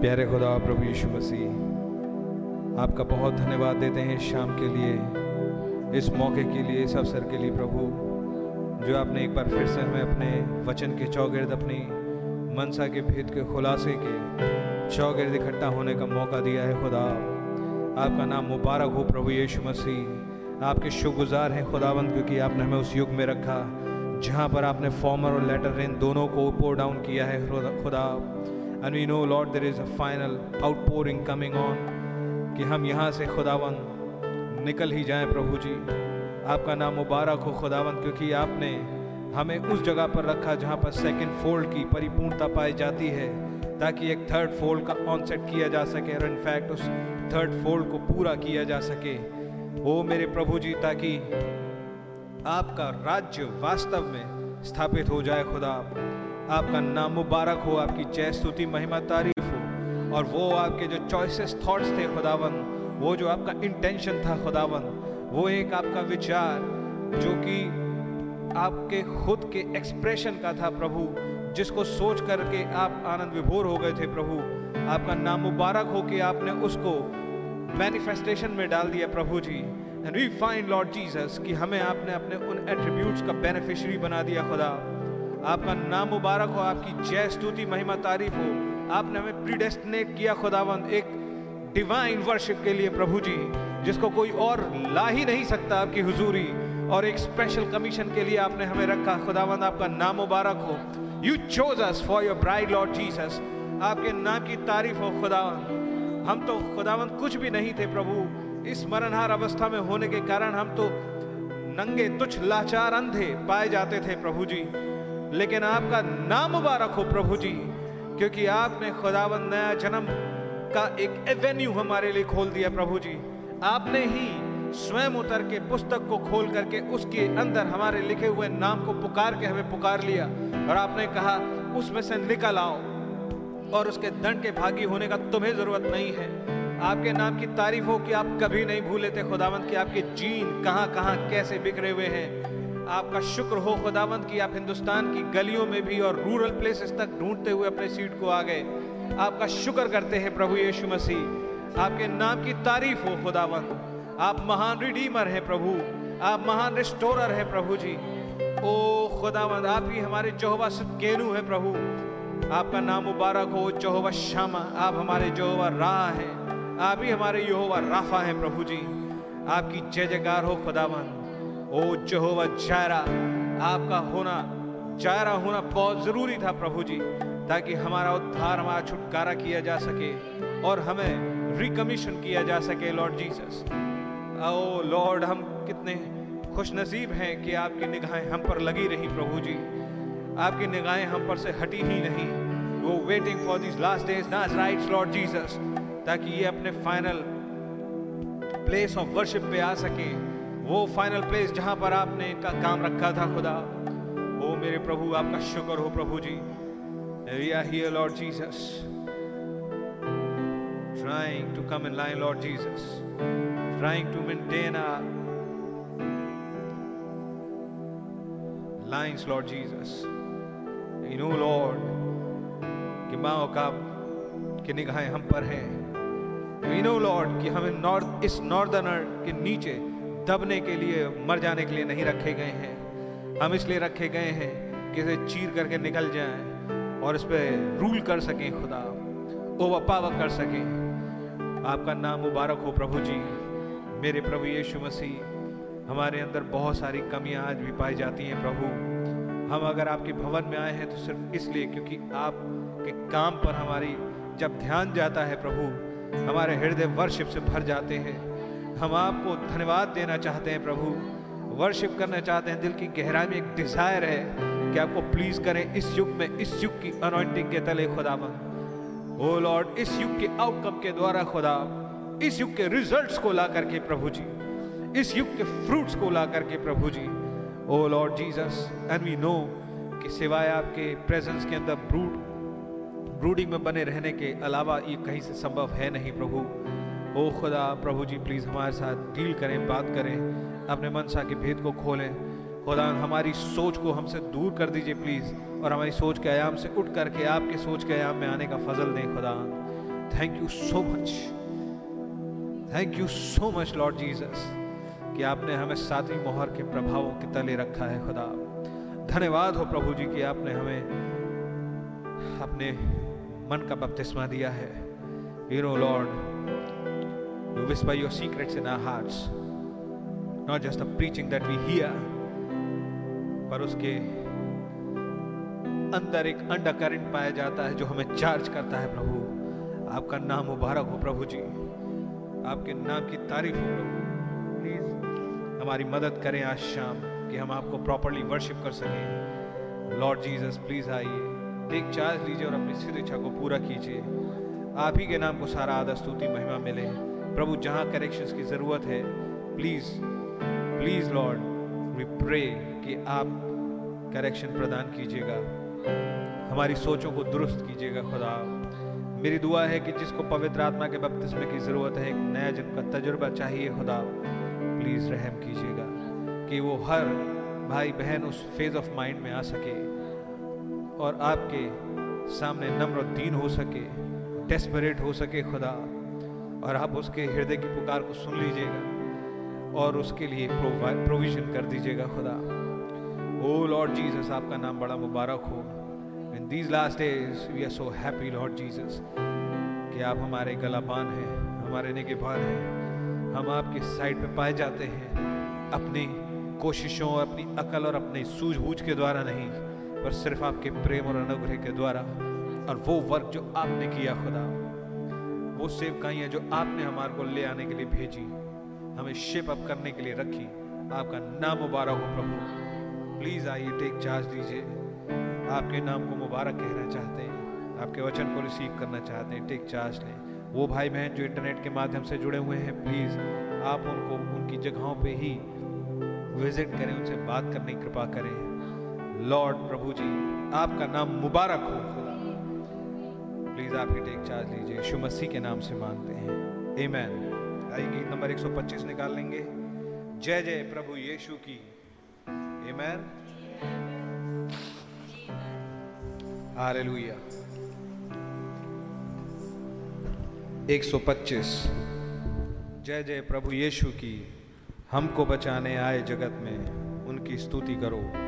प्यारे खुदा प्रभु यीशु मसीह, आपका बहुत धन्यवाद देते हैं शाम के लिए, इस मौके के लिए, इस अवसर के लिए प्रभु, जो आपने एक बार फिर से हमें अपने वचन के चौगिर्द, अपनी मनसा के भेद के खुलासे के चौगिर्द इकट्ठा होने का मौका दिया है खुदा। आपका नाम मुबारक हो प्रभु यीशु मसीह। आपके शुक्रगुजार हैं खुदावंद क्योंकि आपने हमें उस युग में रखा, जहाँ पर आपने फॉर्मर और लेटर इन दोनों को पोर डाउन किया है खुदा। And we know Lord there is a final outpouring coming on कि हम यहाँ से खुदावन निकल ही जाएँ प्रभु जी। आपका नाम मुबारक हो खुदावन क्योंकि आपने हमें उस जगह पर रखा जहाँ पर सेकंड फोल्ड की परिपूर्णता पाई जाती है, ताकि एक थर्ड फोल्ड का ऑनसेट किया जा सके और इनफैक्ट उस थर्ड फोल्ड को पूरा किया जा सके। ओ मेरे प्रभु जी, ताकि आपका राज्य वास्तव में स्थापित हो जाए खुदा। आपका नाम मुबारक हो, आपकी जय स्तुति, महिमा, तारीफ़ हो। और वो आपके जो चॉइसेस थॉट्स थे खुदावन वो जो आपका इंटेंशन था खुदावन वो एक आपका विचार जो कि आपके खुद के एक्सप्रेशन का था प्रभु, जिसको सोच करके आप आनंद विभोर हो गए थे प्रभु। आपका नाम मुबारक हो कि आपने उसको मैनिफेस्टेशन में डाल दिया प्रभु जी। And we find Lord Jesus कि हमें आपने अपने उन एट्रीब्यूट्स का बेनिफिशियरी बना दिया खुदा। आपका नाम मुबारक हो, आपकी जय स्तुति, महिमा, तारीफ़ हो। आपने हमें प्रीडेस्टिनेट किया, खुदावंद, एक डिवाइन वर्शिप के लिए, प्रभु जी, जिसको कोई और ला ही नहीं सकता आपकी हुजूरी, और एक स्पेशल कमीशन के लिए आपने हमें रखा। खुदावंद, आपका नाम मुबारक हो। You chose us for your bride Lord Jesus आपके नाम की तारीफ़ हो, खुदावंद। हम तो खुदावंद, कुछ भी नहीं थे, प्रभु। इस मरणहार अवस्था में होने के कारण हम तो नंगे, तुच्छ, लाचार, अंधे पाए जाते थे, प्रभु जी। लेकिन आपका नाम मुबारक हो प्रभु जी, क्योंकि आपने खुदावन नया जन्म का एक एवेन्यू हमारे लिए खोल दिया प्रभु जी। आपने ही स्वयं उतर के पुस्तक को खोल करके उसके अंदर हमारे लिखे हुए नाम को पुकार के हमें पुकार लिया और आपने कहा, उसमें से निकल आओ और उसके दंड के भागी होने का तुम्हें ज़रूरत नहीं है। आपके नाम की तारीफ़ हो कि आप कभी नहीं भूले थे खुदावंत कि आपके जीन कहाँ कहाँ कैसे बिखरे हुए हैं। आपका शुक्र हो खुदावंत कि आप हिंदुस्तान की गलियों में भी और रूरल प्लेसेस तक ढूंढते हुए अपने सीट को आ गए। आपका शुक्र करते हैं प्रभु यीशु मसीह। आपके नाम की तारीफ़ हो खुदावंत। आप महान रिडीमर हैं प्रभु। आप महान रिस्टोरर हैं प्रभु जी। ओ खुदावंद आप ही हमारे जोहवा केनू है प्रभु। आपका नाम मुबारक हो जोहवा श्यामा आप हमारे जोहवा राह हैं। आप ही हमारे यहोवा राफा हैं प्रभु जी। आपकी जय जयकार हो खुदावन ओ जहोवा जायरा, आपका होना, जायरा होना बहुत ज़रूरी था प्रभु जी, ताकि हमारा उद्धार, हमारा छुटकारा किया जा सके और हमें रिकमीशन किया जा सके लॉर्ड जीसस ओ लॉर्ड हम कितने खुश नसीब हैं कि आपकी निगाहें हम पर लगी रही प्रभु जी। आपकी निगाहें हम पर से हटी ही नहीं। वो waiting for this last days nods rights Lord Jesus ताकि ये अपने फाइनल प्लेस ऑफ़ वर्शिप पे आ सके। वो फाइनल प्लेस जहाँ पर आपने का काम रखा था खुदा। ओ मेरे प्रभु, आपका शुक्र हो प्रभु जी। Lord Jesus trying to come in line Lord Jesus trying to maintain our lines Lord Jesus in Lord कि माओ का कि निगाहें हम पर हैं। इनो लॉर्ड कि हम इन नॉर्थ इस नॉर्दनर के नीचे दबने के लिए, मर जाने के लिए नहीं रखे गए हैं। हम इसलिए रखे गए हैं कि इसे चीर करके निकल जाएँ और इस पर रूल कर सकें खुदा ओवर पावर कर सकें। आपका नाम मुबारक हो प्रभु जी। मेरे प्रभु यीशु मसीह, हमारे अंदर बहुत सारी कमियाँ आज भी पाई जाती हैं प्रभु। हम अगर आपके भवन में आए हैं तो सिर्फ़ इसलिए क्योंकि आपके काम पर हमारी जब ध्यान जाता है प्रभु, हमारे हृदय वर्शिप से भर जाते हैं। हम आपको धन्यवाद देना चाहते हैं प्रभु। वर्शिप करना चाहते हैं, दिल की गहराई में एक डिज़ायर है कि आपको प्लीज़ करें इस युग में, इस युग की अनॉइंटिंग के तले खुदा ओ लॉर्ड इस युग के आउटकम के द्वारा खुदा, इस युग के रिजल्ट्स को ला करके प्रभु जी, इस युग के फ्रूट्स को ला करके प्रभु जी। O Lord Jesus and we know कि सिवाय आपके प्रेजेंस के अंदर ब्रूड ब्रूडिंग में बने रहने के अलावा ये कहीं से संभव है नहीं प्रभु। ओ खुदा, प्रभु जी प्लीज़ हमारे साथ डील करें, बात करें, अपने मनसा के भेद को खोलें। खुदा, हमारी सोच को हमसे दूर कर दीजिए प्लीज़ और हमारी सोच के आयाम से उठ करके आपके सोच के आयाम में आने का फजल दें, खुदा। Thank you so much thank you so much Lord Jesus कि आपने हमें सातवीं मोहर के प्रभावों के तले रखा है, खुदा। धन्यवाद हो प्रभु जी, कि आपने हमें अपने मन का बपतिस्मा दिया है। You know Lord you whisper your secrets in our hearts not just the preaching that we hear पर उसके अंदर एक अंडा करंट पाया जाता है जो हमें चार्ज करता है, प्रभु। आपका नाम मुबारक हो, प्रभु जी। आपके नाम की तारीफ़ हो प्लीज़ हमारी मदद करें आज शाम, कि हम आपको प्रॉपरली वर्शिप कर सकें। लॉर्ड जीसस प्लीज़ आइए। टेक चार्ज लीजिए और अपनी स्थित इच्छा को पूरा कीजिए। आप ही के नाम को सारा आदर, स्तुति, महिमा मिले। प्रभु, जहाँ करेक्शंस की ज़रूरत है please please Lord we pray कि आप करेक्शन प्रदान कीजिएगा। हमारी सोचों को दुरुस्त कीजिएगा, खुदा। मेरी दुआ है कि जिसको पवित्र आत्मा के बपतिस्मे की ज़रूरत है, एक नया जन्म का तजुर्बा चाहिए, खुदा प्लीज़ रहम कीजिएगा। कि वो हर भाई बहन उस फ़ेज़ ऑफ़ माइंड में आ सके और आपके सामने नम्र दीन हो सके डेस्परेट हो सके, खुदा। और आप उसके हृदय की पुकार को सुन लीजिएगा और उसके लिए प्रोविज़न कर दीजिएगा खुदा। ओ लॉर्ड जीसस आपका नाम बड़ा मुबारक हो। In these last days we are so happy Lord Jesus कि आप हमारे गलाबान हैं, हमारे निगेबान हैं। हम आपके साइड पे पाए जाते हैं, अपनी कोशिशों और अपनी अकल और अपनी सूझबूझ के द्वारा नहीं, पर सिर्फ़ आपके प्रेम और अनुग्रह के द्वारा और वो वर्क जो आपने किया, खुदा। वो सेवकाई सेवकाइयाँ जो आपने हमारे को ले आने के लिए भेजी। हमें शेप अप करने के लिए रखी। आपका नाम मुबारक हो प्रभु। प्लीज़ आइए टेक चार्ज दीजिए। आपके नाम को मुबारक कहना चाहते हैं। आपके वचन को रिसीव करना चाहते हैं। टेक चार्ज लें वो भाई बहन जो इंटरनेट के माध्यम से जुड़े हुए हैं प्लीज़ आप उनको उनकी जगहों पे ही विज़िट करें, उनसे बात करने की कृपा करें। लॉर्ड प्रभु जी, आपका नाम मुबारक हो। प्लीज़ आप ही टेक चार्ज लीजिए। यीशु मसीह के नाम से मांगते हैं। आमेन आइए गीत नंबर 125 निकाल लेंगे। जय जय प्रभु यीशु की। ए आमेन हालेलुया 125 जय जय प्रभु यीशु की। हमको बचाने आए जगत में, उनकी स्तुति करो।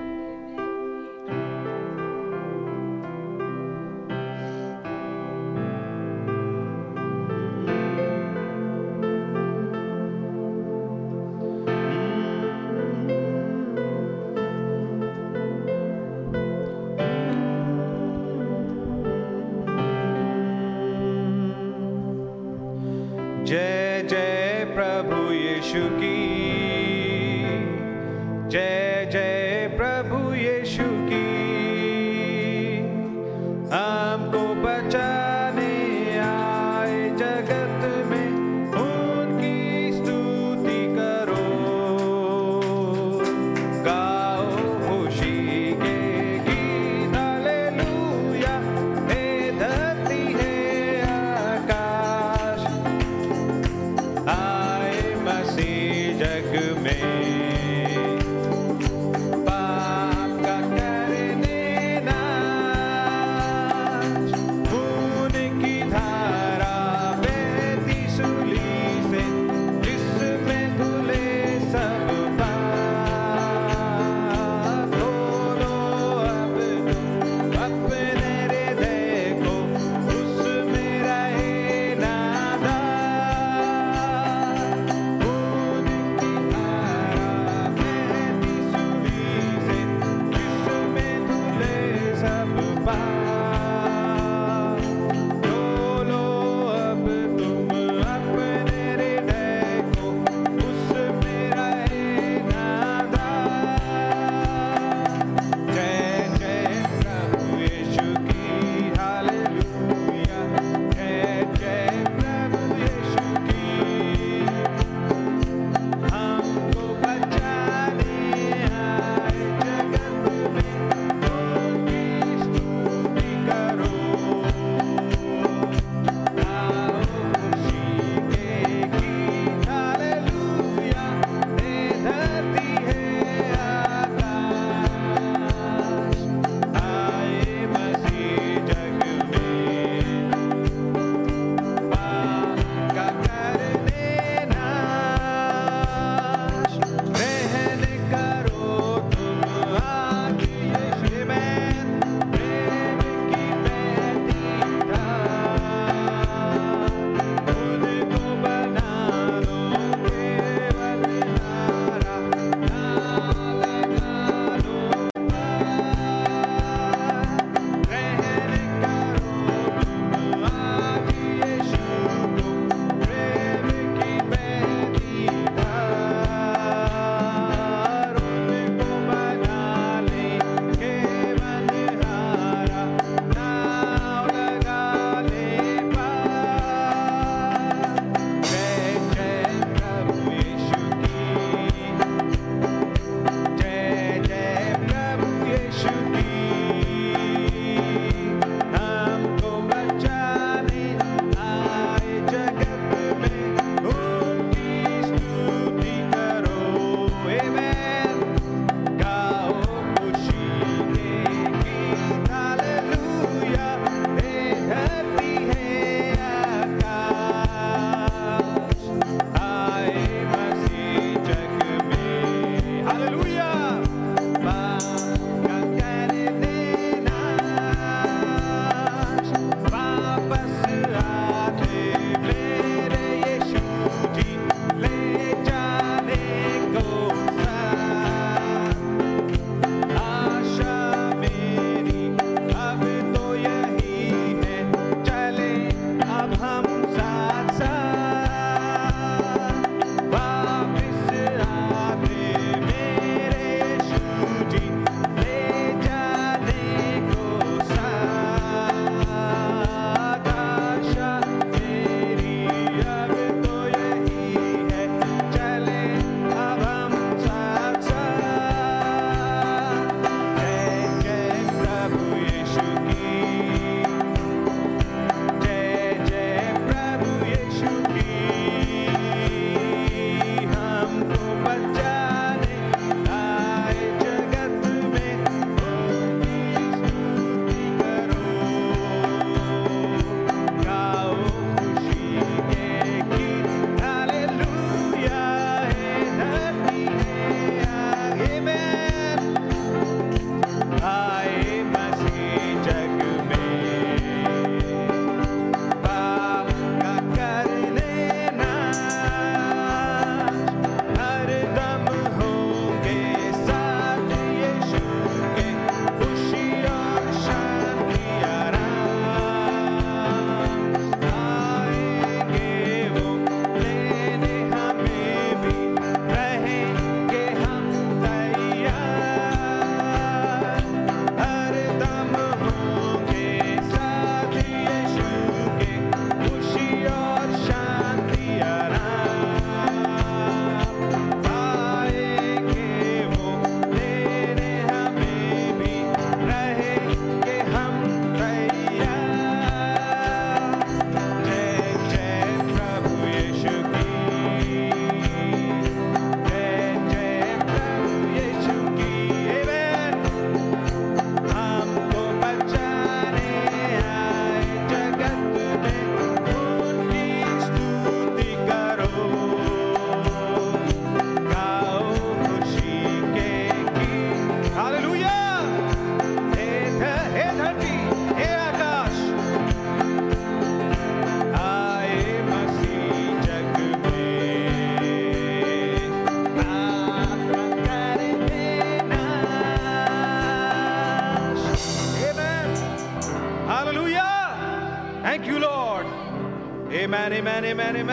आमेन आमेन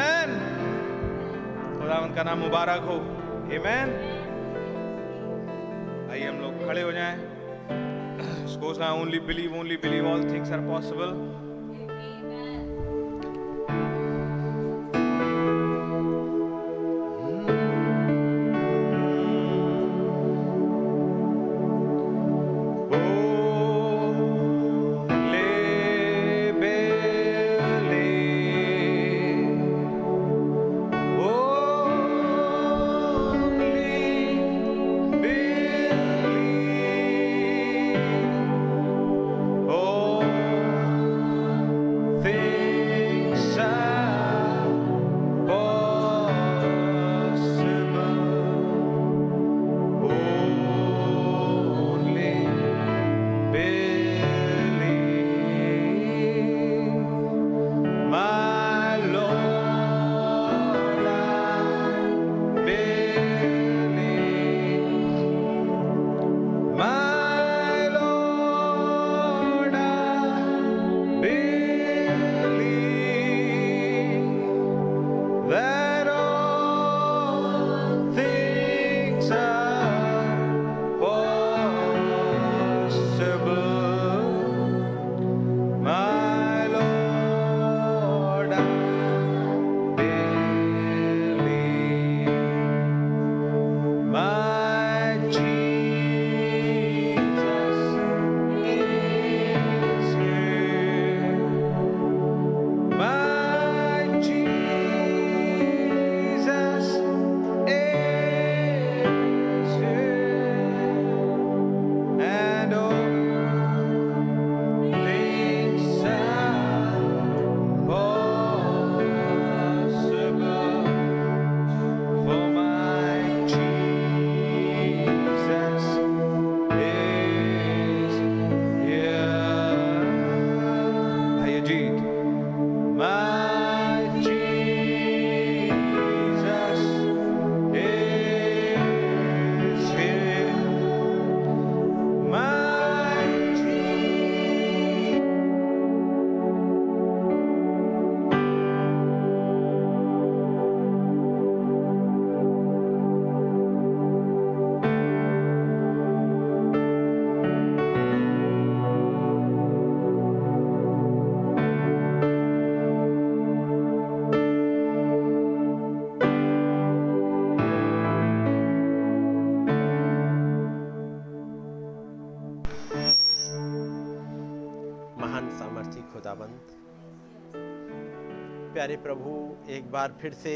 प्यारे प्रभु, एक बार फिर से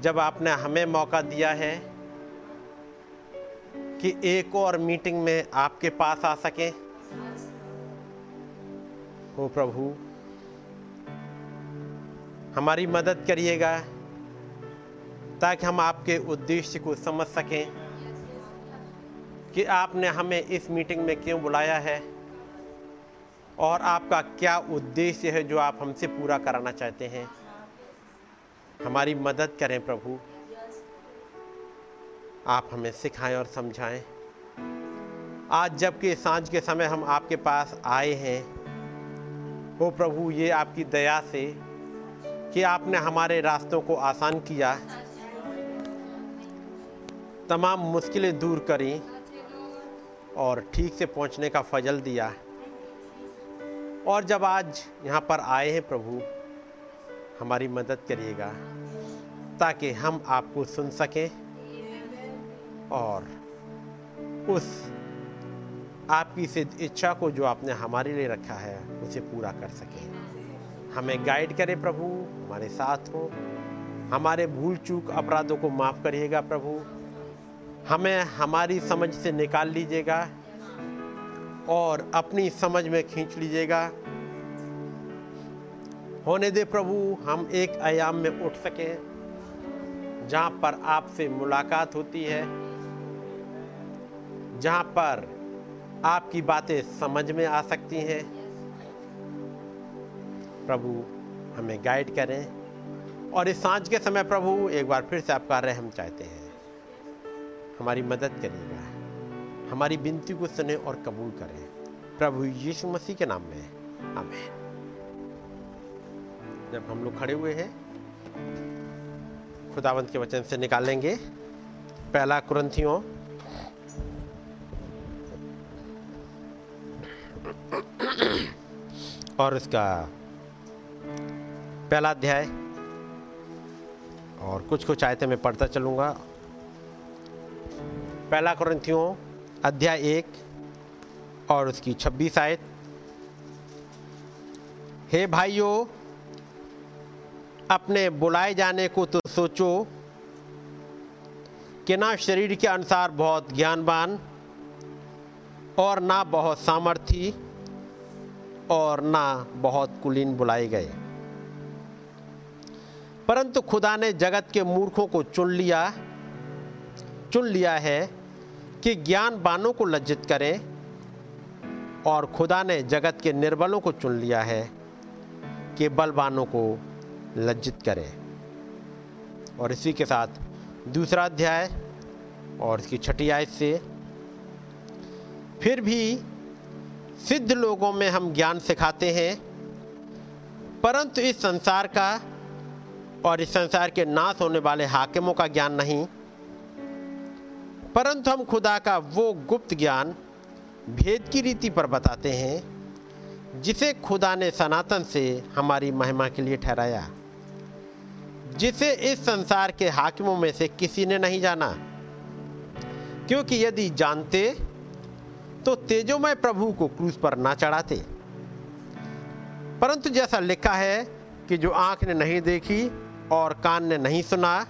जब आपने हमें मौका दिया है कि एक और मीटिंग में आपके पास आ सकें। हो प्रभु, हमारी मदद करिएगा ताकि हम आपके उद्देश्य को समझ सकें कि आपने हमें इस मीटिंग में क्यों बुलाया है। और आपका क्या उद्देश्य है जो आप हमसे पूरा कराना चाहते हैं? हमारी मदद करें प्रभु। आप हमें सिखाएँ और समझाएँ। आज जबकि साँझ के समय हम आपके पास आए हैं वो प्रभु, ये आपकी दया से कि आपने हमारे रास्तों को आसान किया, तमाम मुश्किलें दूर करी और ठीक से पहुँचने का फजल दिया। और जब आज यहाँ पर आए हैं प्रभु, हमारी मदद करिएगा ताकि हम आपको सुन सकें और उस आपकी सिद्ध इच्छा को जो आपने हमारे लिए रखा है, उसे पूरा कर सकें। हमें गाइड करें प्रभु, हमारे साथ हो। हमारे भूल चूक अपराधों को माफ़ करिएगा प्रभु। हमें हमारी समझ से निकाल लीजिएगा। और अपनी समझ में खींच लीजिएगा। होने दे प्रभु, हम एक आयाम में उठ सकें, जहाँ पर आपसे मुलाकात होती है, जहाँ पर आपकी बातें समझ में आ सकती हैं। प्रभु, हमें गाइड करें और इस साँझ के समय प्रभु, एक बार फिर से आपका रहम चाहते हैं। हमारी मदद करिएगा। हमारी विनती को सुने और कबूल करें। प्रभु यीशु मसीह के नाम में। आमेन। जब हम लोग खड़े हुए हैं, खुदावंत के वचन से निकालेंगे। पहला कुरंथियों। और इसका पहला अध्याय। और कुछ कुछ आयतें मैं पढ़ता चलूँगा। पहला कुरंथियों। अध्याय एक और उसकी छब्बीस आयत। हे भाइयों, अपने बुलाए जाने को तो सोचो कि ना शरीर के अनुसार बहुत ज्ञानवान और ना बहुत सामर्थी और ना बहुत कुलीन बुलाए गए। परंतु खुदा ने जगत के मूर्खों को चुन लिया चुन लिया है कि ज्ञानवानों को लज्जित करें और खुदा ने जगत के निर्बलों को चुन लिया है कि बलवानों को लज्जित करें। और इसी के साथ दूसरा अध्याय और इसकी छठी आयत से, फिर भी सिद्ध लोगों में हम ज्ञान सिखाते हैं, परंतु इस संसार का और इस संसार के नाश होने वाले हाकिमों का ज्ञान नहीं। परंतु हम खुदा का वो गुप्त ज्ञान भेद की रीति पर बताते हैं, जिसे खुदा ने सनातन से हमारी महिमा के लिए ठहराया, जिसे इस संसार के हाकिमों में से किसी ने नहीं जाना। क्योंकि यदि जानते तो तेजोमय प्रभु को क्रूस पर ना चढ़ाते। परंतु जैसा लिखा है कि जो आँख ने नहीं देखी और कान ने नहीं सुना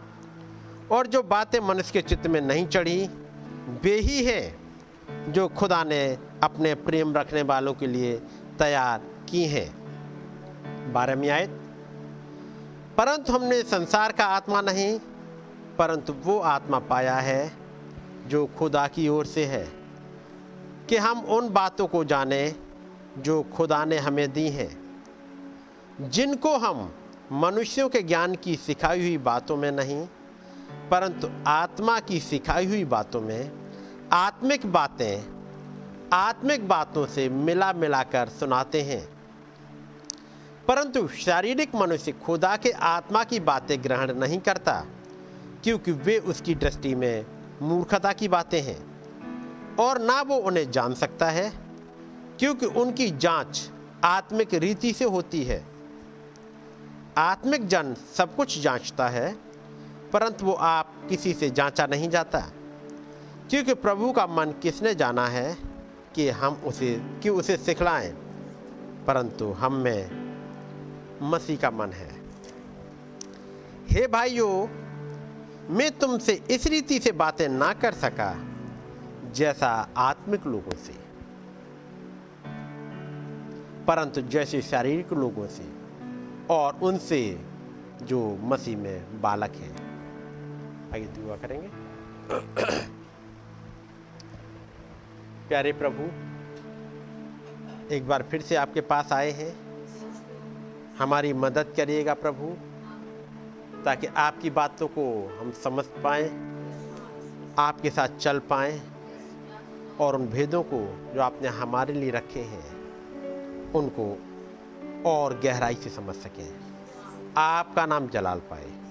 और जो बातें मनुष्य के चित्त में नहीं चढ़ी, वे ही है जो खुदा ने अपने प्रेम रखने वालों के लिए तैयार की हैं। बारहवीं आयत। परंतु हमने संसार का आत्मा नहीं, परंतु वो आत्मा पाया है जो खुदा की ओर से है, कि हम उन बातों को जाने जो खुदा ने हमें दी हैं, जिनको हम मनुष्यों के ज्ञान की सिखाई हुई बातों में नहीं परंतु आत्मा की सिखाई हुई बातों में आत्मिक बातें आत्मिक बातों से मिला मिलाकर सुनाते हैं। परंतु शारीरिक मनुष्य खुदा के आत्मा की बातें ग्रहण नहीं करता, क्योंकि वे उसकी दृष्टि में मूर्खता की बातें हैं और ना वो उन्हें जान सकता है, क्योंकि उनकी जाँच आत्मिक रीति से होती है। आत्मिक जन सब कुछ जांचता है परंतु वो आप किसी से जांचा नहीं जाता। क्योंकि प्रभु का मन किसने जाना है कि हम उसे, कि उसे सिखलाएँ? परंतु हम में मसीह का मन है। हे भाइयों, मैं तुमसे इस रीति से बातें ना कर सका जैसा आत्मिक लोगों से। परंतु जैसे शारीरिक लोगों से और उनसे जो मसीह में बालक हैं। आगे दुआ करेंगे। प्यारे प्रभु, एक बार फिर से आपके पास आए हैं। हमारी मदद करिएगा प्रभु, ताकि आपकी बातों को हम समझ पाएँ, आपके साथ चल पाएँ, और उन भेदों को जो आपने हमारे लिए रखे हैं, उनको और गहराई से समझ सकें। आपका नाम जलाल पाए।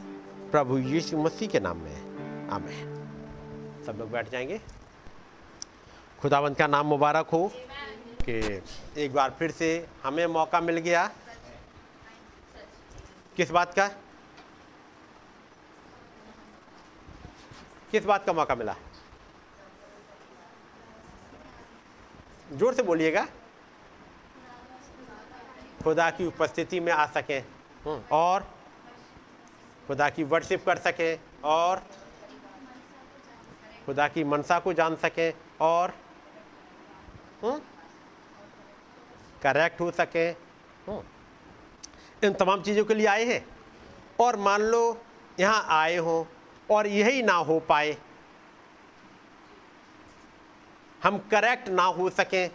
प्रभु यीशु मसीह के नाम में आमेन। सब लोग बैठ जाएँगे। खुदावंत का नाम मुबारक हो कि एक बार फिर से हमें मौका मिल गया। किस बात का? किस बात का मौका मिला? ज़ोर से बोलिएगा। खुदा की उपस्थिति में आ सकें। और खुदा की वर्शिप कर सकें और खुदा की मनसा को जान सकें और करेक्ट हम्म, हो सकें। हम्म, इन तमाम चीज़ों के लिए आए हैं। और मान लो यहाँ आए हो और यही ना हो पाए हम करेक्ट ना हो सकें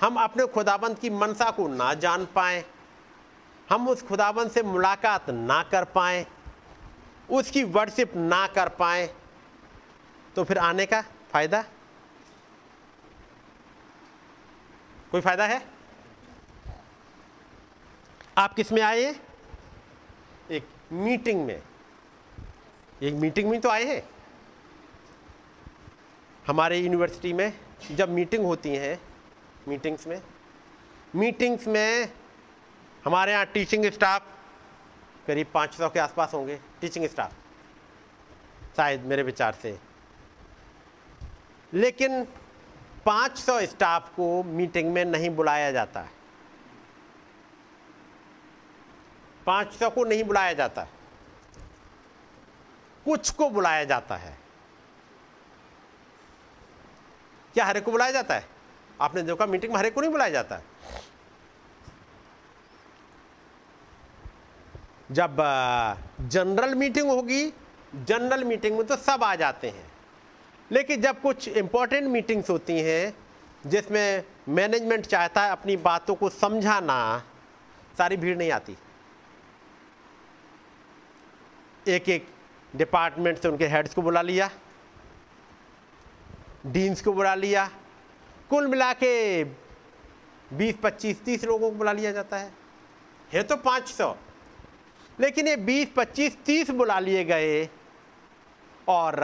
हम अपने खुदाबंद की मनसा को ना जान पाए हम उस खुदाबंद से मुलाकात ना कर पाए, उसकी वर्शिप ना कर पाए तो फिर आने का फ़ायदा? कोई फ़ायदा है? आप किसमें आए एक मीटिंग में। एक मीटिंग में तो आए हैं। हमारे यूनिवर्सिटी में जब मीटिंग होती हैं मीटिंग्स में। मीटिंग्स में हमारे यहाँ टीचिंग स्टाफ करीब 500 के आसपास होंगे टीचिंग स्टाफ शायद मेरे विचार से। लेकिन 500 स्टाफ को मीटिंग में नहीं बुलाया जाता है। 500 को नहीं बुलाया जाता। कुछ को बुलाया जाता है। क्या हरे को बुलाया जाता है? आपने देखा मीटिंग में हरे को नहीं बुलाया जाता? जब जनरल मीटिंग होगी, जनरल मीटिंग में तो सब आ जाते हैं। लेकिन जब कुछ इंपॉर्टेंट मीटिंग्स होती हैं, जिसमें मैनेजमेंट चाहता है अपनी बातों को समझाना, सारी भीड़ नहीं आती। एक एक डिपार्टमेंट से उनके हेड्स को बुला लिया, डीन्स को बुला लिया, कुल मिला के बीस, पच्चीस, तीस लोगों को बुला लिया जाता है। है तो पाँच सौ। लेकिन ये बीस, पच्चीस, तीस बुला लिए गए। और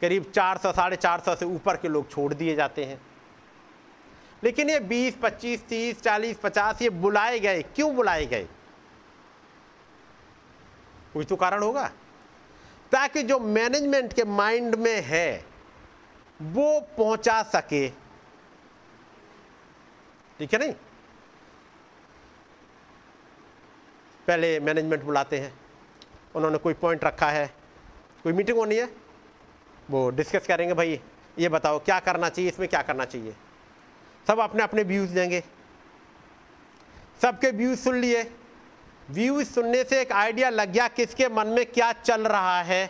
करीब चार सौ, साढ़े चार सौ ऊपर के लोग छोड़ दिए जाते हैं। लेकिन ये बीस, पच्चीस, तीस, चालीस, पचास ये बुलाए गए। क्यों बुलाए गए? कोई तो कारण होगा। ताकि जो मैनेजमेंट के माइंड में है, वो पहुँचा सके। ठीक है नहीं? पहले मैनेजमेंट बुलाते हैं। उन्होंने कोई पॉइंट रखा है, कोई मीटिंग होनी है, वो डिस्कस करेंगे, भाई, ये बताओ, क्या करना चाहिए, इसमें क्या करना चाहिए? सब अपने अपने व्यूज़ देंगे। सबके व्यूज़ सुन लिए। व्यूज़ सुनने से एक आइडिया लग गया किसके मन में क्या चल रहा है।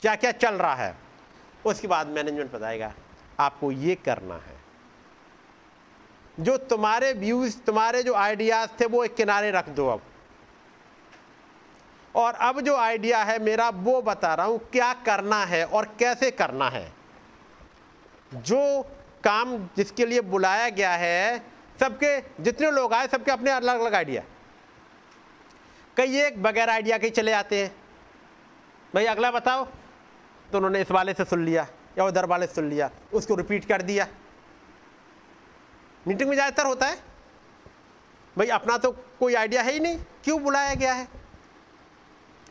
क्या क्या चल रहा है। उसके बाद मैनेजमेंट बताएगा, आपको ये करना है जो तुम्हारे व्यूज़ तुम्हारे जो आइडियाज़ थे, वो एक किनारे रख दो अब। और अब जो आइडिया है मेरा, वो बता रहा हूँ, क्या करना है और कैसे करना है। जो काम जिसके लिए बुलाया गया है, सबके, जितने लोग आए, सबके अपने अलग अलग आइडिया कई एक बगैर आइडिया के चले आते हैं। भाई, अगला बताओ। तो उन्होंने इस वाले से सुन लिया या उधर वाले से सुन लिया, उसको रिपीट कर दिया। मीटिंग में ज़्यादातर होता है। भाई, अपना तो कोई आइडिया है ही नहीं, क्यों बुलाया गया है?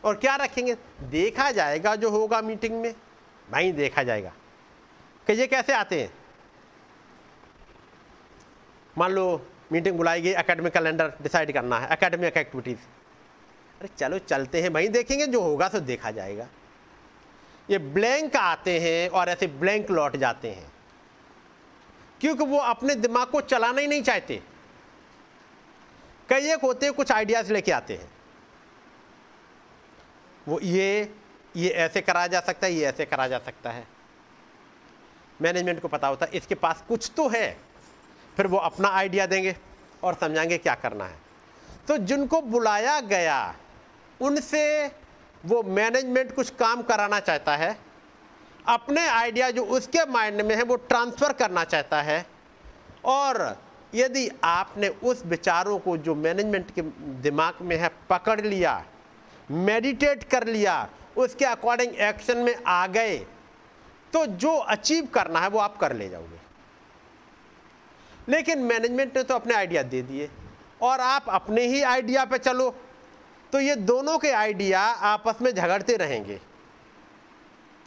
और क्या रखेंगे? देखा जाएगा जो होगा मीटिंग में भाई देखा जाएगा। कि ये कैसे आते हैं? मान लो मीटिंग बुलाई गई एकेडमिक कैलेंडर डिसाइड करना है अकेडमिक एक्टिविटीज़ अरे, चलो चलते हैं भाई देखेंगे, जो होगा सो देखा जाएगा। ये ब्लैंक आते हैं और ऐसे ब्लैंक लौट जाते हैं। क्योंकि वो अपने दिमाग को चलाना ही नहीं चाहते। कई एक होते हैं, कुछ आइडियाज़ लेके आते हैं। वो ये ये ऐसे करा जा सकता है, ये ऐसे करा जा सकता है। मैनेजमेंट को पता होता है, इसके पास कुछ तो है। फिर वो अपना आइडिया देंगे और समझाएँगे क्या करना है। तो जिनको बुलाया गया, उनसे वो मैनेजमेंट कुछ काम कराना चाहता है अपने आइडिया जो उसके माइंड में है, वो ट्रांसफ़र करना चाहता है। और यदि आपने उस विचारों को जो मैनेजमेंट के दिमाग में है, पकड़ लिया, मेडिटेट कर लिया, उसके अकॉर्डिंग एक्शन में आ गए तो जो अचीव करना है, वो आप कर ले जाओगे। लेकिन मैनेजमेंट ने तो अपने आइडिया दे दिए, और आप अपने ही आइडिया पे चलो तो ये दोनों के आइडिया आपस में झगड़ते रहेंगे।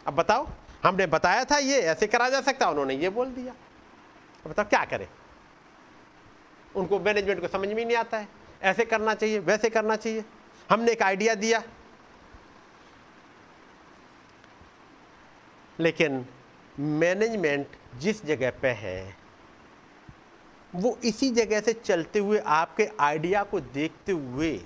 अब बताओ हमने बताया था ये, ऐसे करा जा सकता उन्होंने ये बोल दिया। अब बताओ, क्या करें? उनको मैनेजमेंट को समझ में नहीं आता है। ऐसे करना चाहिए, वैसे करना चाहिए। हमने एक आइडिया दिया। लेकिन मैनेजमेंट जिस जगह पे है, वो इसी जगह से चलते हुए आपके आइडिया को देखते हुए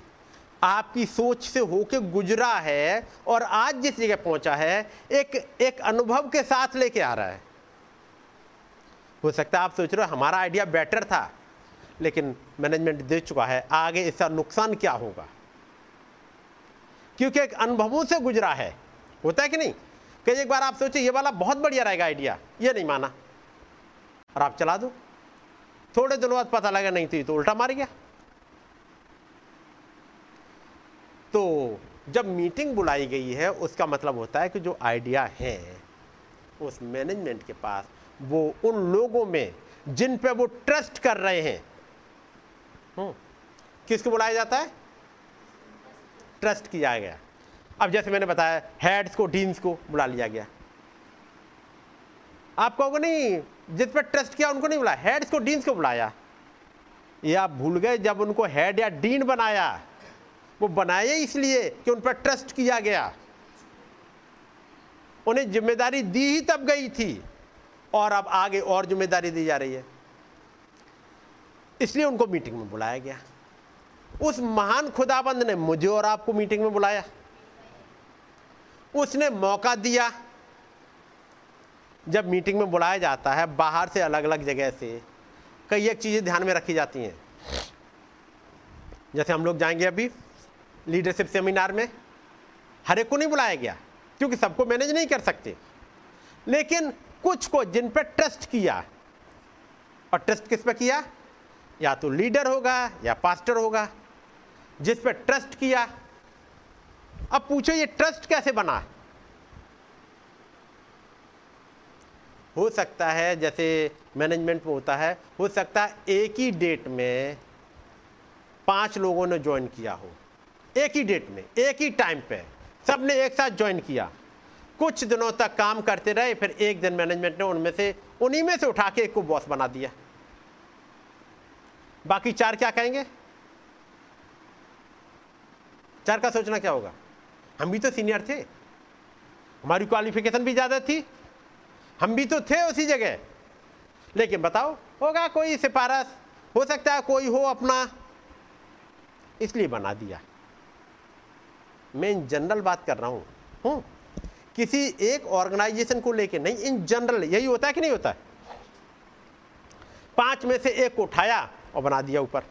आपकी सोच से होके गुजरा है और आज जिस जगह पहुँचा है, एक एक अनुभव के साथ लेके आ रहा है। हो सकता है आप सोच रहे हो, हमारा आइडिया बेटर था, लेकिन मैनेजमेंट दे चुका है, आगे इसका नुकसान क्या होगा? क्योंकि एक अनुभवों से गुजरा है। होता है कि नहीं? कई एक बार आप सोचे ये वाला बहुत बढ़िया रहेगा आइडिया ये नहीं माना। और आप चला दो। थोड़े दिनों बाद पता लगा, नहीं थी तो उल्टा मार गया। जब मीटिंग बुलाई गई है उसका मतलब होता है कि जो आइडिया है उस मैनेजमेंट के पास वो उन लोगों में जिन पे वो ट्रस्ट कर रहे हैं हम्म, किसको बुलाया जाता है? ट्रस्ट किया गया। अब जैसे मैंने बताया हेड्स को डीन्स को बुला लिया गया। आप कहोगे नहीं जिस पर ट्रस्ट किया उनको नहीं बुलाया। हेड्स को डीन्स को बुलाया। ये आप भूल गए जब उनको हेड या डीन बनाया वो बनाए इसलिए कि उन पर ट्रस्ट किया गया। उन्हें ज़िम्मेदारी दी ही तब गई थी और अब आगे और ज़िम्मेदारी दी जा रही है। इसलिए उनको मीटिंग में बुलाया गया। उस महान खुदाबंद ने मुझे और आपको मीटिंग में बुलाया। उसने मौका दिया। जब मीटिंग में बुलाया जाता है, बाहर से अलग अलग जगह से कई एक चीज़ें ध्यान में रखी जाती हैं। जैसे हम लोग जाएँगे अभी लीडरशिप सेमिनार में हर एक को नहीं बुलाया गया, क्योंकि सबको मैनेज नहीं कर सकते। लेकिन कुछ को जिन पर ट्रस्ट किया, और ट्रस्ट किस पर किया? या तो लीडर होगा, या पास्टर होगा, जिस पर ट्रस्ट किया, अब पूछो ये ट्रस्ट कैसे बना? हो सकता है, जैसे मैनेजमेंट में होता है, हो सकता है एक ही डेट में पाँच लोगों ने ज्वाइन किया हो। एक ही डेट में, एक ही टाइम पे। सबने एक साथ ज्वाइन किया। कुछ दिनों तक काम करते रहे, फिर एक दिन मैनेजमेंट ने उनमें से, उन्हीं में से उठा के एक को बॉस बना दिया। बाकी चार क्या कहेंगे? चार का सोचना क्या होगा? हम भी तो सीनियर थे। हमारी क्वालिफिकेशन भी ज़्यादा थी। हम भी तो थे उसी जगह। लेकिन बताओ, होगा कोई सिफारस हो सकता है कोई हो अपना। इसलिए बना दिया। मैं इन जनरल बात कर रहा हूँ। किसी एक ऑर्गेनाइजेशन को लेके नहीं, इन जनरल, यही होता है कि नहीं होता है? पाँच में से एक को उठाया और बना दिया ऊपर।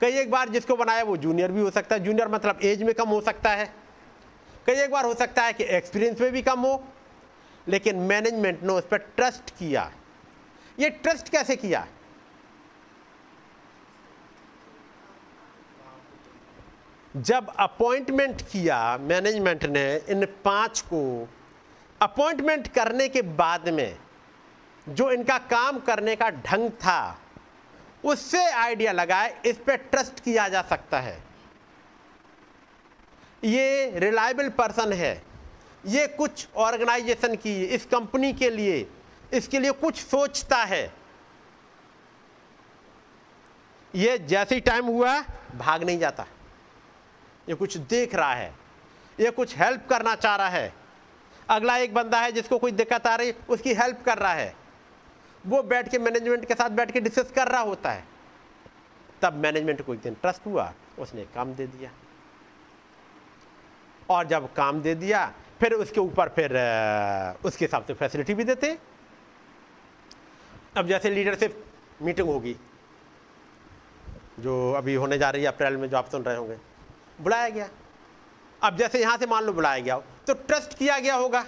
कई एक बार जिसको बनाया वो जूनियर भी हो सकता है। जूनियर मतलब एज में कम हो सकता है। कई एक बार हो सकता है कि एक्सपीरियंस में भी कम हो, लेकिन मैनेजमेंट ने उस पर ट्रस्ट किया। ये ट्रस्ट कैसे किया? जब अपॉइंटमेंट किया मैनेजमेंट ने इन पाँच को अपॉइंटमेंट करने के बाद में जो इनका काम करने का ढंग था, उससे आइडिया लगाए, इस पर ट्रस्ट किया जा सकता है। ये रिलायबल पर्सन है। ये कुछ ऑर्गेनाइजेशन की, इस कंपनी के लिए, इसके लिए कुछ सोचता है। ये जैसे टाइम हुआ, भाग नहीं जाता। ये कुछ देख रहा है, ये कुछ हेल्प करना चाह रहा है। अगला एक बंदा है जिसको कोई दिक्कत आ रही, उसकी हेल्प कर रहा है। वो बैठ के मैनेजमेंट के साथ बैठ के डिस्कस कर रहा होता है। तब मैनेजमेंट को एक दिन ट्रस्ट हुआ, उसने काम दे दिया। और जब काम दे दिया, फिर उसके ऊपर फिर उसके हिसाब से फैसिलिटी भी देते। अब जैसे लीडरशिप मीटिंग होगी, जो अभी होने जा रही है, अप्रैल में जो आप सुन रहे होंगे। बुलाया गया। अब जैसे यहाँ से मान लो बुलाया गया हो तो ट्रस्ट किया गया होगा।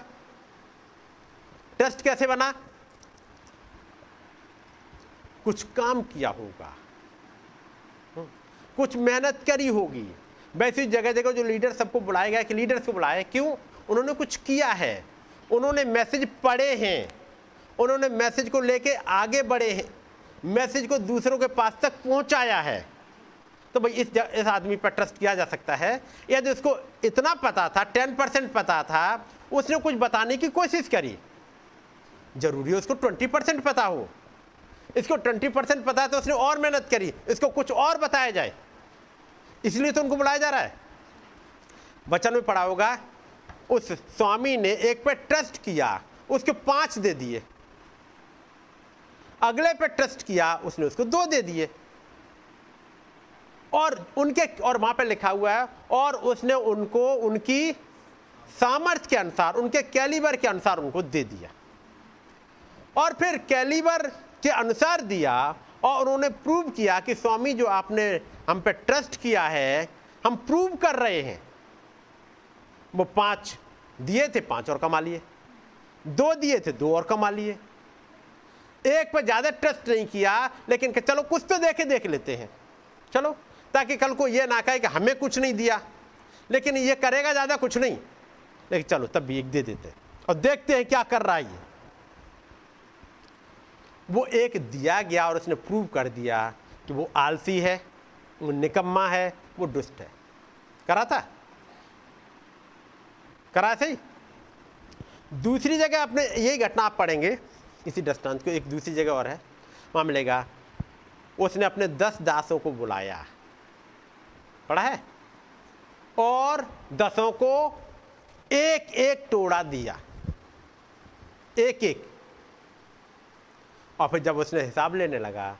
ट्रस्ट कैसे बना? कुछ काम किया होगा। कुछ मेहनत करी होगी। वैसी जगह जगह जो लीडर सबको बुलाया गया, कि लीडर्स को बुलाया, क्यों? उन्होंने कुछ किया है। उन्होंने मैसेज पढ़े हैं। उन्होंने मैसेज को लेके आगे बढ़े हैं। मैसेज को दूसरों के पास तक पहुँचाया है। तो भाई इस इस आदमी पर ट्रस्ट किया जा सकता है। यदि उसको इतना पता था टेन परसेंट पता था, उसने कुछ बताने की कोशिश करी। ज़रूरी है उसको ट्वेंटी परसेंट पता हो। इसको ट्वेंटी परसेंट पता है तो उसने और मेहनत करी, इसको कुछ और बताया जाए। इसलिए तो उनको बुलाया जा रहा है। वचन में पढ़ा होगा, उस स्वामी ने एक पे ट्रस्ट किया, उसके पाँच दे दिए। अगले पे ट्रस्ट किया, उसने उसको दो दे दिए। और उनके, और वहाँ पे लिखा हुआ है, और उसने उनको, उनकी सामर्थ्य के अनुसार, उनके कैलिबर के अनुसार उनको दे दिया। और फिर कैलिबर के अनुसार दिया, और उन्होंने प्रूव किया कि स्वामी जो आपने हम पे ट्रस्ट किया है, हम प्रूव कर रहे हैं। वो पाँच दिए थे, पाँच और कमा लिए। दो दिए थे, दो और कमा लिए। एक पर ज़्यादा ट्रस्ट नहीं किया, लेकिन चलो कुछ तो देखे देख लेते हैं। चलो ताकि कल को यह ना कहे कि हमें कुछ नहीं दिया। लेकिन ये करेगा ज़्यादा कुछ नहीं। लेकिन चलो, तब भी एक दे देते और देखते हैं क्या कर रहा है ये। वो एक दिया गया और उसने प्रूव कर दिया कि वो आलसी है, वो निकम्मा है, वो दुष्ट है। करा था? करा सही? दूसरी जगह अपने यही घटना आप पढ़ेंगे, इसी दृष्टांत को। एक दूसरी जगह और है। वहाँ मिलेगा उसने अपने दस दासों को बुलाया। पढ़ा है? और दसों को एक एक टोड़ा दिया। एक एक और फिर जब उसने हिसाब लेने लगा,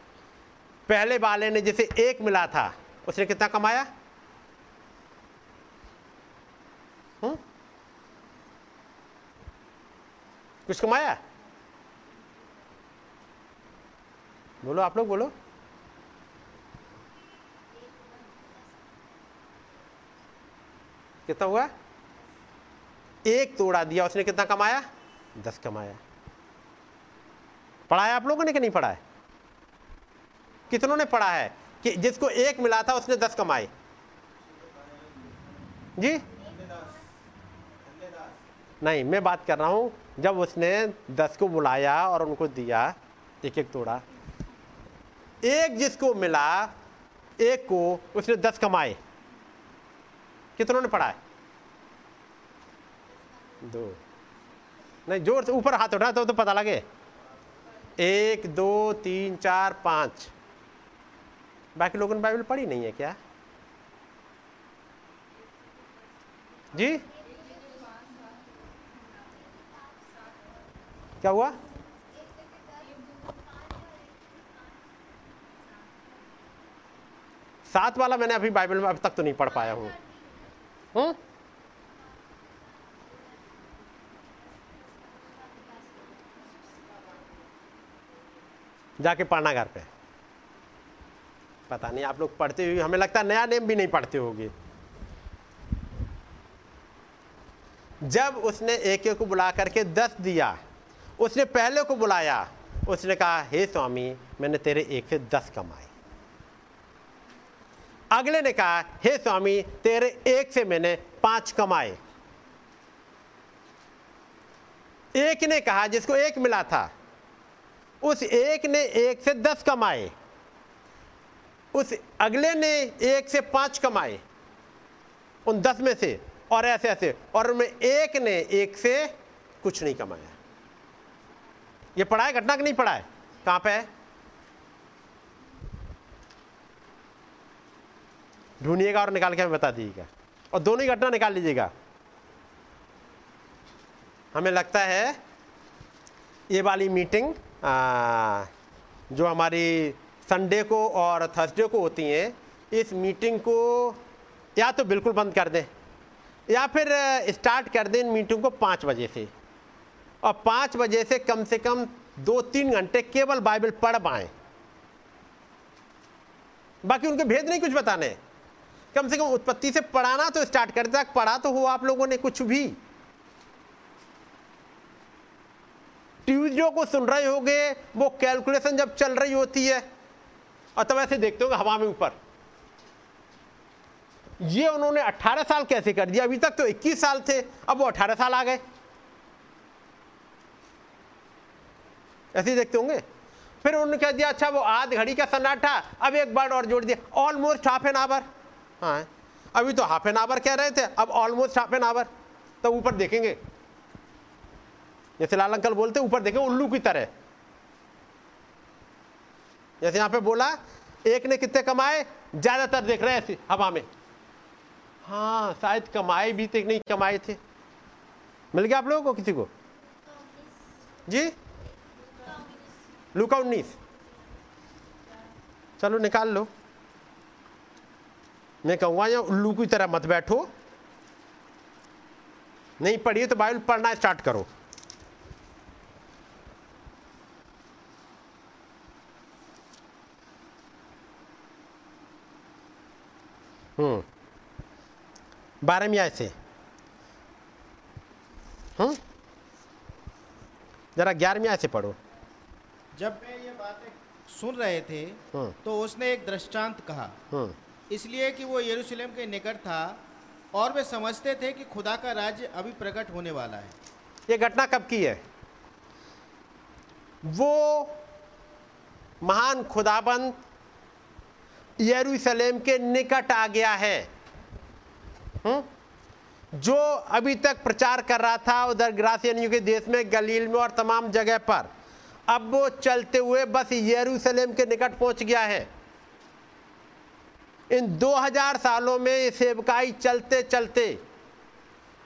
पहले वाले ने जिसे एक मिला था, उसने कितना कमाया? हुँ? कुछ कमाया? बोलो, आप लोग बोलो। कितना हुआ? एक तोड़ा दिया उसने, कितना कमाया? दस कमाया। पढ़ाया आप लोगों ने कि नहीं पढ़ा है? कितनों ने पढ़ा है कि जिसको एक मिला था उसने दस कमाए? जी? नहीं, मैं बात कर रहा हूँ, जब उसने दस को बुलाया और उनको दिया, एक एक तोड़ा। एक जिसको मिला, एक को उसने दस कमाए। कितनों ने पढ़ा है? दो। नहीं ज़ोर से ऊपर हाथ उठा तो, तो पता लगे। एक दो तीन चार पाँच। बाकी लोगों ने बाइबल पढ़ी नहीं है क्या? जी? क्या हुआ? सात वाला मैंने अभी बाइबल में अब तक तो नहीं पढ़ पाया हूँ। हम्म जाके पढ़ना घर पे। पता नहीं, आप लोग पढ़ते हुए, हमें लगता है नया नेम भी नहीं पढ़ते होगे। जब उसने एक एक को बुला करके दस दिया, उसने पहले को बुलाया, उसने कहा, हे hey स्वामी, मैंने तेरे एक से दस कमाए। अगले ने कहा, हे स्वामी, तेरे एक से मैंने पाँच कमाए। एक ने कहा, जिसको एक मिला था, उस एक ने एक से दस कमाए। उस अगले ने एक से पाँच कमाए, उन दस में से, और ऐसे ऐसे, और उनमें एक ने एक से कुछ नहीं कमाया। ये पढ़ा है, घटना कि नहीं पढ़ा है? कहाँ पे है? ढूंढिएगा और निकाल के हमें बता दीजिएगा। और दोनों ही घटना निकाल लीजिएगा। हमें लगता है ये वाली मीटिंग आ, जो हमारी संडे को और थर्सडे को होती हैं इस मीटिंग को या तो बिल्कुल बंद कर दें या फिर स्टार्ट कर दें इन मीटिंग को पाँच बजे से। और पाँच बजे से कम से कम दो तीन घंटे केवल बाइबल पढ़ पाएँ। बाकी उनके भेद नहीं कुछ बताने। कम से कम उत्पत्ति से पढ़ाना तो स्टार्ट कर तक पढ़ा तो हो आप लोगों ने कुछ भी। ट्यूजडे को सुन रहे होगे, वो कैलकुलेशन जब चल रही होती है, और तब ऐसे देखते हो हवा में ऊपर। ये उन्होंने 18 साल कैसे कर दिया? अभी तक तो 21 साल थे, अब वो 18 साल आ गए। ऐसे देखते होंगे। फिर उन्होंने कह दिया अच्छा वो आध घड़ी का सन्नाटा, अब एक बार और जोड़ दिया। ऑलमोस्ट हाफ़ एन आवर हाँ। अभी तो हाफ़ एन आवर कह रहे थे, अब ऑलमोस्ट हाफ़ एन आवर तो ऊपर देखेंगे। जैसे लाल अंकल बोलते ऊपर देखें, उल्लू की तरह। जैसे यहाँ पे बोला, एक ने कितने कमाए? ज़्यादातर देख रहे हैं हवा में। हाँ शायद कमाए भी थे नहीं, कमाए थे। मिल गया आप लोगों को किसी को? जी? लुका उन्नीस। चलो निकाल लो। मैं कहूँगा या उल्लू की तरह मत बैठो। नहीं पढ़िए तो बाइबल पढ़ना स्टार्ट करो। हम्म। बारहवीं आय से। हम्म। जरा ग्यारहवीं आय से पढ़ो। जब मैं ये बातें सुन रहे थे हम्म। तो उसने एक दृष्टांत कहा। हम्म। इसलिए कि वो यरूशलेम के निकट था और वे समझते थे कि खुदा का राज्य अभी प्रकट होने वाला है। ये घटना कब की है? वो महान खुदाबंद यरूशलेम के निकट आ गया है हुँ? जो अभी तक प्रचार कर रहा था उधर ग्रासियनियों के देश में, गलील में और तमाम जगह पर। अब वो चलते हुए बस यरूशलेम के निकट पहुँच गया है। इन 2000 सालों में ये सेवकाई चलते चलते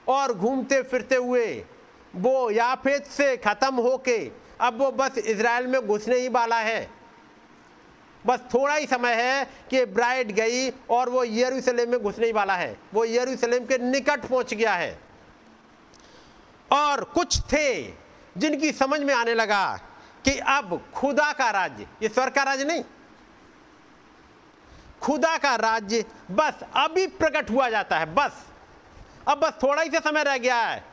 और घूमते फिरते हुए वो याफेत से ख़त्म होके अब वो बस इसराइल में घुसने ही वाला है। बस थोड़ा ही समय है कि ब्राइड गई और वो यरूशलेम में घुसने ही वाला है। वो यरूशलेम के निकट पहुँच गया है। और कुछ थे जिनकी समझ में आने लगा कि अब खुदा का राज्य, ये स्वर्ग का राज्य नहीं खुदा का राज्य बस अभी प्रकट हुआ जाता है, बस। अब बस थोड़ा ही से समय रह गया है।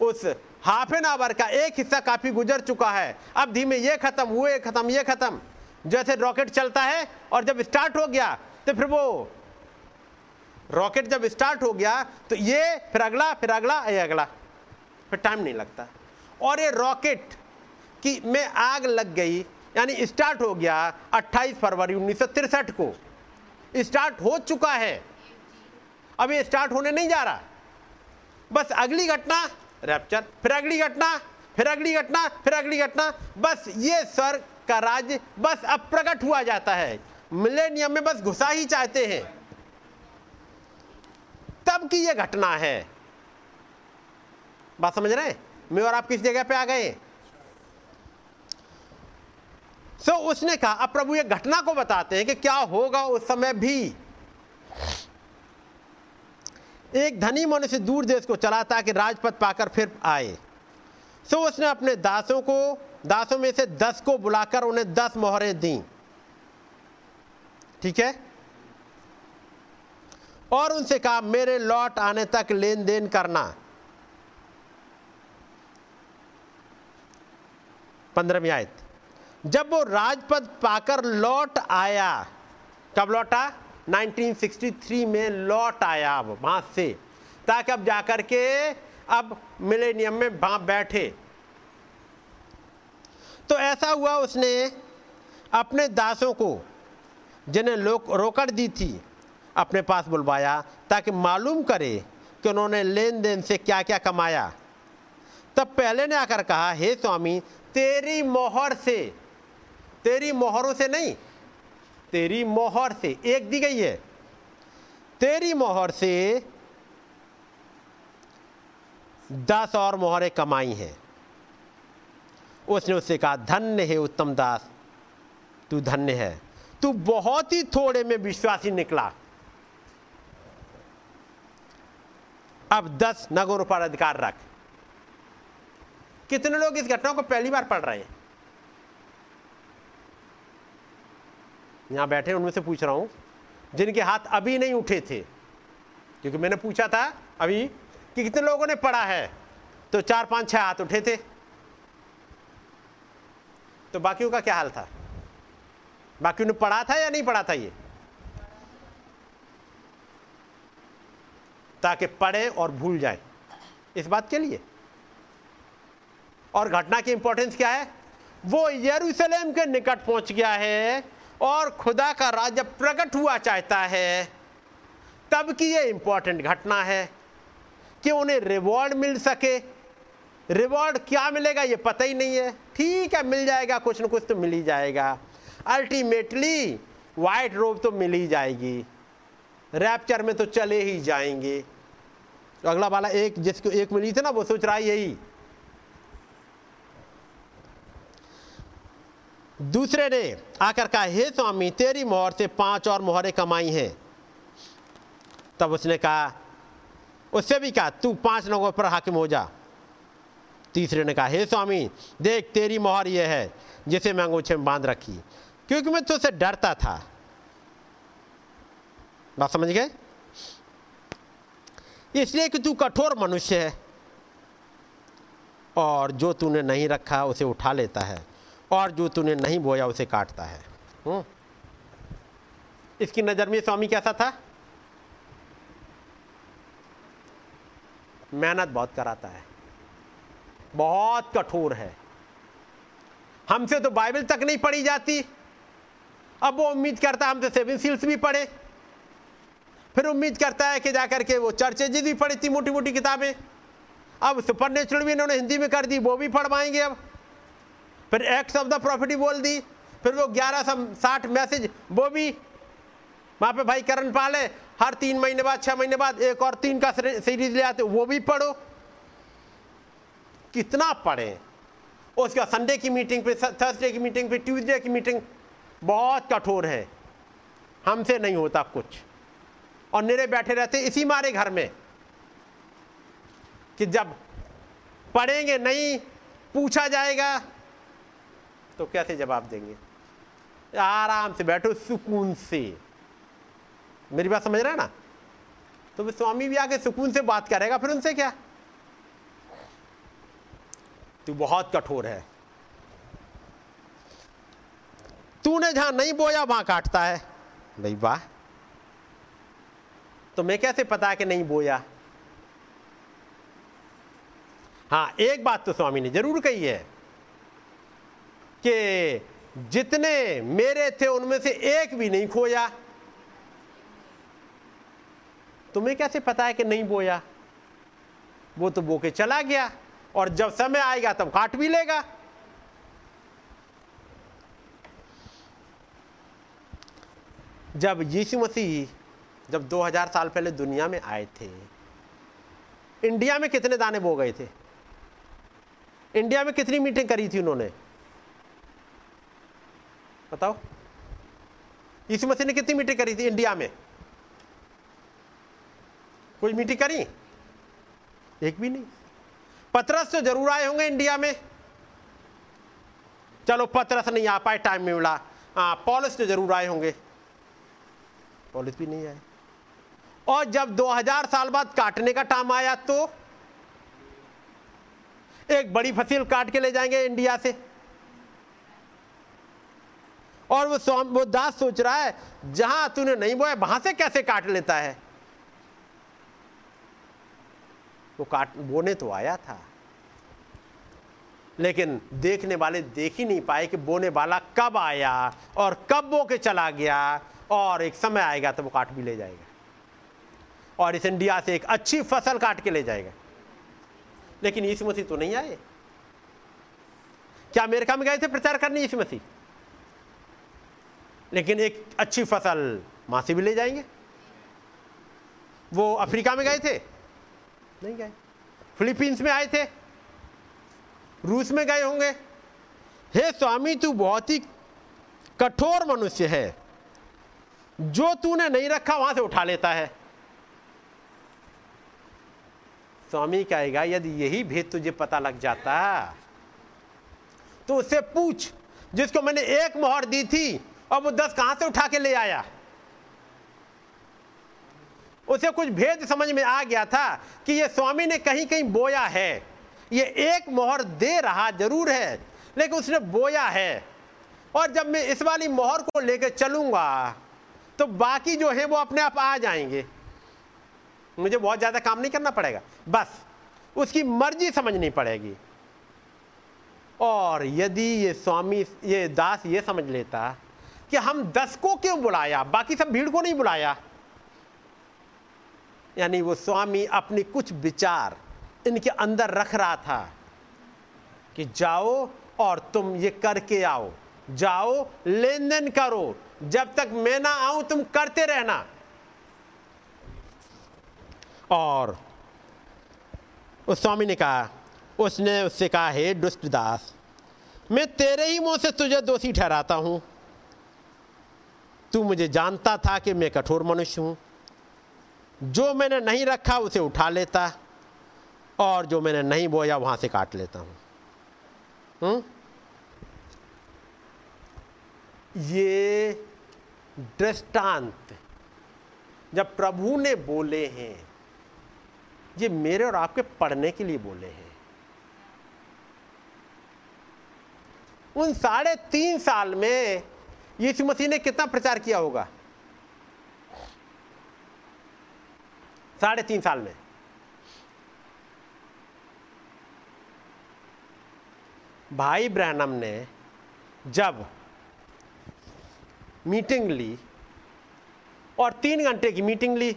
उस हाफ़ एन आवर का एक हिस्सा काफ़ी गुजर चुका है। अब धीमे ये खत्म हुए खत्म, ये खत्म। जैसे रॉकेट चलता है और जब स्टार्ट हो गया तो फिर वो रॉकेट जब स्टार्ट हो गया तो ये फिर अगला फिर अगला, ये अगला। फिर टाइम नहीं लगता। और ये रॉकेट की में आग लग गई यानी स्टार्ट हो गया 28 फरवरी उन्नीस को। स्टार्ट हो चुका है। अब ये स्टार्ट होने नहीं जा रहा। बस अगली घटना रैप्चर फिर अगली घटना, फिर अगली घटना, फिर अगली घटना, बस ये स्वर्ग का राज्य बस अब प्रकट हुआ जाता है। मिलेनियम में बस घुसा ही चाहते हैं। तब की ये घटना है। बात समझ रहे हैं? मैं और आप किस जगह पे आ गए? सो so, उसने कहा अब प्रभु ये घटना को बताते हैं कि क्या होगा उस समय भी? एक धनी मनुष्य दूर देश को चला ताकि राजपथ पाकर फिर आए। सो so, उसने अपने दासों को दासों में से दस को बुलाकर उन्हें दस मोहरें दी। ठीक है? और उनसे कहा मेरे लौट आने तक लेन देन करना। पंद्रहवीं आयत। जब वो राजपद पाकर लौट आया, कब लौटा? 1963 में लौट आया अब वहाँ से। ताकि अब जाकर के अब मिलेनियम में वहाँ बैठे। तो ऐसा हुआ उसने अपने दासों को, जिन्हें लोक रोकड़ दी थी, अपने पास बुलवाया, ताकि मालूम करे कि उन्होंने लेन देन से क्या क्या कमाया। तब पहले ने आकर कहा, हे स्वामी, तेरी मोहर से तेरी मोहरों से नहीं, तेरी मोहर से एक दी गई है। तेरी मोहर से दस और मोहरें कमाई हैं। उसने उससे कहा, धन्य है उत्तम दास, तू धन्य है। तू बहुत ही थोड़े में विश्वासी निकला। अब दस नगरों पर अधिकार रख। कितने लोग इस घटना को पहली बार पढ़ रहे हैं? यहाँ बैठे उनमें से पूछ रहा हूँ, जिनके हाथ अभी नहीं उठे थे। क्योंकि मैंने पूछा था अभी कि कितने लोगों ने पढ़ा है? तो चार, पाँच, छह हाथ उठे थे। तो बाकियों का क्या हाल था? बाकियों ने पढ़ा था या नहीं पढ़ा था ये? ताकि पढ़े और भूल जाए। इस बात के लिए। और घटना की इंपॉर्टेंस क्या है? वो यरूशलेम के निकट पहुँच गया है। और खुदा का राज्य प्रकट हुआ चाहता है, तब की ये इंपॉर्टेंट घटना है कि उन्हें रिवॉर्ड मिल सके। रिवॉर्ड क्या मिलेगा ये पता ही नहीं है। ठीक है, मिल जाएगा, कुछ ना कुछ तो मिल ही जाएगा। अल्टीमेटली वाइट रोब तो मिल ही जाएगी। रैप्चर में तो चले ही जाएँगे। अगला वाला एक जिसको एक मिली थी ना, वो सोच रहा है यही। दूसरे ने आकर कहा, हे स्वामी, तेरी मोहर से पाँच और मोहरें कमाई हैं। तब उसने कहा, उससे भी कहा, तू पाँच लोगों पर हाकिम हो जा। तीसरे ने कहा, हे स्वामी, देख, तेरी मोहर यह है, जिसे मैं अंगूछे में बाँध रखी, क्योंकि मैं तुझसे डरता था। बात समझ गए? इसलिए कि तू कठोर मनुष्य है और जो तूने नहीं रखा, उसे उठा लेता है। और जो तूने नहीं बोया उसे काटता है। हुँ? इसकी नज़र में स्वामी कैसा था? मेहनत बहुत कराता है। बहुत कठोर है। हमसे तो बाइबल तक नहीं पढ़ी जाती। अब वो उम्मीद करता है हमसे सेवन सील्स भी पढ़े। फिर उम्मीद करता है कि जाकर के वो चर्चेज भी पढ़ी थी मोटी मोटी किताबें। अब सुपर नेचुरल भी इन्होंने हिंदी में कर दी, वो भी पढ़वाएँगे अब। फिर एक्ट्स ऑफ़ द प्रॉफिटी बोल दी। फिर वो ग्यारह सौ साठ मैसेज वो भी वहाँ पे भाई करण पाल है, हर तीन महीने बाद छः महीने बाद एक और तीन का सीरीज़ ले आते, वो भी पढ़ो। कितना पढ़े। उसके संडे की मीटिंग पे थर्सडे की मीटिंग पे ट्यूसडे की मीटिंग बहुत कठोर है। हमसे नहीं होता कुछ। और निरे बैठे रहते, इसी मारे घर में। कि जब पढ़ेंगे नहीं, पूछा जाएगा तो कैसे जवाब देंगे? आराम से बैठो, सुकून से। मेरी बात समझ रहे ना? तो स्वामी भी आके सुकून से बात करेगा, फिर उनसे क्या? तू बहुत कठोर है। तूने जहाँ नहीं बोया, वहाँ काटता है। भाई वाह। तो मैं कैसे पता कि नहीं बोया? हाँ एक बात तो स्वामी ने ज़रूर कही है। कि जितने मेरे थे, उनमें से एक भी नहीं खोया। तुम्हें कैसे पता है कि नहीं बोया? वो तो बो के चला गया और जब समय आएगा तब काट भी लेगा। जब यीशु मसीह जब 2000 साल पहले दुनिया में आए थे, इंडिया में कितने दाने बो गए थे? इंडिया में कितनी मीटिंग करी थी उन्होंने? बताओ। इस मसीह ने कितनी मीटिंग करी थी इंडिया में? कोई मीटिंग करी? एक भी नहीं। पत्रस तो ज़रूर आए होंगे इंडिया में। चलो पत्रस नहीं आ पाए टाइम में मिला। हाँ पॉलिस तो ज़रूर आए होंगे। पॉलिस भी नहीं आए। और जब 2000 साल बाद काटने का टाइम आया तो एक बड़ी फ़सल काट के ले जाएँगे इंडिया से। और वो वो दास सोच रहा है, जहाँ तूने नहीं बोया, वहाँ से कैसे काट लेता है? वो काट बोने तो आया था, लेकिन देखने वाले देख ही नहीं पाए कि बोने वाला कब आया और कब बो के चला गया, और एक समय आएगा तो वो काट भी ले जाएगा। और इस इंडिया से एक अच्छी फ़सल काट के ले जाएगा। लेकिन यीशु मसीह तो नहीं आए। क्या अमेरिका में गए थे प्रचार करने यीशु मसीह? लेकिन एक अच्छी फ़सल वहाँ से भी ले जाएँगे। वो अफ्रीका में गए थे। नहीं गए। फिलीपींस में आए थे। रूस में गए होंगे। हे स्वामी, तू बहुत ही कठोर मनुष्य है। जो तूने नहीं रखा, वहाँ से उठा लेता है। स्वामी कहेगा, यदि यही भेद तुझे पता लग जाता तो उससे पूछ, जिसको मैंने एक मोहर दी थी और वो दस कहाँ से उठा के ले आया? उसे कुछ भेद समझ में आ गया था कि ये स्वामी ने कहीं कहीं बोया है। ये एक मोहर दे रहा ज़रूर है, लेकिन उसने बोया है। और जब मैं इस वाली मोहर को लेकर चलूँगा तो बाकी जो है वो अपने आप आ जाएँगे। मुझे बहुत ज़्यादा काम नहीं करना पड़ेगा। बस, उसकी मर्ज़ी समझनी पड़ेगी। और यदि ये स्वामी, ये दास ये समझ लेता कि हम दस को क्यों बुलाया? बाकी सब भीड़ को नहीं बुलाया। यानी वो स्वामी अपनी कुछ विचार इनके अंदर रख रहा था कि जाओ और तुम ये करके आओ। जाओ लेन देन करो। जब तक मैं ना आऊँ, तुम करते रहना। और उस स्वामी ने कहा, उसने उससे कहा, हे दुष्ट दास, मैं तेरे ही मुँह से तुझे दोषी ठहराता हूँ। तू मुझे जानता था कि मैं कठोर मनुष्य हूँ। जो मैंने नहीं रखा, उसे उठा लेता और जो मैंने नहीं बोया, वहाँ से काट लेता हूँ। हुँ? ये दृष्टांत जब प्रभु ने बोले हैं, ये मेरे और आपके पढ़ने के लिए बोले हैं। उन साढ़े तीन साल में यीशु मसीह ने कितना प्रचार किया होगा? साढ़े तीन साल में। भाई ब्रहणम ने जब मीटिंग ली और तीन घंटे की मीटिंग ली,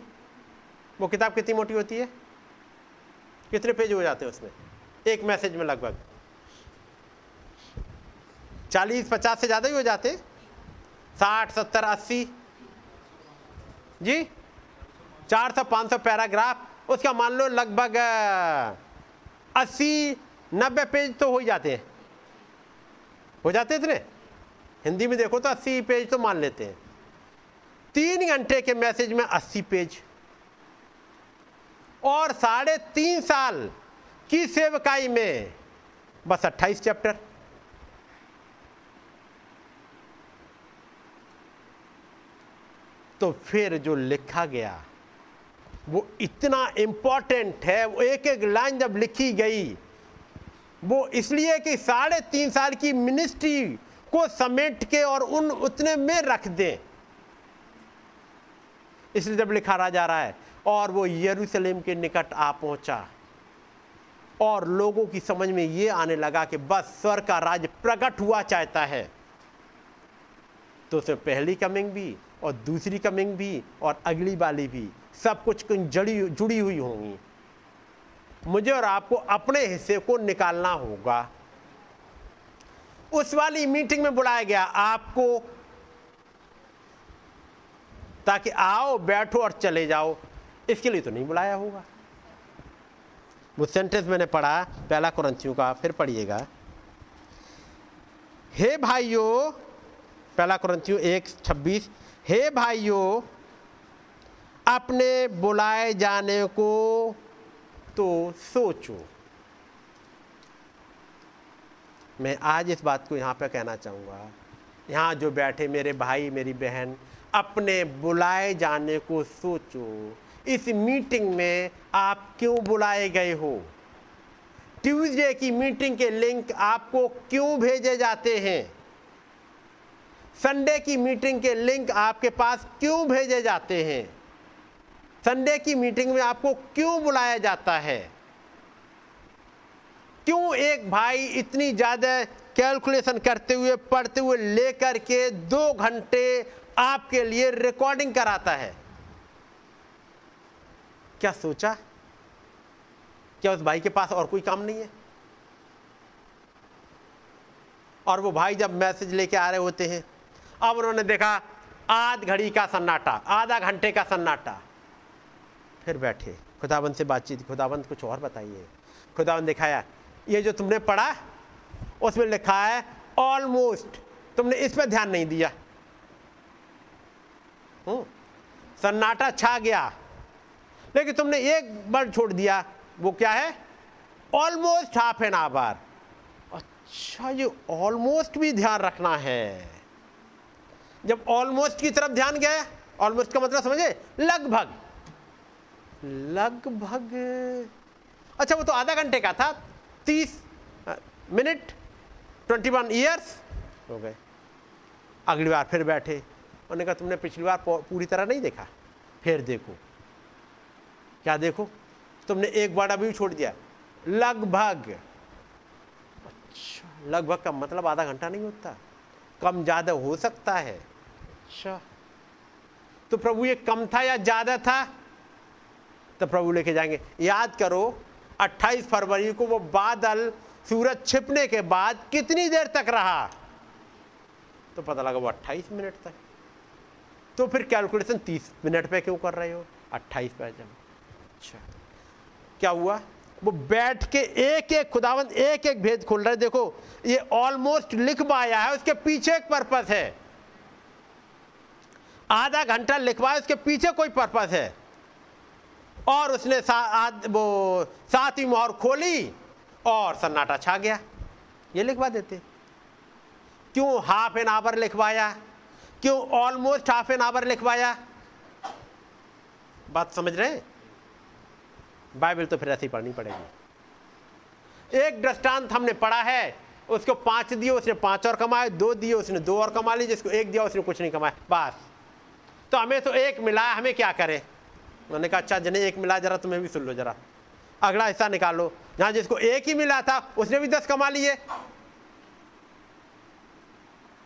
वो किताब कितनी मोटी होती है? कितने पेज हो जाते हैं उसमें? एक मैसेज में लगभग। चालीस, पचास से ज़्यादा ही हो जाते। साठ, सत्तर, अस्सी। जी? चार सौ, पाँच सौ पैराग्राफ, उसका मान लो लगभग अस्सी, नब्बे पेज तो हो ही जाते हैं। हो जाते इतने? हिंदी में देखो तो अस्सी पेज तो मान लेते हैं। तीन घंटे के मैसेज में अस्सी पेज। और साढ़े तीन साल की सेवकाई में, बस अट्ठाईस चैप्टर। तो फिर जो लिखा गया, वो इतना इंपॉर्टेंट है, वो एक एक लाइन जब लिखी गई, वो इसलिए कि साढ़े तीन साल की मिनिस्ट्री को समेट के और उन उतने में रख दें। इसलिए जब लिखा रहा जा रहा है, और वो यरूशलेम के निकट आ पहुँचा, और लोगों की समझ में ये आने लगा कि बस स्वर का राज प्रकट हुआ चाहता है। तो उसमें पहली कमिंग भी और दूसरी कमिंग भी और अगली वाली भी। सब कुछ जड़ी जुड़ी हुई होंगी। मुझे और आपको अपने हिस्से को निकालना होगा। उस वाली मीटिंग में बुलाया गया आपको, ताकि आओ, बैठो और चले जाओ। इसके लिए तो नहीं बुलाया होगा। वो सेंटेंस मैंने पढ़ा, पहला कुरंथियों का, फिर पढ़िएगा। हे भाइयों, पहला कुरंथियों एक, छब्बीस हे भाइयों, अपने बुलाए जाने को तो सोचो। मैं आज इस बात को यहाँ पर कहना चाहूँगा। यहाँ जो बैठे मेरे भाई, मेरी बहन, अपने बुलाए जाने को सोचो। इस मीटिंग में आप क्यों बुलाए गए हो? ट्यूसडे की मीटिंग के लिंक आपको क्यों भेजे जाते हैं? संडे की मीटिंग के लिंक आपके पास क्यों भेजे जाते हैं? संडे की मीटिंग में आपको क्यों बुलाया जाता है? क्यों एक भाई इतनी ज़्यादा कैलकुलेशन करते हुए, पढ़ते हुए लेकर के दो घंटे आपके लिए रिकॉर्डिंग कराता है? क्या सोचा? क्या उस भाई के पास और कोई काम नहीं है? और वो भाई जब मैसेज लेके आ रहे होते हैं अब उन्होंने देखा आध घड़ी का सन्नाटा आधा घंटे का सन्नाटा। फिर बैठे। खुदाबंद से बातचीत खुदाबंद कुछ और बताइए। खुदाबंद दिखाया ये जो तुमने पढ़ा उसमें लिखा है ऑलमोस्ट तुमने इस पर ध्यान नहीं दिया। हम्म, सन्नाटा छा गया। लेकिन तुमने एक वर्ड छोड़ दिया वो क्या है? ऑलमोस्ट हाफ़ एन आवर अच्छा ये ऑलमोस्ट भी ध्यान रखना है। जब ऑलमोस्ट की तरफ़ ध्यान गया ऑलमोस्ट का मतलब समझे? लगभग। लगभग। अच्छा वो तो आधा घंटे का था। तीस मिनट ट्वेंटी वन ईयर्स हो गए। अगली बार फिर बैठे। उन्होंने कहा, तुमने पिछली बार पूरी तरह नहीं देखा? फिर देखो। क्या देखो? तुमने एक बार अभी छोड़ दिया। लगभग। अच्छा लगभग का मतलब आधा घंटा नहीं होता। कम ज़्यादा हो सकता है। अच्छा। तो प्रभु ये कम था या ज़्यादा था? तो प्रभु लेके जाएँगे। याद करो 28 फरवरी को वो बादल सूरज छिपने के बाद कितनी देर तक रहा? तो पता लगा वो 28 मिनट तक। तो फिर कैलकुलेशन 30 मिनट पे क्यों कर रहे हो? 28 पे जब। अच्छा। क्या हुआ? वो बैठ के एक एक खुदावंत एक एक भेद खोल रहे देखो, ये ऑलमोस्ट लिख पाया है, उसके पीछे एक पर्पस है। आधा घंटा लिखवाया उसके पीछे कोई पर्पस है। और उसने सा, आद, वो सातवीं मोहर खोली और सन्नाटा छा गया। ये लिखवा देते। क्यों हाफ़ एन आवर लिखवाया? क्यों ऑलमोस्ट हाफ़ एन आवर लिखवाया? बात समझ रहे बाइबल तो फिर ऐसे ही पढ़नी पड़ेगी। एक दृष्टांत हमने पढ़ा है उसको पाँच दिए उसने पाँच और कमाए दो दिए उसने दो और कमा ली जिसको एक दिया उसने कुछ नहीं कमाया। बस। तो हमें तो एक मिला, हमें क्या करें? उन्होंने कहा अच्छा जिन्हें एक मिला, जरा तुम्हें भी सुन लो जरा। अगला हिस्सा निकालो। जहाँ जिसको एक ही मिला था, उसने भी दस कमा लिए।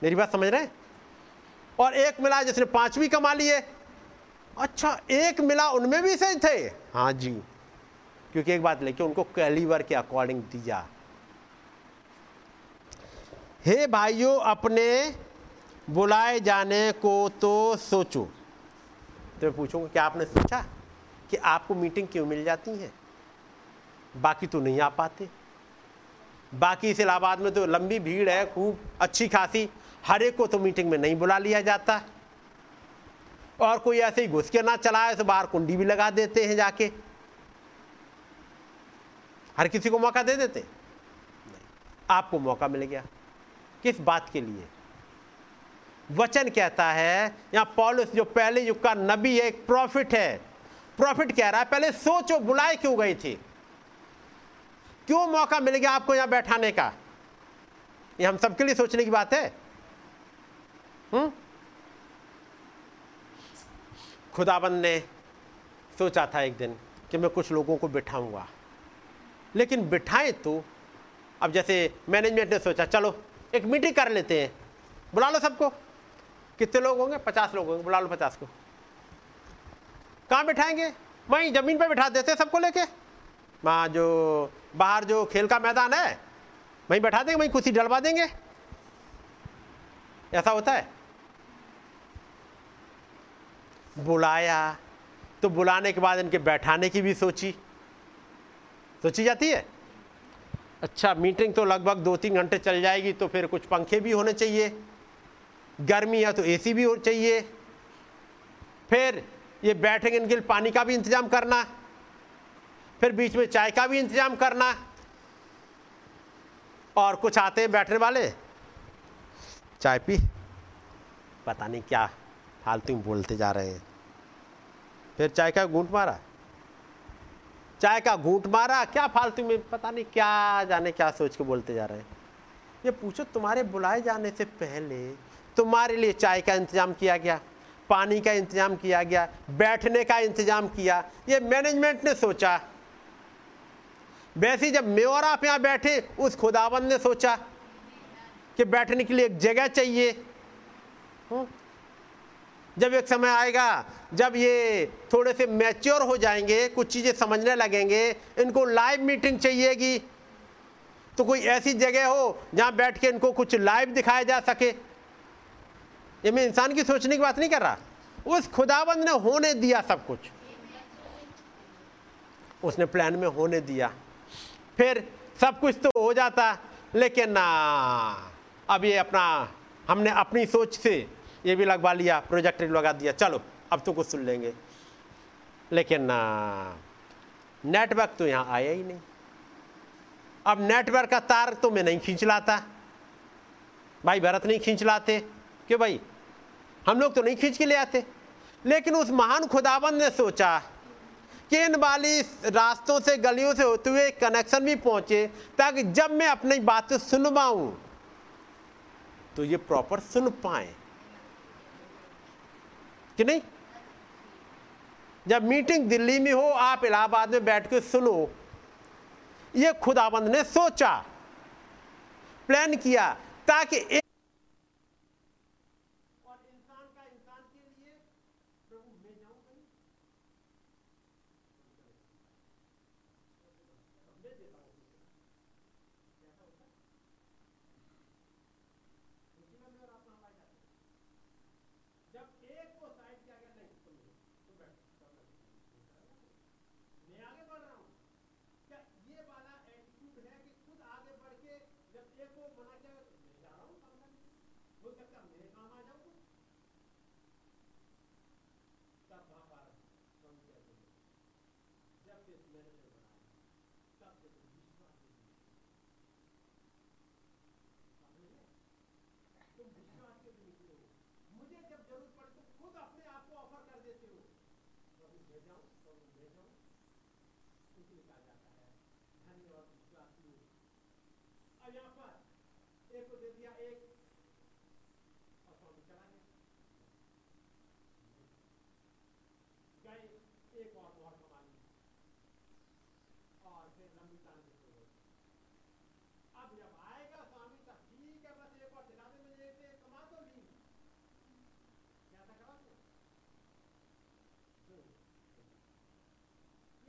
मेरी बात समझ रहे और एक मिला जिसने पांचवी कमा लिए। अच्छा एक मिला उनमें भी सही थे? हाँ जी। क्योंकि एक बात लेके उनको कैलीवर के अकॉर्डिंग दिया। हे भाइयों, अपने बुलाए जाने को तो सोचो। तो मैं पूछूँगा क्या आपने सोचा कि आपको मीटिंग क्यों मिल जाती है? बाकी तो नहीं आ पाते। बाकी इस इलाहाबाद में तो लंबी भीड़ है, खूब अच्छी खासी। हर एक को तो मीटिंग में नहीं बुला लिया जाता। और कोई ऐसे ही घुस के ना चलाए तो बाहर कुंडी भी लगा देते हैं जाके। हर किसी को मौका दे देते? आपको मौका मिल गया। किस बात के लिए? वचन कहता है, यहाँ पॉलिस, जो पहले युग का नबी है, एक प्रॉफिट है। प्रॉफिट कह रहा है, पहले सोचो बुलाए क्यों गई थी? क्यों मौका मिल गया आपको यहाँ बैठाने का? ये हम सबके लिए सोचने की बात है। हुँ? खुदाबंद ने सोचा था एक दिन कि मैं कुछ लोगों को बिठाऊँगा। लेकिन बिठाएँ तो अब जैसे मैनेजमेंट ने सोचा, चलो, एक मीटिंग कर लेते हैं। बुला लो सबको। कितने लोग होंगे? पचास लोग होंगे, बुला लो पचास को। कहाँ बिठाएँगे? वहीं ज़मीन पर बिठा देते सबको लेके। वहाँ जो, बाहर जो खेल का मैदान है, वहीं बैठा देंगे, वहीं कुर्सी डलवा देंगे। ऐसा होता है? बुलाया तो बुलाने के बाद इनके बैठाने की भी सोची। सोची जाती है? अच्छा मीटिंग तो लगभग दो तीन घंटे चल जाएगी तो फिर कुछ पंखे भी होने चाहिए। गर्मी है तो एसी भी हो चाहिए। फिर ये बैठेंगे इनके लिए पानी का भी इंतज़ाम करना। फिर बीच में चाय का भी इंतज़ाम करना। और कुछ आते हैं बैठने वाले। चाय पी। पता नहीं क्या फालतू में बोलते जा रहे हैं। फिर चाय का घूंट मारा। चाय का घूंट मारा। क्या फालतू में पता नहीं क्या जाने क्या सोच के बोलते जा रहे हैं। ये पूछो तुम्हारे बुलाए जाने से पहले तुम्हारे लिए चाय का इंतज़ाम किया गया, पानी का इंतज़ाम किया गया, बैठने का इंतज़ाम किया। ये मैनेजमेंट ने सोचा। वैसे जब मैं और आप यहाँ बैठे, उस खुदाबंद ने सोचा कि बैठने के लिए एक जगह चाहिए। हम्म। जब एक समय आएगा, जब ये थोड़े से मैच्योर हो जाएँगे, कुछ चीज़ें समझने लगेंगे, इनको लाइव मीटिंग चाहिएगी। तो कोई ऐसी जगह हो जहाँ बैठ के इनको कुछ लाइव दिखाया जा सके। ये मैं इंसान की सोचने की बात नहीं कर रहा। उस खुदाबंद ने होने दिया सब कुछ। उसने प्लान में होने दिया। फिर सब कुछ तो हो जाता, लेकिन ना अब ये अपना, हमने अपनी सोच से ये भी लगवा लिया प्रोजेक्टर लगा दिया। चलो, अब तो कुछ सुन लेंगे। लेकिन ना नेटवर्क तो यहाँ आया ही नहीं। अब नेटवर्क का तार तो मैं नहीं खींच लाता। भाई, भरत नहीं खींच लाते। क्यों भाई? हम लोग तो नहीं खींच के ले आते। लेकिन उस महान खुदाबंद ने सोचा कि इन वाली रास्तों से, गलियों से होते हुए कनेक्शन भी पहुँचे, ताकि जब मैं अपनी बातें सुनवाऊं तो ये प्रॉपर सुन पाए। कि नहीं? जब मीटिंग दिल्ली में हो, आप इलाहाबाद में बैठ के सुनो। ये खुदाबंद ने सोचा प्लान किया, ताकि एक और इंसान का इंसान के लिए प्रभु मैं जाऊँ कहीं जब एक को साइड किया गया नहीं तुम तुम बैठ मैं आगे बढ़ रहा हूँ क्या ये वाला एटीट्यूड है कि खुद आगे बढ़ के जब एक को मना किया मैं जा रहा हूँ काम करने हो सकता मेरे काम आ जाऊँ तब वहाँ पर हम कहते हैं जब से मैंने से बनाया तब से तुम विश्वास के लिए समझ गए? तुम विश्वास के लिए निकले हो मुझे जब ज़रूरत पड़े तो खुद अपने आप को ऑफ़र कर देते हो प्रभु मैं जाऊँ प्रभु मैं जाऊँ इसलिए कहा जाता है धन्य और विश्वासी अब यहाँ पर एक को दे दिया एक और स्वामी चला गया गए एक और मोहर कमा ली और फिर लंबी तान से शुरू हो अब जब आएगा स्वामी तब ठीक है बस एक और दिला दे मुझे एक से कमा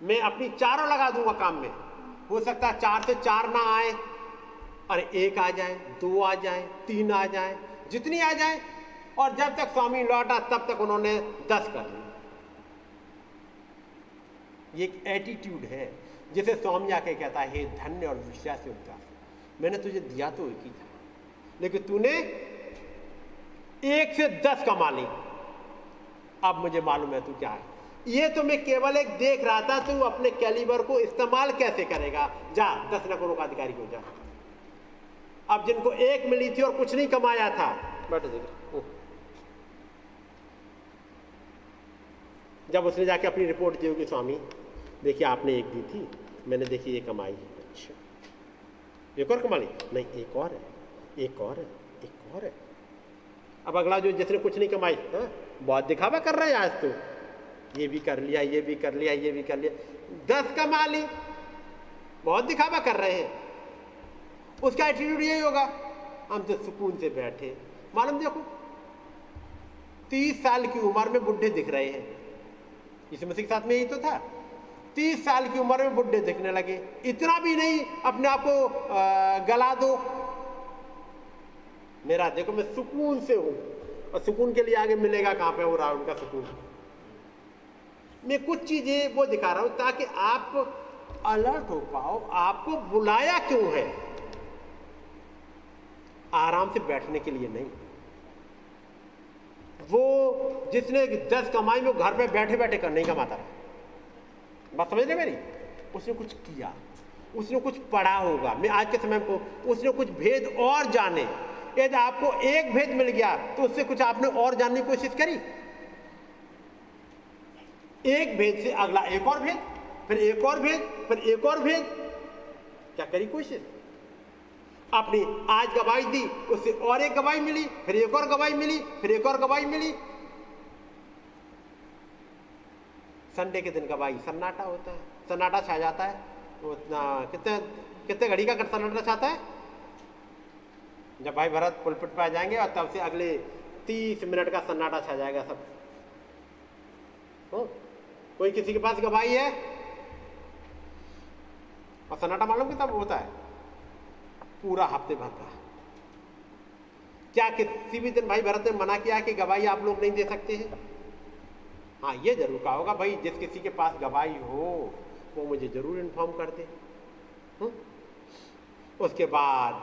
मैं अपनी चारों लगा दूँगा काम में। हो सकता है चार से चार ना आए। अरे एक आ जाए, दो आ जाए, तीन आ जाए, जितनी आ जाए, और जब तक स्वामी लौटा, तब तक उन्होंने दस कर ली ये एक एटीट्यूड है, जिसे स्वामी आके कहता है, हे धन्य और विश्वास से मैंने तुझे दिया तो एक ही था, लेकिन तूने एक से दस कमा ली। अब मुझे मालूम है तू क्या है। ये तो मैं केवल एक देख रहा था तू अपने कैलिबर को इस्तेमाल कैसे करेगा? जा दस नकरों का अधिकारी हो जा। अब जिनको एक मिली थी और कुछ नहीं कमाया था। बैठो देखो जब उसने जाके अपनी रिपोर्ट दी होगी स्वामी देखिए आपने एक दी थी मैंने देखी ये कमाई अच्छा। एक और कमा ली नहीं एक और है एक और है एक और है। अब अगला जो जिसने कुछ नहीं कमाई हाँ बहुत दिखावा कर रहे हैं आज तो। ये भी कर लिया, ये भी कर लिया, ये भी कर लिया। दस कमा ली बहुत दिखावा कर रहे हैं। उसका एटीट्यूड यही होगा, हम तो सुकून से बैठे। मालूम देखो, तीस साल की उम्र में बुढ़े दिख रहे हैं। इस मसीह के साथ में यही तो था। तीस साल की उम्र में बुढ़े दिखने लगे। इतना भी नहीं, अपने आप को गला दो। मेरा देखो, मैं सुकून से हूँ। और सुकून के लिए आगे मिलेगा कहाँ पे? हो रहा है उनका सुकून। मैं कुछ चीज़ें वो दिखा रहा हूँ ताकि आप अलर्ट हो पाओ, आपको बुलाया क्यों है? आराम से बैठने के लिए नहीं। वो जिसने दस कमाई में घर पे बैठे बैठे कर नहीं कमाता रहा। बात समझ रहे मेरी? उसने कुछ किया, उसने कुछ पढ़ा होगा। मैं आज के समय को, उसने कुछ भेद और जाने। यदि आपको एक भेद मिल गया तो उससे कुछ आपने और जानने की कोशिश करी? एक भेद से अगला एक और भेद, फिर एक और भेद, फिर एक और भेद। क्या करी कोशिश? आपने आज गवाही दी, उससे और एक गवाही मिली, फिर एक और गवाही मिली, फिर एक और गवाही मिली। संडे के दिन गवाही, सन्नाटा होता है, सन्नाटा छा जाता है। तो कितने कितने घड़ी का सन्नाटा छाता है? जब भाई भरत पुलपिट पे आ जाएँगे और तब से अगले तीस मिनट का सन्नाटा छा जाएगा सब। हो? कोई किसी के पास गवाही है? और सन्नाटा मालूम कितना होता है? पूरा हफ़्ते भर का। क्या किसी भी दिन भाई भरत ने मना किया कि गवाही आप लोग नहीं दे सकते हैं? हाँ ये ज़रूर कहा होगा, भाई, जिस किसी के पास गवाही हो, वो मुझे ज़रूर इन्फॉर्म कर दे? उसके बाद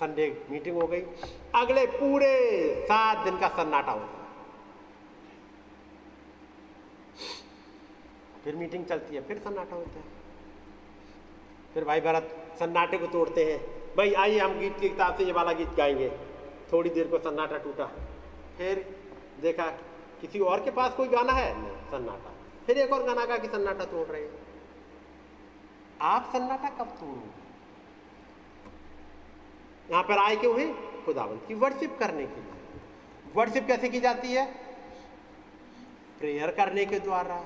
संडे मीटिंग हो गई। अगले पूरे सात दिन का सन्नाटा होता फिर मीटिंग चलती है, फिर सन्नाटा होता है। फिर भाई भारत, सन्नाटे को तोड़ते हैं। भाई आइए, हम गीत की किताब से ये वाला गीत गाएँगे। थोड़ी देर को सन्नाटा टूटा। फिर देखा, किसी और के पास कोई गाना है? नहीं, सन्नाटा। फिर एक और गाना गा कि सन्नाटा तोड़ रहे आप सन्नाटा कब तोड़ो यहाँ पर आए क्यों है? खुदावंत की वर्शिप करने के लिए। वर्शिप कैसे की जाती है? प्रेयर करने के द्वारा।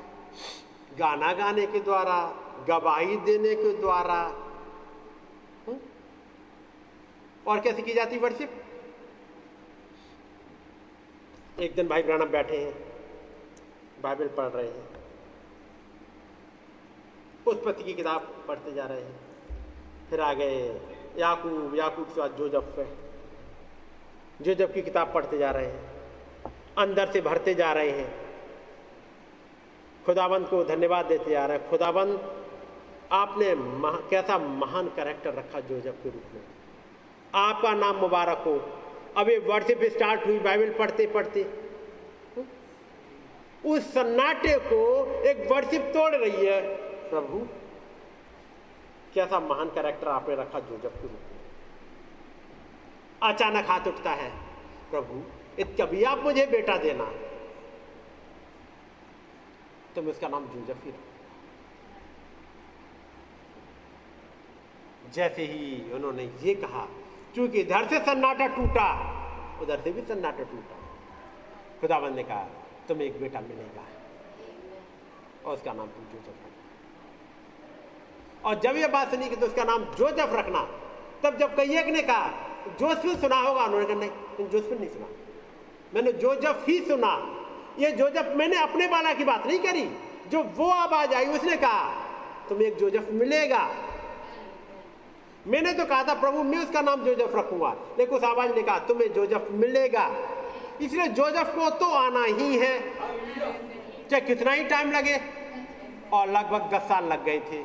गाना गाने के द्वारा, गवाही देने के द्वारा? और कैसे की जाती वर्शिप एक दिन भाई ब्रानम बैठे हैं बाइबल पढ़ रहे हैं। उत्पत्ति की किताब पढ़ते जा रहे हैं। फिर आ गए, याकूब याकूब के बाद जोजफ है। जोजफ की किताब पढ़ते जा रहे हैं। अंदर से भरते जा रहे हैं। खुदाबंद को धन्यवाद देते जा रहे हैं। खुदाबंद आपने महा, कैसा महान कैरेक्टर रखा जोजफ के रूप में। आपका नाम मुबारक हो। अब ये वर्शिप स्टार्ट हुई बाइबल पढ़ते पढ़ते। उस सन्नाटे को एक वर्शिप तोड़ रही है प्रभु। कैसा महान कैरेक्टर आपने रखा जोजफ के रूप में। अचानक हाथ उठता है प्रभु कभी आप मुझे बेटा देना। तुम उसका नाम जोजफ ही रखो जैसे ही उन्होंने ये कहा क्योंकि इधर से सन्नाटा टूटा, उधर से भी सन्नाटा टूटा। खुदाबंद ने कहा, तुम्हें एक बेटा मिलेगा। और उसका नाम तुम जोजफ रखना। और जब यह बात सुनी कि तो उसका नाम जोजफ रखना, तब जब कई एक ने कहा जोसफिन सुना होगा? उन्होंने कहा, नहीं जोसफिन नहीं सुना। मैंने जोजफ ही सुना। ये जोजफ, मैंने अपने बाला की बात नहीं करी। जो वो आवाज़ आई, उसने कहा तुम्हें एक जोजफ मिलेगा। मैंने तो कहा था, प्रभु, मैं उसका नाम जोजफ रखूँगा। लेकिन उस आवाज़ ने कहा, तुम्हें जोजफ मिलेगा। इसलिए जोजफ को तो आना ही है। चाहे कितना ही टाइम लगे, और लगभग दस साल लग गए थे,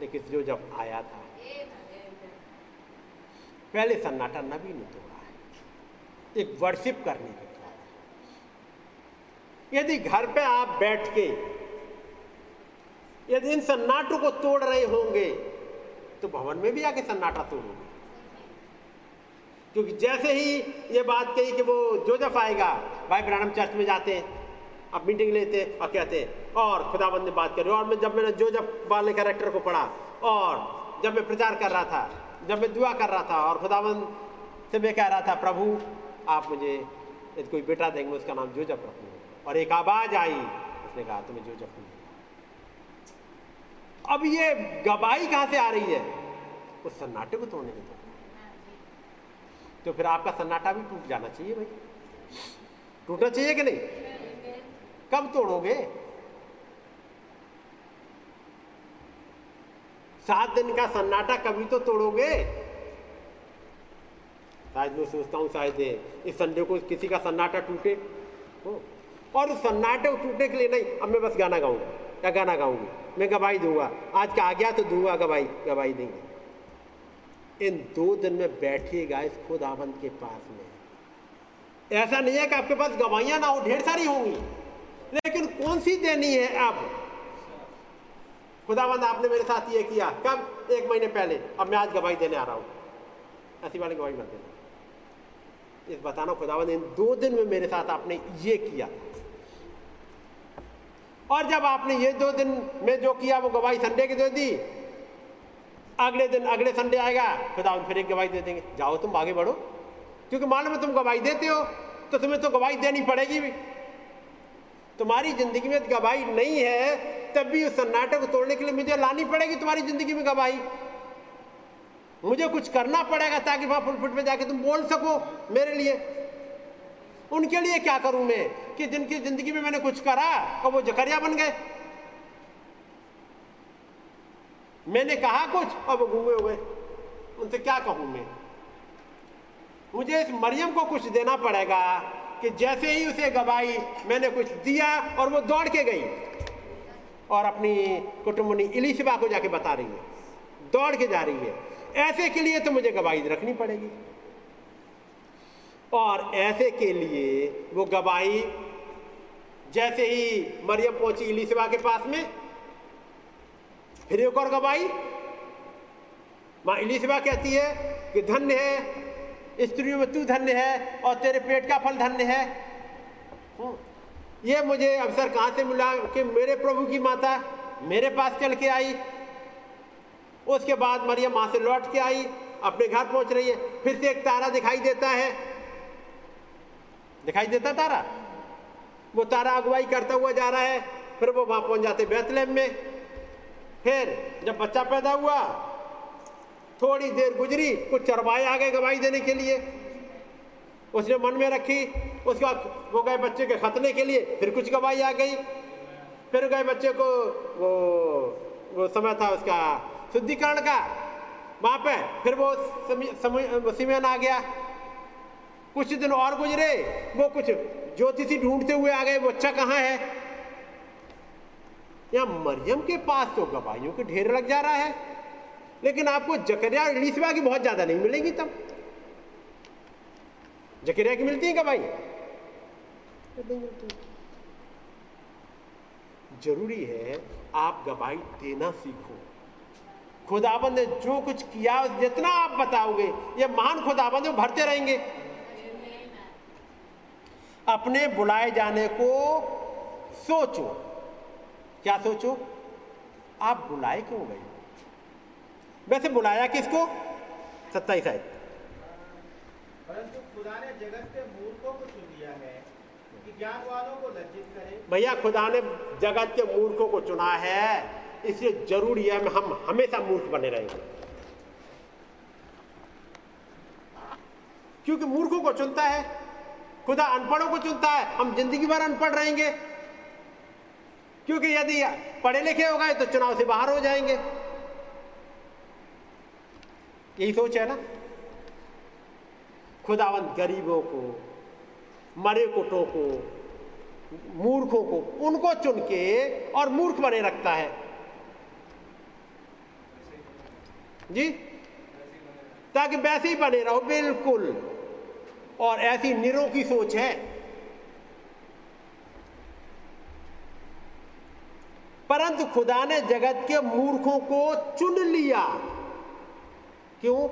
लेकिन जोजफ आया था। पहले सन्नाटा नबी ने तोड़ा है, एक वर्शिप करने के यदि घर पे आप बैठ के यदि इन सन्नाटों को तोड़ रहे होंगे तो भवन में भी आके सन्नाटा तोड़ोगे। क्योंकि जैसे ही ये बात कही कि वो जोजफ आएगा, भाई ब्रानम चर्च में जाते हैं, अब मीटिंग लेते और कहते और खुदाबंद ने बात करी, और मैं जब मैंने जोजफ वाले कैरेक्टर को पढ़ा, और जब मैं प्रचार कर रहा था, जब मैं दुआ कर रहा था, और खुदाबंद से मैं कह रहा था, प्रभु, आप मुझे यदि कोई बेटा देंगे, उसका नाम जोजफ रखूँ। और एक आवाज़ आई। उसने कहा, तुम्हें जो नहीं अब ये गवाही कहाँ से आ रही है? उस सन्नाटे को तोड़ने के तो तो फिर आपका सन्नाटा भी टूट जाना चाहिए भाई। टूटना चाहिए कि नहीं? कब तोड़ोगे? सात दिन का सन्नाटा कभी तो तोड़ोगे? शायद मैं सोचता हूँ, शायद इस संडे को किसी का सन्नाटा टूटे। हो। और उस सन्नाटे को टूटने के लिए नहीं, अब मैं बस गाना गाऊँगा। या गाना गाऊँगी? मैं गवाही दूँगा। आज का आ गया तो दूँगा गवाही गवाही देंगे। इन दो दिन में बैठिएगा इस खुदाबंद के पास में। ऐसा नहीं है कि आपके पास गवाहियाँ ना हो, ढेर सारी होंगी। लेकिन कौन सी देनी है अब? खुदाबंद, आपने मेरे साथ ये किया। कब? एक महीने पहले। अब मैं आज गवाही देने आ रहा हूँ। ऐसी वाली गवाही मत देना। इस बताना खुदाबंद, इन दो दिन में मेरे साथ आपने ये किया और जब आपने ये दो दिन में जो किया, वो गवाही संडे की दे दी। अगले दिन, अगले संडे आएगा खुदाबंद फिर एक गवाही दे देंगे। जाओ तुम आगे बढ़ो। क्योंकि मालूम है तुम गवाही देते हो तो तुम्हें तो गवाही देनी पड़ेगी भी। तुम्हारी ज़िंदगी में गवाही नहीं है, तब भी उस सन्नाटे को तोड़ने के लिए मुझे लानी पड़ेगी तुम्हारी ज़िंदगी में गवाही। मुझे कुछ करना पड़ेगा ताकि वहाँ फुलफुट में जाके तुम बोल सको मेरे लिए। उनके लिए क्या करूँ मैं? कि जिनकी ज़िंदगी में मैंने कुछ करा और वो जकरिया बन गए। मैंने कहा कुछ और वो घूमे हुए उनसे क्या कहूँ मैं? मुझे इस मरियम को कुछ देना पड़ेगा कि जैसे ही उसे गवाही मैंने कुछ दिया और वो दौड़ के गई। और अपनी कुटुंबनी इलिशिबा को जाके बता रही है। दौड़ के जा रही है। ऐसे के लिए तो मुझे गवाही रखनी पड़ेगी। और ऐसे के लिए वो गवाही जैसे ही मरियम पहुँची इलिशिबा के पास में, फिर एक और गवाही। माँ इलिशिबा कहती है कि धन्य है, स्त्रियों में तू धन्य है और तेरे पेट का फल धन्य है। हम्म। ये मुझे अवसर कहाँ से मिला कि मेरे प्रभु की माता मेरे पास चल के आई। उसके बाद मरियम माँ से लौट के आई, अपने घर पहुँच रही है, फिर से एक तारा दिखाई देता है। दिखाई देता तारा। वो तारा अगुवाई करता हुआ जा रहा है, फिर वो वहाँ पहुँच जाते बैतलेम में। फिर जब बच्चा पैदा हुआ, थोड़ी देर गुजरी, कुछ चरवाए आ गए गवाही देने के लिए। उसने मन में रखी, उसके बाद वो गए बच्चे के खतने के लिए, फिर कुछ गवाही आ गई। फिर गए बच्चे को, वो वो समय था उसका शुद्धिकरण का। वहाँ पे फिर वो सीमेन आ गया। कुछ दिन और गुजरे, वो कुछ ज्योतिषी ढूंढते हुए आ गए बच्चा कहाँ है? या मरियम के पास तो गवाहियों के ढेर लग जा रहा है, लेकिन आपको जकरिया और इलिशबा की बहुत ज़्यादा नहीं मिलेगी तब। जकरिया की मिलती है भाई ज़रूरी है आप गवाही देना सीखो। खुदाबंद ने जो कुछ किया, जितना आप बताओगे, ये महान खुदाबंद भरते रहेंगे। अपने बुलाए जाने को सोचो। क्या सोचो? आप बुलाए क्यों गए? वैसे बुलाया किसको? सत्ताईस आयत। परंतु खुदा ने जगत के मूर्खों को चुन है कि ज्ञान वालों को लज्जित करे। भैया खुदा ने जगत के मूर्खों को चुना है इसलिए ज़रूरी है हम हमेशा मूर्ख बने रहेंगे क्योंकि मूर्खों को चुनता है खुदा अनपढ़ों को चुनता है। हम ज़िंदगी भर अनपढ़ रहेंगे। क्योंकि यदि पढ़े लिखे हो गए तो चुनाव से बाहर हो जाएँगे। यही सोच है ना? खुदावंत गरीबों को, मरे कुटों को, मूर्खों को, उनको चुन के और मूर्ख बने रखता है। जी? ताकि वैसे ही बने रहो, बिल्कुल। और ऐसी निरों की सोच है। परंतु खुदा ने जगत के मूर्खों को चुन लिया। क्यों?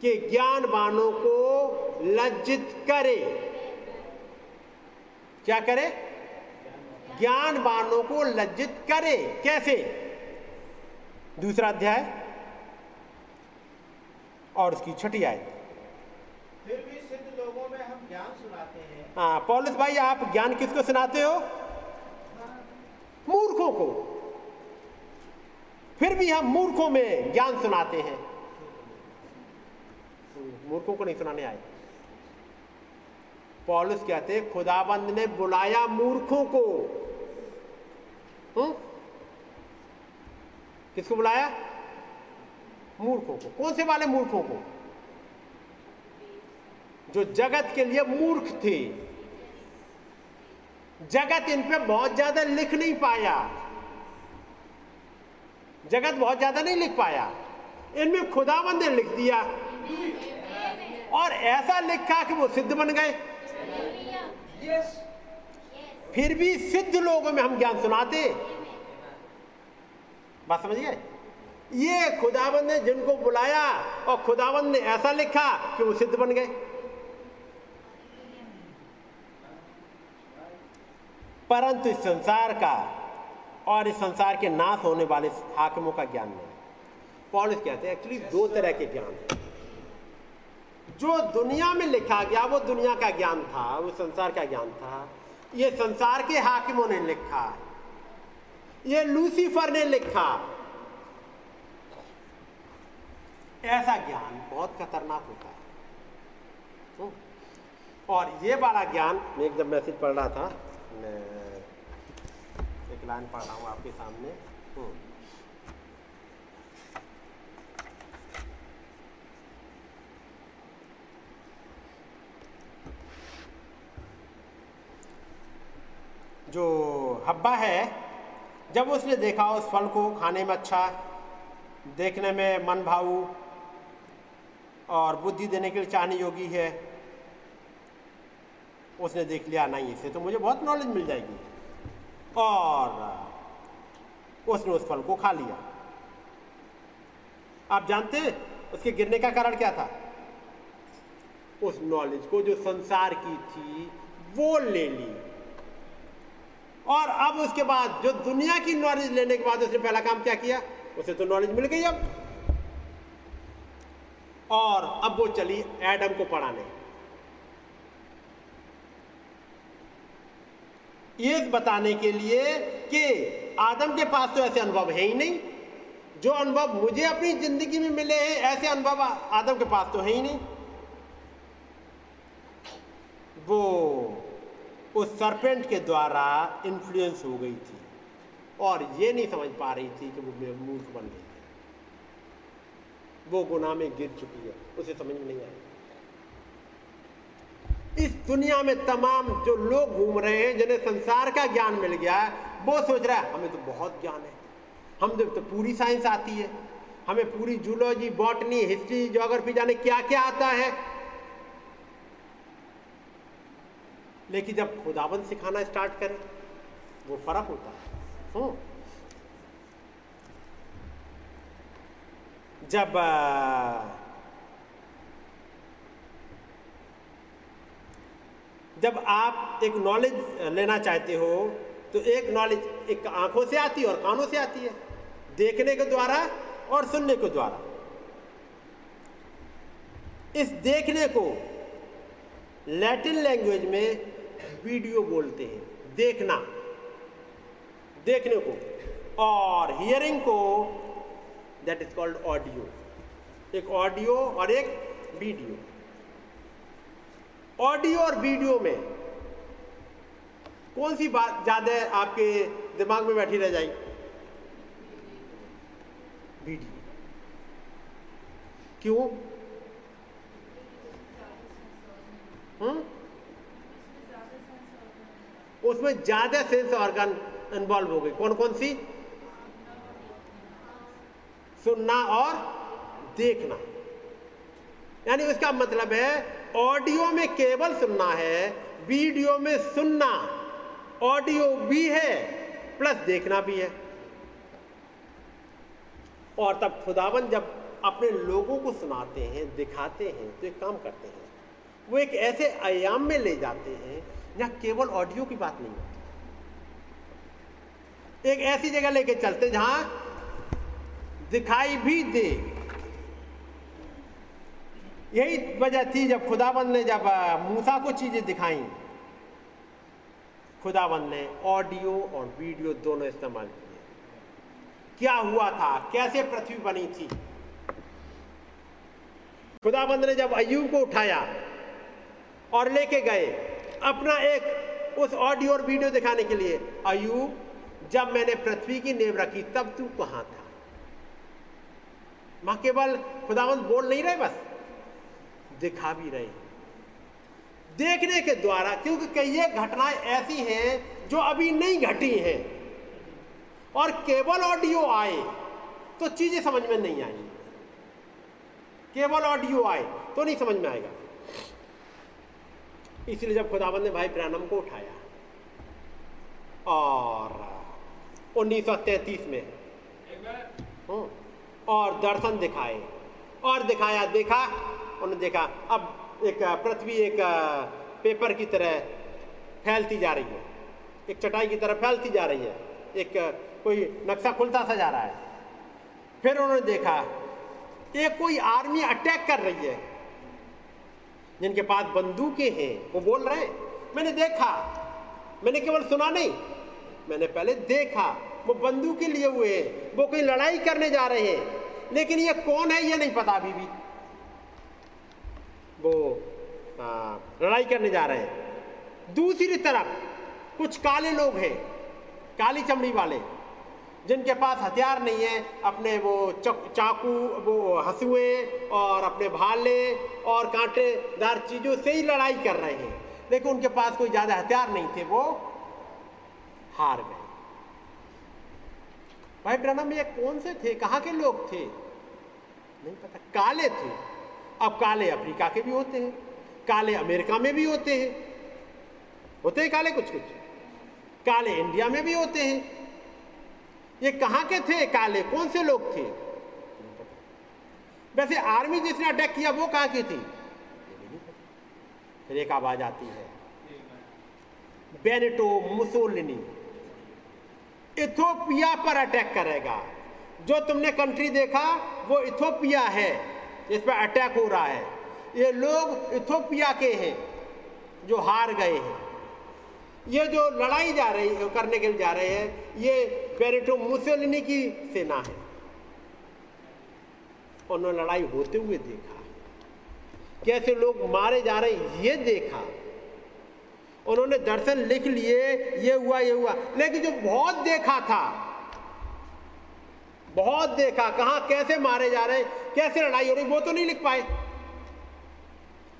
कि ज्ञानवानों को लज्जित करे। क्या करे? ज्ञानवानों को लज्जित करे। कैसे? दूसरा अध्याय। और उसकी छठी आय फिर भी सिद्ध लोगों में हम ज्ञान सुनाते हैं। हाँ पौलुस भाई, आप ज्ञान किसको सुनाते हो? मूर्खों को। फिर भी हम मूर्खों में ज्ञान सुनाते हैं। मूर्खों को नहीं सुनाने आए। पॉलुस कहते खुदाबंद ने बुलाया मूर्खों को। हुँ? किसको बुलाया? मूर्खों को। कौन से वाले मूर्खों को? जो जगत के लिए मूर्ख थे। जगत इन पे बहुत ज़्यादा लिख नहीं पाया। जगत बहुत ज़्यादा नहीं लिख पाया। इनमें खुदाबंद ने लिख दिया। और ऐसा लिखा कि वो सिद्ध बन गए। फिर भी सिद्ध लोगों में हम ज्ञान सुनाते। बात समझ गए ये खुदाबंद ने जिनको बुलाया और खुदाबंद ने ऐसा लिखा कि वो सिद्ध बन गए। परंतु इस संसार का और इस संसार के नाश होने वाले हाकिमों का ज्ञान नहीं पॉलिस कहते हैं एक्चुअली दो तरह के ज्ञान है। जो दुनिया में लिखा गया, वो दुनिया का ज्ञान था, वो संसार का ज्ञान था। ये संसार के हाकिमों ने लिखा। ये लूसीफर ने लिखा। ऐसा ज्ञान बहुत खतरनाक होता है। और ये वाला ज्ञान, मैं एकदम मैसेज पढ़ रहा था, मैं लाइन पढ़ रहा हूँ आपके सामने हम्म। जो हब्बा है, जब उसने देखा उस फल को खाने में अच्छा देखने में मन भाऊ और बुद्धि देने के लिए चाहने योगी है, उसने देख लिया, नहीं इससे तो मुझे बहुत नॉलेज मिल जाएगी और उसने उस फल को खा लिया। आप जानते उसके गिरने का कारण क्या था? उस नॉलेज को जो संसार की थी, वो ले ली। और अब उसके बाद जो दुनिया की नॉलेज लेने के बाद उसने पहला काम क्या किया? उसे तो नॉलेज मिल गई अब। और अब वो चली एडम को पढ़ाने। ये बताने के लिए कि आदम के पास तो ऐसे अनुभव है ही नहीं। जो अनुभव मुझे अपनी ज़िंदगी में मिले हैं, ऐसे अनुभव आदम के पास तो है ही नहीं। वो उस सरपेंट के द्वारा इन्फ्लुएंस हो गई थी और ये नहीं समझ पा रही थी कि वो मूर्ख बन गई वो गुनाह में गिर चुकी है, उसे समझ में नहीं आई इस दुनिया में तमाम जो लोग घूम रहे हैं, जिन्हें संसार का ज्ञान मिल गया है, वो सोच रहा है, हमें तो बहुत ज्ञान है। हम जब तो पूरी साइंस आती है। हमें पूरी जूलॉजी, बॉटनी, हिस्ट्री जोग्राफी जाने क्या क्या आता है? लेकिन जब खुदाबंद सिखाना स्टार्ट करें, वो फ़र्क होता है। हम्म। जब जब आप एक नॉलेज लेना चाहते हो तो एक नॉलेज एक आँखों से आती है और कानों से आती है, देखने के द्वारा और सुनने के द्वारा। इस देखने को लैटिन लैंग्वेज में वीडियो बोलते हैं, देखना। देखने को और हियरिंग को दैट इज़ कॉल्ड ऑडियो एक ऑडियो और एक वीडियो ऑडियो और वीडियो में कौन सी बात ज़्यादा आपके दिमाग में बैठी रह जाएगी? वीडियो। क्यों? हम्म? उसमें ज़्यादा सेंस ऑर्गन इन्वॉल्व हो गई कौन कौन सी? सुनना और देखना। यानी उसका मतलब है ऑडियो में केवल सुनना है, वीडियो में सुनना। ऑडियो भी है, प्लस देखना भी है। और तब खुदावन जब अपने लोगों को सुनाते हैं, दिखाते हैं तो एक काम करते हैं। वो एक ऐसे आयाम में ले जाते हैं, जहाँ केवल ऑडियो की बात नहीं होती। एक ऐसी जगह लेके चलते जहाँ दिखाई भी दे। यही वजह थी जब खुदाबंद ने जब मूसा को चीज़ें दिखाई। खुदाबंद ने ऑडियो और वीडियो दोनों इस्तेमाल किए। क्या हुआ था? कैसे पृथ्वी बनी थी? खुदाबंद ने जब अयूब को उठाया और लेके गए अपना एक, उस ऑडियो और वीडियो दिखाने के लिए अयूब जब मैंने पृथ्वी की नेव रखी, तब तू कहाँ था? माँ केवल खुदावंत बोल नहीं रहे बस? दिखा भी रहे। देखने के द्वारा क्योंकि कई घटनाएँ ऐसी हैं जो अभी नहीं घटी हैं। और केवल ऑडियो आए तो चीज़ें समझ में नहीं आई केवल ऑडियो आए तो नहीं समझ में आएगा। इसलिए जब खुदाबंद ने भाई ब्रैनम को उठाया और 1933 में हम्म, और दर्शन दिखाए और दिखाया देखा उन्होंने देखा, अब एक पृथ्वी एक पेपर की तरह फैलती जा रही है। एक चटाई की तरह फैलती जा रही है। एक कोई नक्शा खुलता सा जा रहा है। फिर उन्होंने देखा, एक कोई आर्मी अटैक कर रही है। जिनके पास बंदूकें हैं, वो बोल रहे हैं, मैंने देखा, मैंने केवल सुना नहीं, मैंने पहले देखा, वो बंदूकें लिए हुए हैं, वो कोई लड़ाई करने जा रहे हैं, लेकिन ये कौन है ये नहीं पता अभी भी। वो लड़ाई करने जा रहे हैं। दूसरी तरफ़ कुछ काले लोग हैं, काली चमड़ी वाले, जिनके पास हथियार नहीं है, अपने वो चाकू वो हंसुए और अपने भाले और कांटेदार चीज़ों से ही लड़ाई कर रहे हैं। लेकिन उनके पास कोई ज़्यादा हथियार नहीं थे, वो हार गए। भाई ब्रनम ये कौन से थे? कहाँ के लोग थे? नहीं पता। काले थे। अब काले अफ्रीका के भी होते हैं, काले अमेरिका में भी होते हैं। होते हैं काले कुछ कुछ। काले इंडिया में भी होते हैं। ये कहाँ के थे काले? कौन से लोग थे? वैसे आर्मी जिसने अटैक किया वो कहाँ की थी? फिर एक आवाज़ आती है। बेनेटो मुसोलिनी, इथोपिया पर अटैक करेगा। जो तुमने कंट्री देखा, वो इथोपिया है। इस पर अटैक हो रहा है। ये लोग इथोपिया के हैं, जो हार गए हैं। ये जो लड़ाई जा रही, करने के लिए जा रहे हैं, ये पेरिटो मुसोलिनी की सेना है। उन्होंने लड़ाई होते हुए देखा। कैसे लोग मारे जा रहे ये देखा। उन्होंने दर्शन लिख लिए, ये हुआ ये हुआ। लेकिन जो बहुत देखा था बहुत देखा, कहा, कैसे मारे जा रहे हैं कैसे लड़ाई हो रही, वो तो नहीं लिख पाए।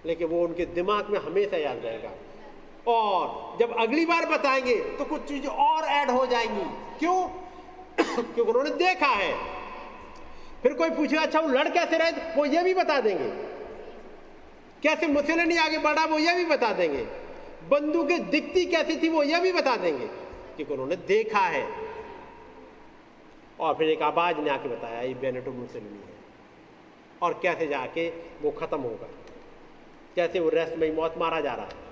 लेकिन वो उनके दिमाग में हमेशा याद रहेगा। और जब अगली बार बताएँगे तो कुछ चीज़ें और ऐड हो जाएँगी। क्यों? क्योंकि उन्होंने देखा है। फिर कोई पूछेगा अच्छा वो लड़ कैसे रहे? वो ये भी बता देंगे। कैसे मुसलनी आगे बढ़ा, वो ये भी बता देंगे। बंदूकें दिखती कैसी थी, वो ये भी बता देंगे। क्योंकि उन्होंने देखा है। और फिर एक आवाज़ ने आके बताया, ये बेनेटो मुसलनी है। और कैसे जाके वो खत्म होगा? कैसे वो रेस्ट में मौत मारा जा रहा है।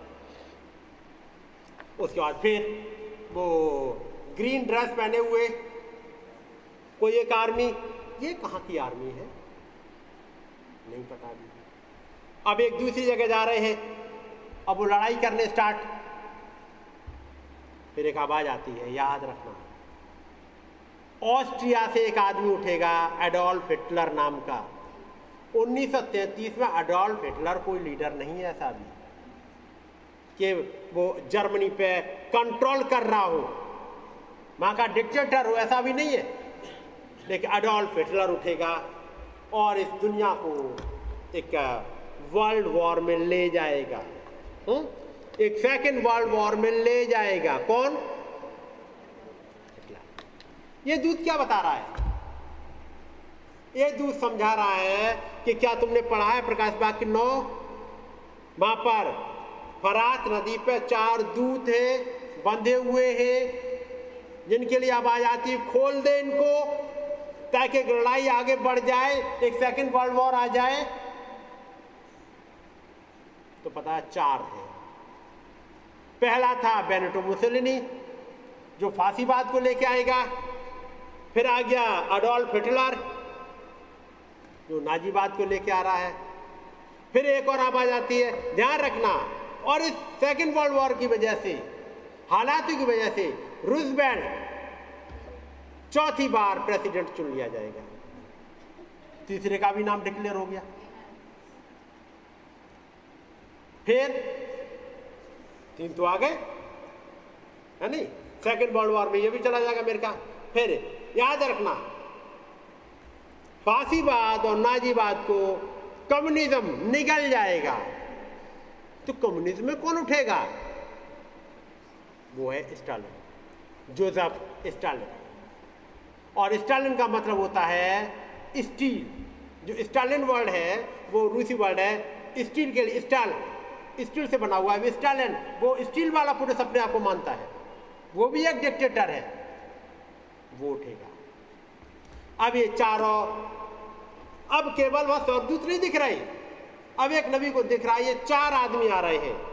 उसके बाद फिर वो ग्रीन ड्रेस पहने हुए कोई एक आर्मी ये कहाँ की आर्मी है? नहीं पता भी अब एक दूसरी जगह जा रहे हैं। अब वो लड़ाई करने स्टार्ट फिर एक आवाज़ आती है, याद रखना। ऑस्ट्रिया से एक आदमी उठेगा, एडोल्फ हिटलर नाम का। 1933 में एडोल्फ हिटलर कोई लीडर नहीं है ऐसा भी कि वो जर्मनी पे कंट्रोल कर रहा हो। वहाँ का डिक्टेटर हो, ऐसा भी नहीं है। लेकिन एडोल्फ हिटलर उठेगा और इस दुनिया को एक वर्ल्ड वॉर में ले जाएगा। हुँ? हम्म? एक सेकेंड वर्ल्ड वॉर में ले जाएगा। कौन? ये दूध क्या बता रहा है? ये दूध समझा रहा है कि क्या तुमने पढ़ा है प्रकाश बाग की नौ? वहाँ पर, फरात नदी पे चार दूत है, बंधे हुए हैं, जिनके लिए आवाज़ आती है खोल दे इनको, ताकि लड़ाई आगे बढ़ जाए, एक सेकंड वर्ल्ड वॉर आ जाए। तो पता है चार है। पहला था बेनेटो मुसलिनी, जो फांसीवाद को लेके आएगा। फिर आ गया अडोल्फ हिटलर जो नाजीबाद को लेके आ रहा है। फिर एक और आवाज़ आती है, ध्यान रखना, और इस सेकेंड वर्ल्ड वॉर की वजह से, हालातों की वजह से रूजबेल्ट चौथी बार प्रेसिडेंट चुन लिया जाएगा। तीसरे का भी नाम डिक्लेयर हो गया। फिर तीन तो आ गए, है नहीं? सेकेंड वर्ल्ड वॉर में ये भी चला जाएगा अमेरिका। फिर याद रखना। फांसीवाद और नाजीवाद को कम्युनिज्म निकल जाएगा। तो कम्युनिज्म में कौन उठेगा? वो है स्टालिन, जोसेफ स्टालिन। और स्टालिन का मतलब होता है स्टील। जो स्टालिन वर्ड है, वो रूसी वर्ड है, स्टील के लिए स्टाल स्टील से बना हुआ है स्टालिन। वो स्टील वाला पुरुष अपने आप को मानता है। वो भी एक डिक्टेटर है। वो उठेगा। अब ये चारों, अब केवल वह स्वर्गदूत नहीं दिख रहे। अब एक नबी को दिख रहा है, ये चार आदमी आ रहे हैं।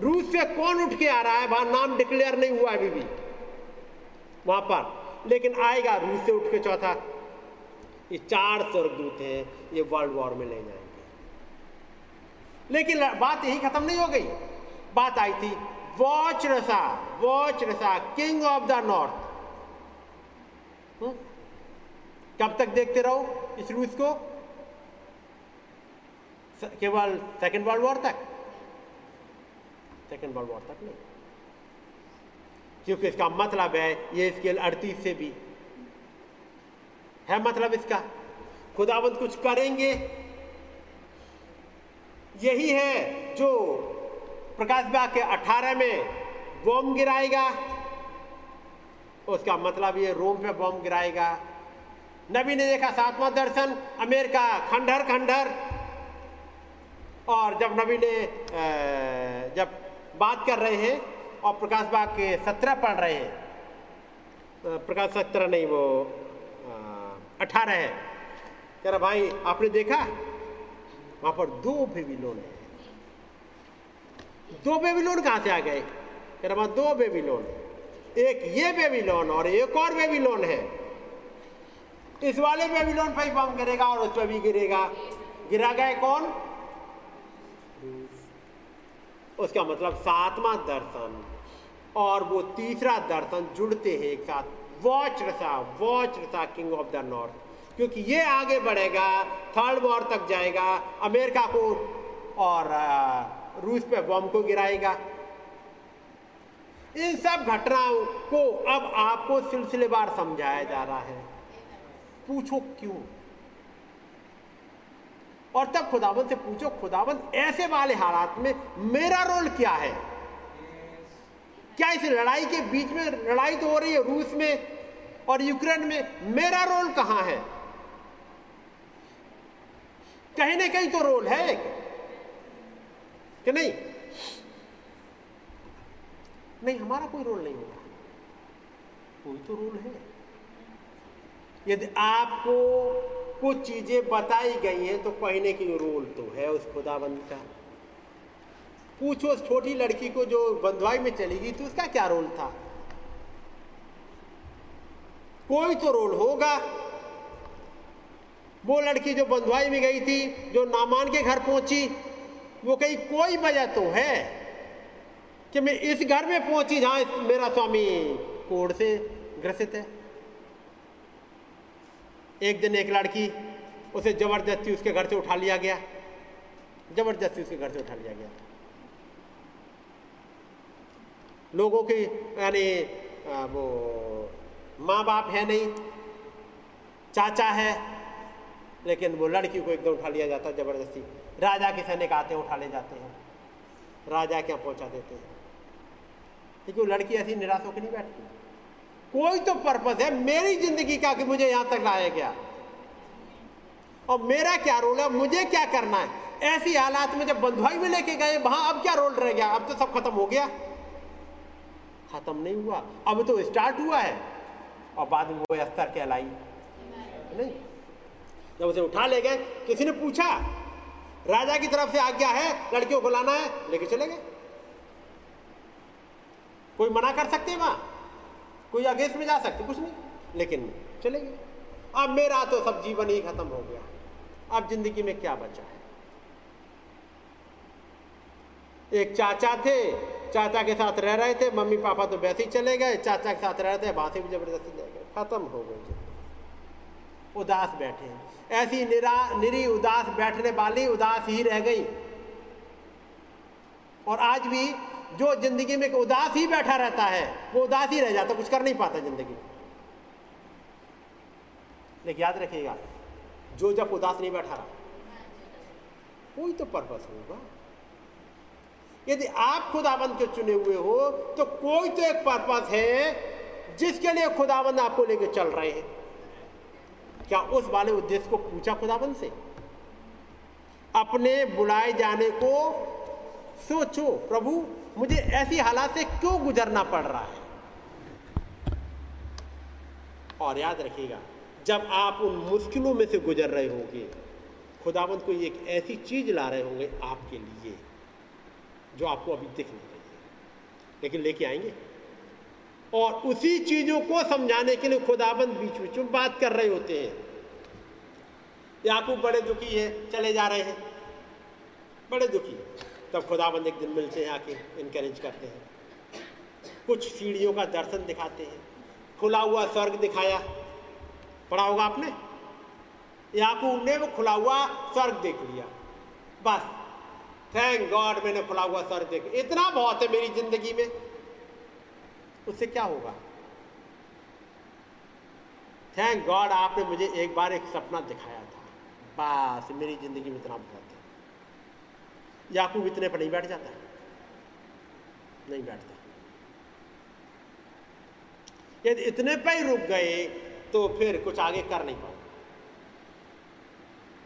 रूस से कौन उठ के आ रहा है? वहाँ नाम डिक्लेयर नहीं हुआ अभी भी। वहाँ पर। लेकिन आएगा रूस से उठ के चौथा। ये चार स्वर्गदूत हैं, ये वर्ल्ड वॉर में ले जाएँगे। लेकिन बात यही खत्म नहीं हो गई। बात आई थी, watch Russia watch Russia king of the north कब तक देखते रहो इस रूस को? केवल सेकेंड वर्ल्ड वॉर तक? सेकेंड वर्ल्ड वॉर तक नहीं। क्योंकि इसका मतलब है ये स्केल अड़तीस से भी। है मतलब इसका? खुदाबंद कुछ करेंगे। यही है जो प्रकाश बाग के 18 में बॉम्ब गिराएगा। उसका मतलब ये रोम पे बॉम्ब गिराएगा। नबी ने देखा सातवां दर्शन, अमेरिका खंडहर खंडहर। और जब नबी ने जब बात कर रहे हैं और प्रकाश बाग के सत्रह पढ़ रहे हैं प्रकाश सत्रह नहीं, वो अठारह है। कह रहा, भाई, आपने देखा? वहाँ पर दो बेबीलोन है। दो बेबीलोन कहाँ से आ गए? कह रहा दो बेबीलोन एक ये बेबीलोन और एक और बेबीलोन है। इस वाले बेबीलोन पर बम गिरेगा और उस पर भी गिरेगा। गिरा गए कौन? उसका मतलब सातवां दर्शन। और वो तीसरा दर्शन जुड़ते हैं एक साथ। Watch Russia watch Russia king of the north क्योंकि ये आगे बढ़ेगा थर्ड वॉर तक जाएगा अमेरिका को और रूस पे बम को गिराएगा। इन सब घटनाओं को अब आपको सिलसिलेवार समझाया जा रहा है। पूछो क्यों? और तब खुदावन से पूछो, खुदावन ऐसे वाले हालात में मेरा रोल क्या है? क्या इस लड़ाई के बीच में, लड़ाई तो हो रही है रूस में और यूक्रेन में, मेरा रोल कहाँ है? कहीं ना कहीं तो रोल है कि नहीं? नहीं, हमारा कोई रोल नहीं होगा। कोई तो रोल है। यदि आपको कुछ चीज़ें बताई गई हैं तो कहीं की रोल तो है उस खुदाबंद का। पूछो उस छोटी लड़की को जो बंधुआई में चली गई तो उसका क्या रोल था? कोई तो रोल होगा। वो लड़की जो बंधुआई में गई थी, जो नामान के घर पहुँची, वो कहीं कोई वजह तो है? कि मैं इस घर में पहुँची जहाँ मेरा स्वामी कोड़ से ग्रसित है। एक दिन एक लड़की उसे ज़बरदस्ती उसके घर से उठा लिया गया। ज़बरदस्ती उसके घर से उठा लिया गया। लोगों की, यानी वो माँ बाप है नहीं, चाचा है, लेकिन वो लड़की को एकदम उठा लिया जाता ज़बरदस्ती। राजा के सैनिक आते हैं, उठा ले जाते हैं। राजा क्या पहुँचा देते हैं। वो लड़की ऐसी निराश होकर नहीं बैठती कोई तो पर्पज है, मेरी ज़िंदगी का कि मुझे यहाँ तक लाया गया। और मेरा क्या रोल है, मुझे क्या करना है? ऐसी हालात में जब बंधुआई में लेके गए, वहाँ अब क्या रोल रह गया? अब तो सब खत्म हो गया। खत्म नहीं हुआ। अब तो स्टार्ट हुआ है। और बाद में वो अस्तर कहलाई नहीं। जब उसे उठा ले गए, किसी ने पूछा, राजा की तरफ़ से आज्ञा है, लड़कियों को लाना है, लेके चले गए। कोई मना कर सकते वहाँ? कोई अगेंस्ट में जा सकते, कुछ नहीं। लेकिन चले गए अब मेरा तो सब जीवन ही खत्म हो गया। अब ज़िंदगी में क्या बचा है? एक चाचा थे, चाचा के साथ रह रहे थे, मम्मी पापा तो वैसे ही चले गए, चाचा के साथ रह रहे थे, वहाँ से भी ज़बरदस्ती ले गए। खत्म हो गए उदास बैठे ऐसी निरा, निरी, उदास बैठने वाली, उदास ही रह गई। और आज भी जो ज़िंदगी में उदास ही बैठा रहता है, वो उदास ही रह जाता कुछ कर नहीं पाता ज़िंदगी। लेकिन याद रखिएगा, जो जब उदास नहीं बैठा रहा, कोई तो पर्पस होगा। यदि आप खुदाबंद के चुने हुए हो तो कोई तो एक पर्पस है, जिसके लिए खुदाबंद आपको लेके चल रहे हैं। क्या उस वाले उद्देश्य को पूछा खुदाबंद से? अपने बुलाए जाने को सोचो, प्रभु। मुझे ऐसी हालात से क्यों गुजरना पड़ रहा है? और याद रखिएगा, जब आप उन मुश्किलों में से गुजर रहे होंगे खुदाबंद को एक ऐसी चीज़ ला रहे होंगे आपके लिए, जो आपको अभी दिख नहीं रही है। लेकिन लेके आएँगे। और उसी चीज़ों को समझाने के लिए खुदाबंद बीच बीच में बात कर रहे होते हैं। याकूब बड़े दुखी है, चले जा रहे हैं। बड़े दुखी तब खुदाबंद एक दिन मिलते हैं आके इनकरेज करते हैं। कुछ सीढ़ियों का दर्शन दिखाते हैं। खुला हुआ स्वर्ग दिखाया। पढ़ा होगा आपने? याकूब ने वो खुला हुआ स्वर्ग देख लिया। बस थैंक गॉड मैंने खुला हुआ स्वर्ग देख इतना बहुत है मेरी ज़िंदगी में। उससे क्या होगा? थैंक गॉड आपने मुझे एक बार एक सपना दिखाया था। बस, मेरी ज़िंदगी में इतना बहुत याकूब इतने पर नहीं बैठ जाता। नहीं बैठता। यदि इतने पर ही रुक गए तो फिर कुछ आगे कर नहीं पाओ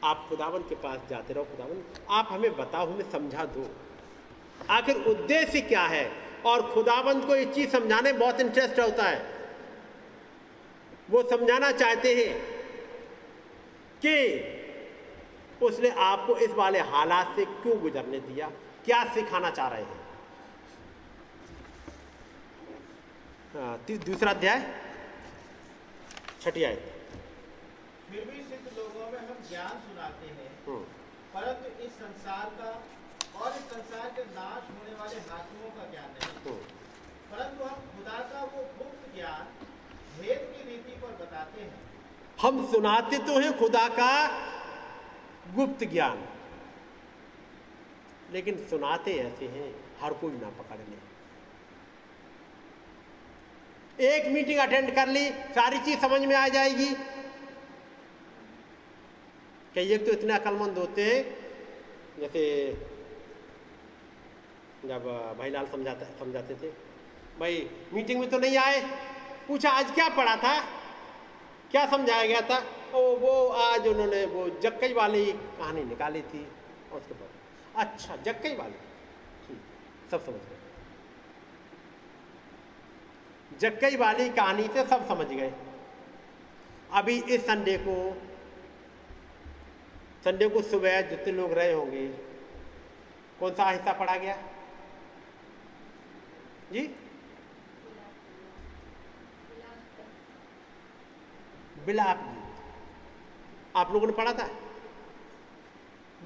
आप खुदावन के पास जाते रहो खुदावन आप हमें बताओ, हमें समझा दो। आखिर उद्देश्य क्या है? और खुदाबंद को ये चीज़ समझाने में बहुत इंटरेस्ट होता है। वो समझाना चाहते हैं कि उसने आपको इस वाले हालात से क्यों गुजरने दिया? क्या सिखाना चाह रहे हैं? हाँ, दूसरा अध्याय। छठी आयत। फिर भी सिद्ध लोगों में हम ज्ञान सुनाते हैं। हम्म। परंतु इस संसार का और इस संसार के नाश होने वाले का ज्ञान नहीं हम्म। परंतु हम खुदा का वो गुप्त ज्ञान भेद की रीति पर बताते हैं। हम सुनाते तो हैं खुदा का गुप्त ज्ञान। लेकिन सुनाते ऐसे हैं, हर कोई ना पकड़ ले। एक मीटिंग अटेंड कर ली, सारी चीज़ समझ में आ जाएगी। कई एक तो इतने अकलमंद होते हैं, जैसे जब भाई लाल समझाता, समझाते थे, भाई मीटिंग में तो नहीं आए, पूछा, आज क्या पढ़ा था? क्या समझाया गया था? ओ वो आज उन्होंने वो जक्कई वाली कहानी निकाली थी और उसके बाद। अच्छा जक्कई वाली। सब समझ गए। जक्कई वाली कहानी से सब समझ गए। अभी इस संडे को संडे को सुबह जितने लोग रहे होंगे, कौन सा हिस्सा पढ़ा गया? जी? बिलाप गीत आप लोगों ने पढ़ा था?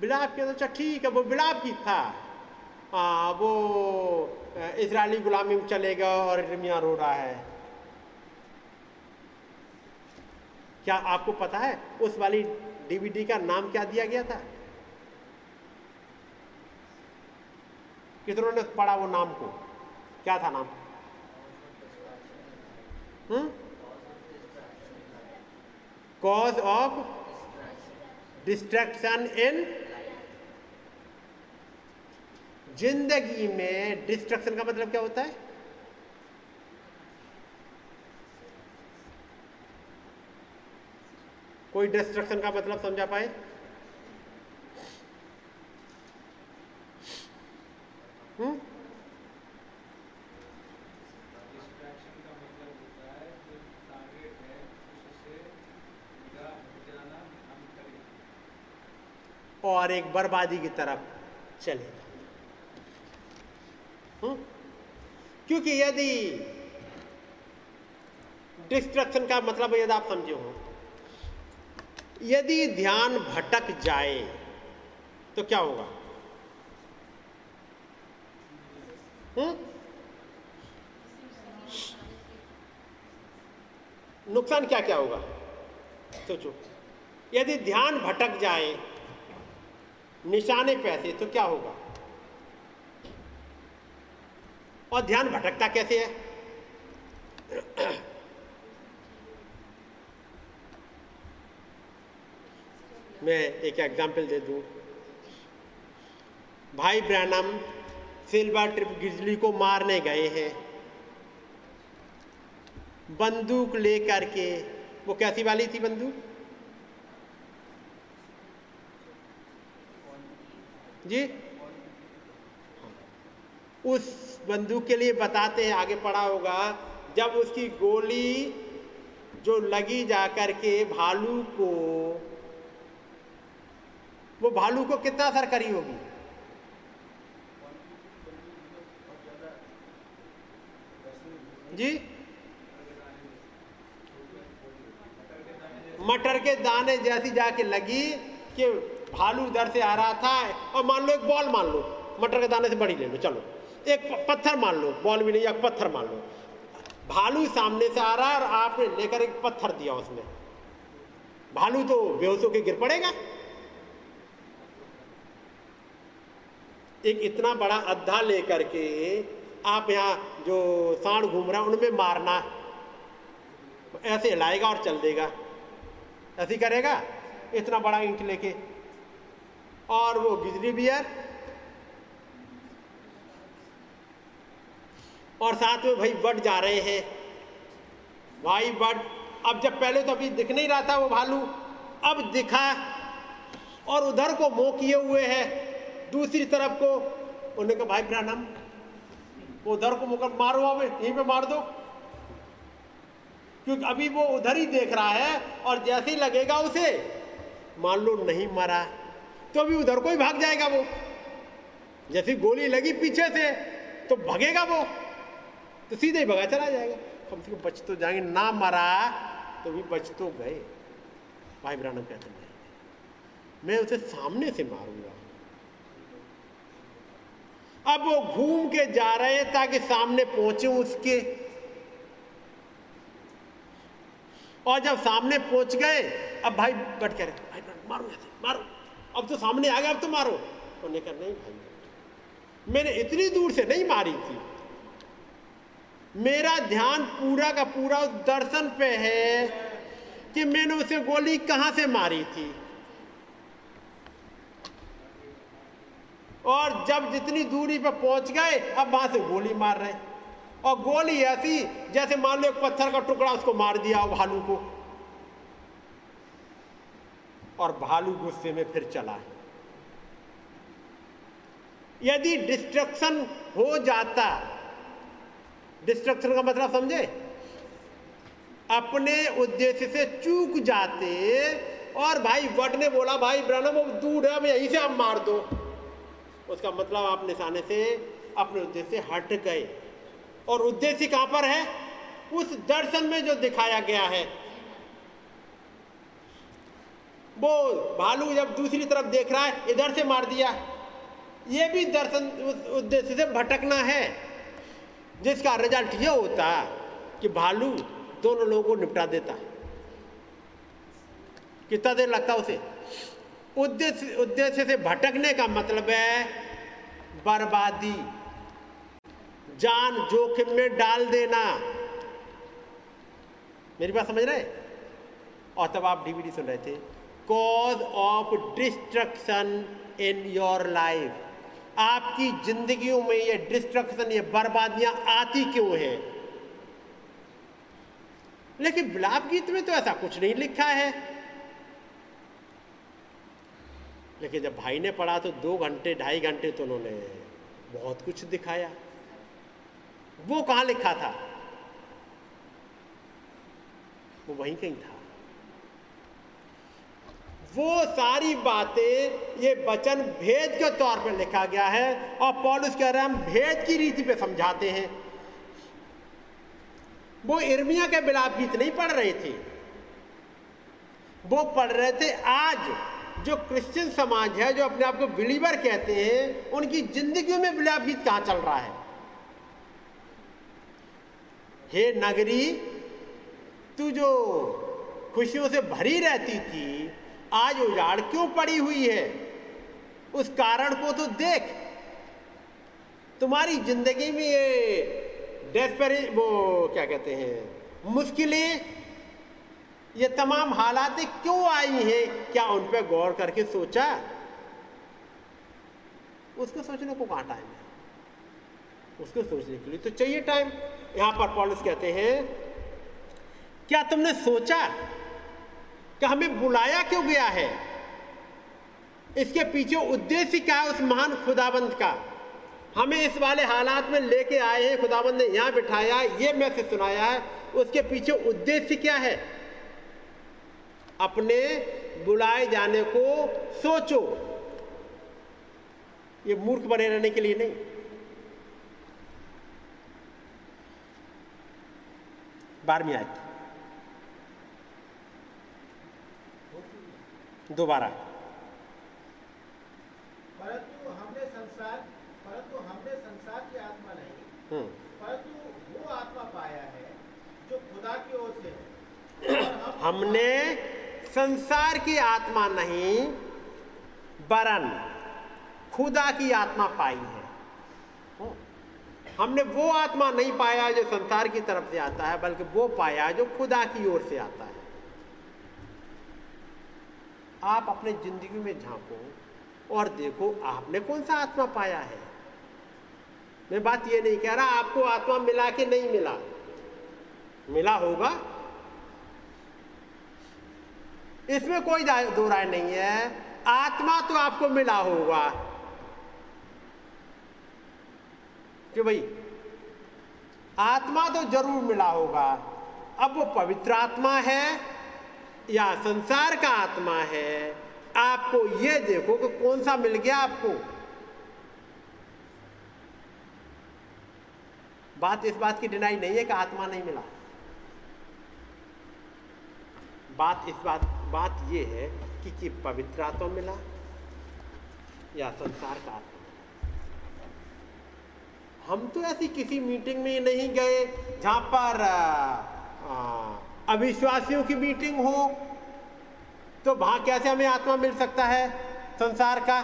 बिलाप किया तो ठीक है वो बिलाप की था। आ, वो इसराइली गुलामी में चलेगा और इर्मिया रो रहा है। क्या आपको पता है उस वाली डीवीडी का नाम क्या दिया गया था? कितनों ने पढ़ा वो नाम को? क्या था नाम? कॉज ऑफ़ डिस्ट्रैक्शन इन ज़िंदगी में डिस्ट्रक्शन का मतलब क्या होता है? कोई डिस्ट्रक्शन का मतलब समझा पाए? हम्म? और एक बर्बादी की तरफ़ चलेगा हम्म? क्योंकि यदि डिस्ट्रक्शन का मतलब यदि आप समझे हो यदि ध्यान भटक जाए तो क्या होगा हुँ? हम्म? नुकसान क्या क्या होगा सोचो यदि ध्यान भटक जाए निशाने पैसे तो क्या होगा? और ध्यान भटकता कैसे है? मैं एक एग्जांपल दे दूँ। भाई ब्रैनम सिल्वर ट्रिप गिजली को मारने गए हैं। बंदूक लेकर के, वो कैसी वाली थी बंदूक? जी? उस बंदूक के लिए बताते हैं, आगे पढ़ा होगा, जब उसकी गोली जो लगी जाकर के भालू को, वो भालू को कितना असर करी होगी? जी? मटर के दाने जैसी जाके लगी कि भालू उधर से आ रहा था, और मान लो एक बॉल मान लो, मटर के दाने से बड़ी ले लो, चलो। एक पत्थर मान लो, बॉल भी नहीं, एक पत्थर मान लो। भालू सामने से आ रहा है और आपने लेकर एक पत्थर दिया उसमें भालू तो बेहोश होकर गिर पड़ेगा। एक इतना बड़ा अद्धा लेकर के आप यहाँ जो सांड घूम रहा है, उनमें मारना। ऐसे हिलाएगा और चल देगा। ऐसे करेगा? इतना बड़ा ईंट लेके। और वो बिजली बियर। और साथ में भाई बट जा रहे हैं। भाई बट, अब जब पहले तो अभी दिख नहीं रहा था वो भालू, अब दिखा। और उधर को मुँह किए हुए है, दूसरी तरफ़ को। उन्होंने कहा, भाई ब्रानम, उधर को मुकर मारो अब, यहीं पे मार दो। क्योंकि अभी वो उधर ही देख रहा है, और जैसे ही लगेगा उसे, मान लो नहीं मरा। तो अभी उधर को ही भाग जाएगा वो। जैसी गोली लगी पीछे से तो भगेगा वो। तो सीधे ही भगा चला जाएगा। कम से कम बच तो जाएँगे। ना मरा तो भी बच तो गए। भाई ब्रानम कहते हैं, मैं उसे सामने से मारूँगा। अब वो घूम के जा रहे हैं ताकि सामने पहुँचे उसके। और जब सामने पहुँच गए, अब भाई बट कह रहे भाई मारो ऐसे अब तो सामने आ गया, अब तो मारो। उन्होंने कहा, नहीं भाई, मैंने इतनी दूर से नहीं मारी थी। मेरा ध्यान पूरा का पूरा उस दर्शन पे है कि मैंने उसे गोली कहाँ से मारी थी। और जब जितनी दूरी पर पहुँच गए, अब वहाँ से गोली मार रहे और गोली ऐसी, जैसे मान लो एक पत्थर का टुकड़ा उसको मार दिया भालू को। और भालू गुस्से में फिर चला है। यदि डिस्ट्रक्शन हो जाता डिस्ट्रक्शन का मतलब समझे? अपने उद्देश्य से चूक जाते और भाई वट ने बोला, भाई ब्रनम दूर है यहीं से आप मार दो। उसका मतलब आप निशाने से अपने उद्देश्य से हट गए। और उद्देश्य कहाँ पर है? उस दर्शन में जो दिखाया गया है। वो भालू जब दूसरी तरफ़ देख रहा है, इधर से मार दिया। ये भी दर्शन उद्देश्य से भटकना है, जिसका रिज़ल्ट ये होता है कि भालू दोनों लोगों को निपटा देता। कितना देर लगता उसे? उद्देश्य उद्देश्य से भटकने का मतलब है बर्बादी। जान जोखिम में डाल देना। मेरी बात समझ रहे और तब आप डीवीडी सुन रहे थे। Cause of destruction in your life आपकी जिंदगियों में ये डिस्ट्रक्शन ये बर्बादियाँ आती क्यों है? लेकिन बिलाप गीत में तो ऐसा कुछ नहीं लिखा है। लेकिन जब भाई ने पढ़ा तो दो घंटे, ढाई घंटे तो उन्होंने बहुत कुछ दिखाया। वो कहाँ लिखा था? वो वहीं कहीं था। वो सारी बातें, ये वचन भेद के तौर पर लिखा गया है और पॉलिस कह रहे हैं हम भेद की रीति पे समझाते हैं। वो इर्मिया के बिलाप गीत नहीं पढ़ रहे थे। वो पढ़ रहे थे आज जो क्रिश्चियन समाज है, जो अपने आप को बिलीवर कहते हैं, उनकी ज़िंदगी में बिलाप गीत कहाँ चल रहा है? हे नगरी, तू जो खुशियों से भरी रहती थी आज उजाड़ क्यों पड़ी हुई है? उस कारण को तो देख। तुम्हारी ज़िंदगी में ये डेस्परे वो क्या कहते हैं, मुश्किलें, ये तमाम हालात क्यों आई हैं? क्या उन पर गौर करके सोचा? उसको सोचने को कहाँ टाइम है? उसको सोचने के लिए तो चाहिए टाइम यहाँ पर पॉलिस कहते हैं, क्या तुमने सोचा कि हमें बुलाया क्यों गया है? इसके पीछे उद्देश्य क्या है उस महान खुदाबंद का? हमें इस वाले हालात में लेके आए हैं, खुदाबंद ने यहाँ बिठाया, ये मैसेज सुनाया है, उसके पीछे उद्देश्य क्या है? अपने बुलाए जाने को सोचो। ये मूर्ख बने रहने के लिए नहीं। बारहवीं आयत। दोबारा। परंतु हमने संसार परंतु हमने संसार की आत्मा नहीं। हम्म, परंतु वो आत्मा पाया है जो खुदा की ओर से है। हम हमने संसार की आत्मा नहीं वरन खुदा की आत्मा पाई है। हम्म, हमने वो आत्मा नहीं पाया जो संसार की तरफ़ से आता है बल्कि वो पाया जो खुदा की ओर से आता है। आप अपने ज़िंदगी में झांको और देखो आपने कौन सा आत्मा पाया है। मैं बात ये नहीं कह रहा, आपको आत्मा मिला कि नहीं मिला? मिला होगा। इसमें कोई दो राय नहीं है। आत्मा तो आपको मिला होगा। कि भाई, आत्मा तो ज़रूर मिला होगा। अब वो पवित्र आत्मा है या संसार का आत्मा है आपको ये देखो कि कौन सा मिल गया आपको। बात इस बात की डिनाई नहीं है कि आत्मा नहीं मिला। बात इस बात बात यह है कि, कि पवित्र आत्मा मिला या संसार का आत्मा। हम तो ऐसी किसी मीटिंग में नहीं गए जहाँ पर आ, आ, अविश्वासियों की मीटिंग हो तो वहाँ कैसे हमें आत्मा मिल सकता है संसार का?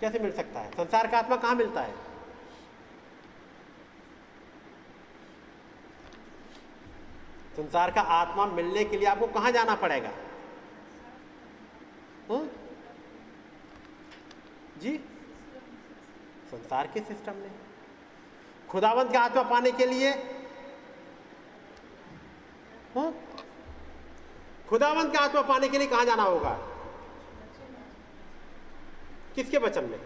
कैसे मिल सकता है? संसार का आत्मा कहाँ मिलता है? संसार का आत्मा मिलने के लिए आपको कहाँ जाना पड़ेगा? हुँ? जी? संसार के सिस्टम में। खुदावंत का आत्मा पाने के लिए। हुँ? खुदावंत का आत्मा पाने के लिए कहाँ जाना होगा? किसके वचन में?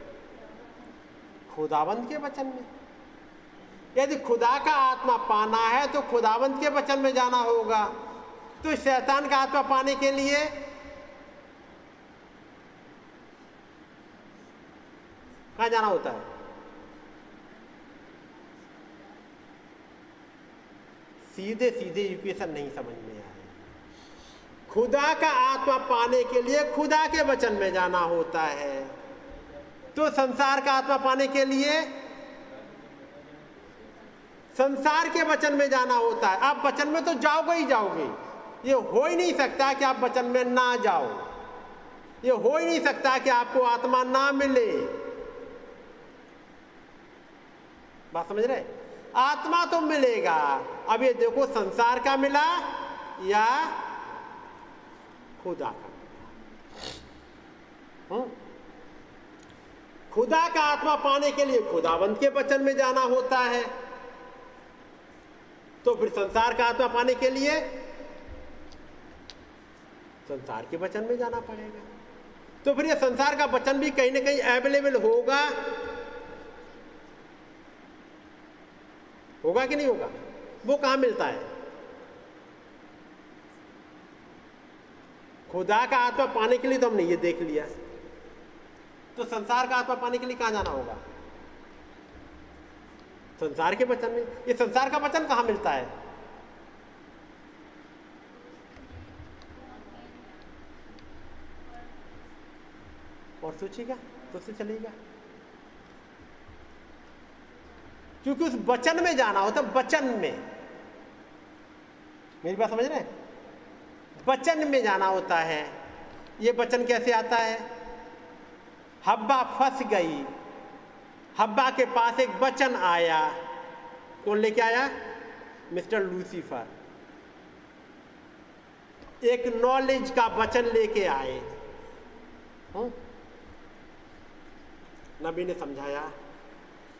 खुदावंत के वचन में। यदि खुदा का आत्मा पाना है तो खुदावंत के वचन में जाना होगा। तो शैतान का आत्मा पाने के लिए कहा जाना होता है? सीधे सीधे इक्वेशन नहीं समझ में आए खुदा का आत्मा पाने के लिए खुदा के वचन में जाना होता है। तो संसार का आत्मा पाने के लिए संसार के वचन में जाना होता है। आप वचन में तो जाओगे ही जाओगे। ये हो ही नहीं सकता कि आप वचन में ना जाओ। ये हो ही नहीं सकता कि आपको आत्मा ना मिले। बात समझ रहे? आत्मा तो मिलेगा। अब ये देखो संसार का मिला या खुदा का हम्म? खुदा का आत्मा पाने के लिए खुदावंत के वचन में जाना होता है। तो फिर संसार का आत्मा पाने के लिए संसार के वचन में जाना पड़ेगा। तो फिर ये संसार का वचन भी कहीं ना कहीं अवेलेबल होगा। होगा कि नहीं होगा? वो कहाँ मिलता है? खुदा का आत्मा पाने के लिए तो हमने ये देख लिया। तो संसार का आत्मा पाने के लिए कहाँ जाना होगा? संसार के वचन में? ये संसार का वचन कहाँ मिलता है? और सोचिएगा तो से चलेगा क्योंकि उस वचन में जाना होता वचन में। मेरी बात समझ रहे हैं? वचन में जाना होता है। ये वचन कैसे आता है? हब्बा फंस गई। हब्बा के पास एक वचन आया। कौन लेके आया? Mister Lucifer. एक नॉलेज का वचन लेके आए। हुँ? नबी ने समझाया।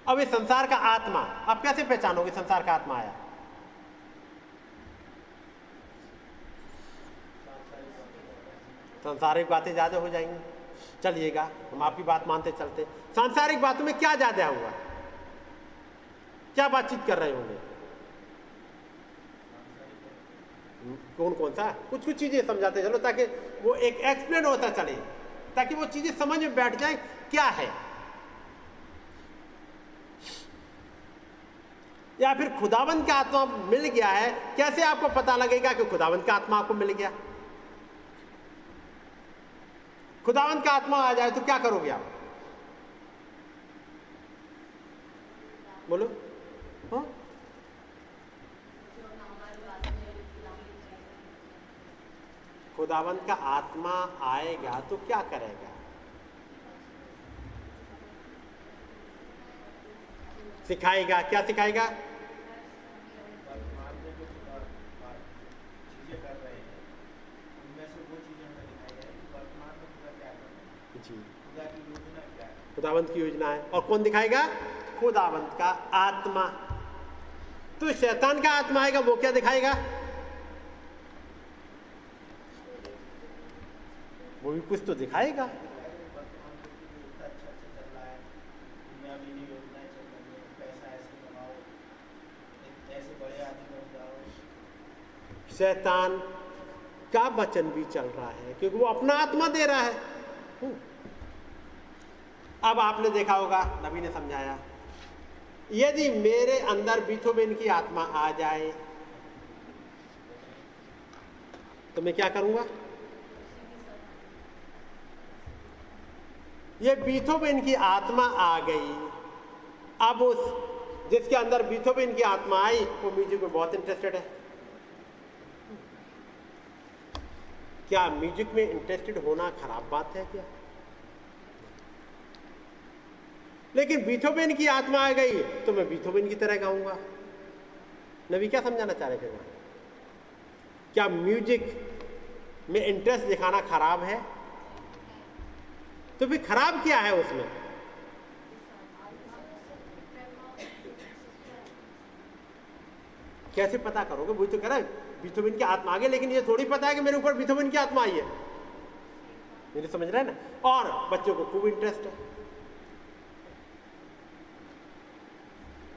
अब ये संसार का आत्मा, आप कैसे पहचानोगे संसार का आत्मा आया? सांसारिक बातें ज़्यादा हो जाएँगी। चलिएगा, हम आपकी बात मानते चलते। सांसारिक बातों में क्या ज़्यादा हुआ? क्या बातचीत कर रहे होंगे? कौन कौन सा? कुछ कुछ चीज़ें समझाते चलो ताकि वो एक एक्सप्लेन होता चले। ताकि वो चीज़ें समझ में बैठ जाए, क्या है? या फिर खुदावंत का आत्मा मिल गया है? कैसे आपको पता लगेगा कि खुदावंत का आत्मा आपको मिल गया? खुदावंत का आत्मा आ जाए तो क्या करोगे आप? बोलो। हाँ? खुदावंत का आत्मा आएगा तो क्या करेगा? सिखाएगा। क्या सिखाएगा वर्तमान में जो खुदा चीज़ें कर रहे हैं उनमें से वो चीज़ें हमें दिखाई जाए कि वर्तमान में खुदा क्या कर रहे हैं जी खुदा की योजना क्या है खुदावंत की योजना है। और कौन दिखाएगा? खुदावंत का आत्मा। तो शैतान का आत्मा आएगा, वो क्या दिखाएगा? वो भी कुछ तो दिखाएगा। शैतान का वचन भी चल रहा है, क्योंकि वो अपना आत्मा दे रहा है। अब आपने देखा होगा, नबी ने समझाया, यदि मेरे अंदर बीथोबेन की आत्मा आ जाए तो मैं क्या करूँगा? ये बीथोबेन की आत्मा आ गई। अब उस, जिसके अंदर बीथोबेन की आत्मा आई, वो म्यूज़िक में बहुत इंटरेस्टेड है। क्या म्यूज़िक में इंटरेस्टेड होना खराब बात है क्या? लेकिन बीथोबेन की आत्मा आ गई तो मैं बीथोबेन की तरह गाऊँगा। नबी क्या समझाना चाह रहे थे वहाँ? क्या म्यूज़िक में इंटरेस्ट दिखाना खराब है? तो फिर खराब क्या है उसमें? कैसे पता करोगे? वही तो कह रहा बीथोबेन की आत्मा आ गई, लेकिन ये थोड़ी पता है कि मेरे ऊपर बीथोबेन की आत्मा आई है। मेरे समझ रहे हैं ना? और बच्चों को खूब इंटरेस्ट है।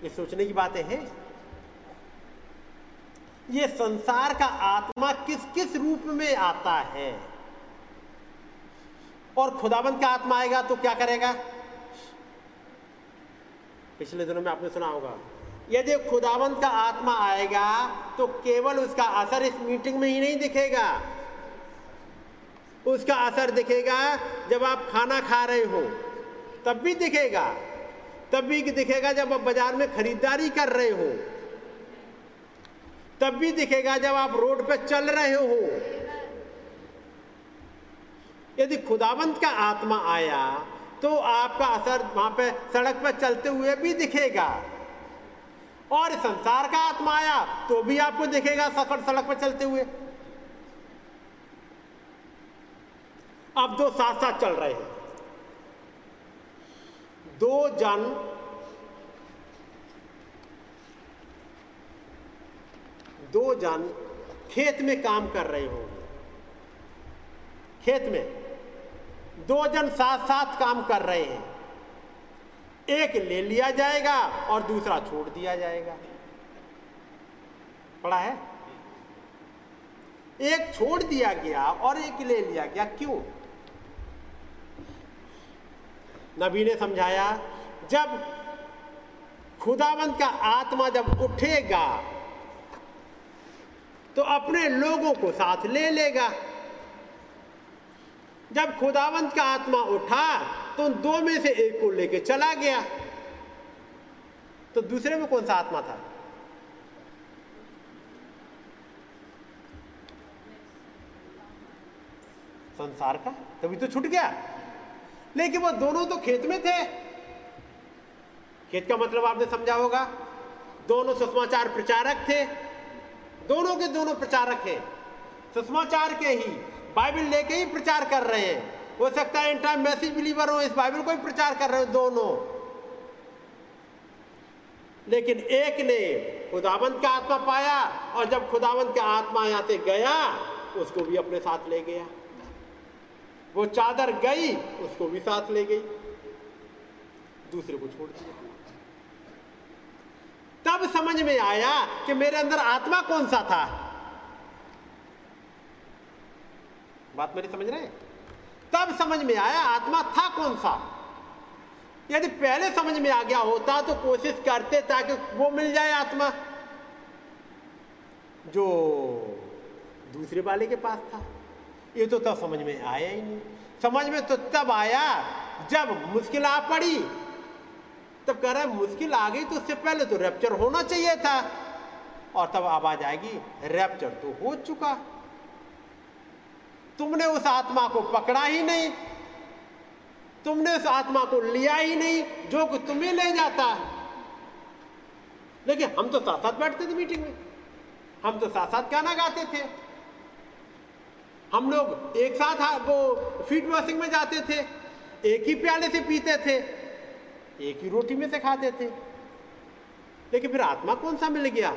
ये सोचने की बातें हैं। ये संसार का आत्मा किस किस रूप में आता है? और खुदाबंद का आत्मा आएगा तो क्या करेगा? पिछले दिनों में आपने सुना होगा, यदि खुदावंत का आत्मा आएगा तो केवल उसका असर इस मीटिंग में ही नहीं दिखेगा। उसका असर दिखेगा जब आप खाना खा रहे हो, तब भी दिखेगा। तब भी दिखेगा जब आप बाज़ार में खरीदारी कर रहे हो। तब भी दिखेगा जब आप रोड पे चल रहे हो। यदि खुदावंत का आत्मा आया तो आपका असर वहाँ पे सड़क पर चलते हुए भी दिखेगा। और संसार का आत्मा आया तो भी आपको दिखेगा सफ़र सड़क पर चलते हुए। अब दो साथ साथ चल रहे हैं। दो जन दो जन खेत में काम कर रहे होंगे। खेत में दो जन साथ साथ काम कर रहे हैं। एक ले लिया जाएगा और दूसरा छोड़ दिया जाएगा। पढ़ा है? एक छोड़ दिया गया और एक ले लिया गया। क्यों? नबी ने समझाया, जब खुदावंत का आत्मा जब उठेगा तो अपने लोगों को साथ ले लेगा। जब खुदावंत का आत्मा उठा तो उन दो में से एक को लेके चला गया। तो दूसरे में कौन सा आत्मा था? संसार का? तभी तो छूट गया। लेकिन वो दोनों तो खेत में थे। खेत का मतलब आपने समझा होगा। दोनों सुषमाचार प्रचारक थे। दोनों के दोनों प्रचारक हैं। सुषमाचार के ही बाइबल लेके ही प्रचार कर रहे हैं। हो सकता है इन टाइम मैसेज बिलीवर हो, इस बाइबल को ही प्रचार कर रहे हो दोनों। लेकिन एक ने खुदावंत का आत्मा पाया और जब खुदावंत का आत्मा यहाँ से गया, उसको भी अपने साथ ले गया। वो चादर गई, उसको भी साथ ले गई। दूसरे को छोड़ दिया। तब समझ में आया कि मेरे अंदर आत्मा कौन सा था। बात मेरी समझ रहे तब समझ में आया आत्मा था कौन सा। यदि पहले समझ में आ गया होता तो कोशिश करते ताकि वो मिल जाए आत्मा, जो दूसरे वाले के पास था। ये तो तब समझ में आया ही नहीं। समझ में तो तब आया जब मुश्किल आ पड़ी। तब कह रहा मुश्किल आ गई तो उससे पहले तो रैप्चर होना चाहिए था। और तब आवाज़ आएगी रैप्चर तो हो चुका। तुमने उस आत्मा को पकड़ा ही नहीं। तुमने उस आत्मा को लिया ही नहीं, जो कि तुम्हें ले जाता। लेकिन हम तो साथ साथ बैठते थे मीटिंग में। हम तो साथ साथ गाना गाते थे। हम लोग एक साथ वो फ़ीड वॉशिंग में जाते थे। एक ही प्याले से पीते थे। एक ही रोटी में से खाते थे। लेकिन फिर आत्मा कौन सा मिल गया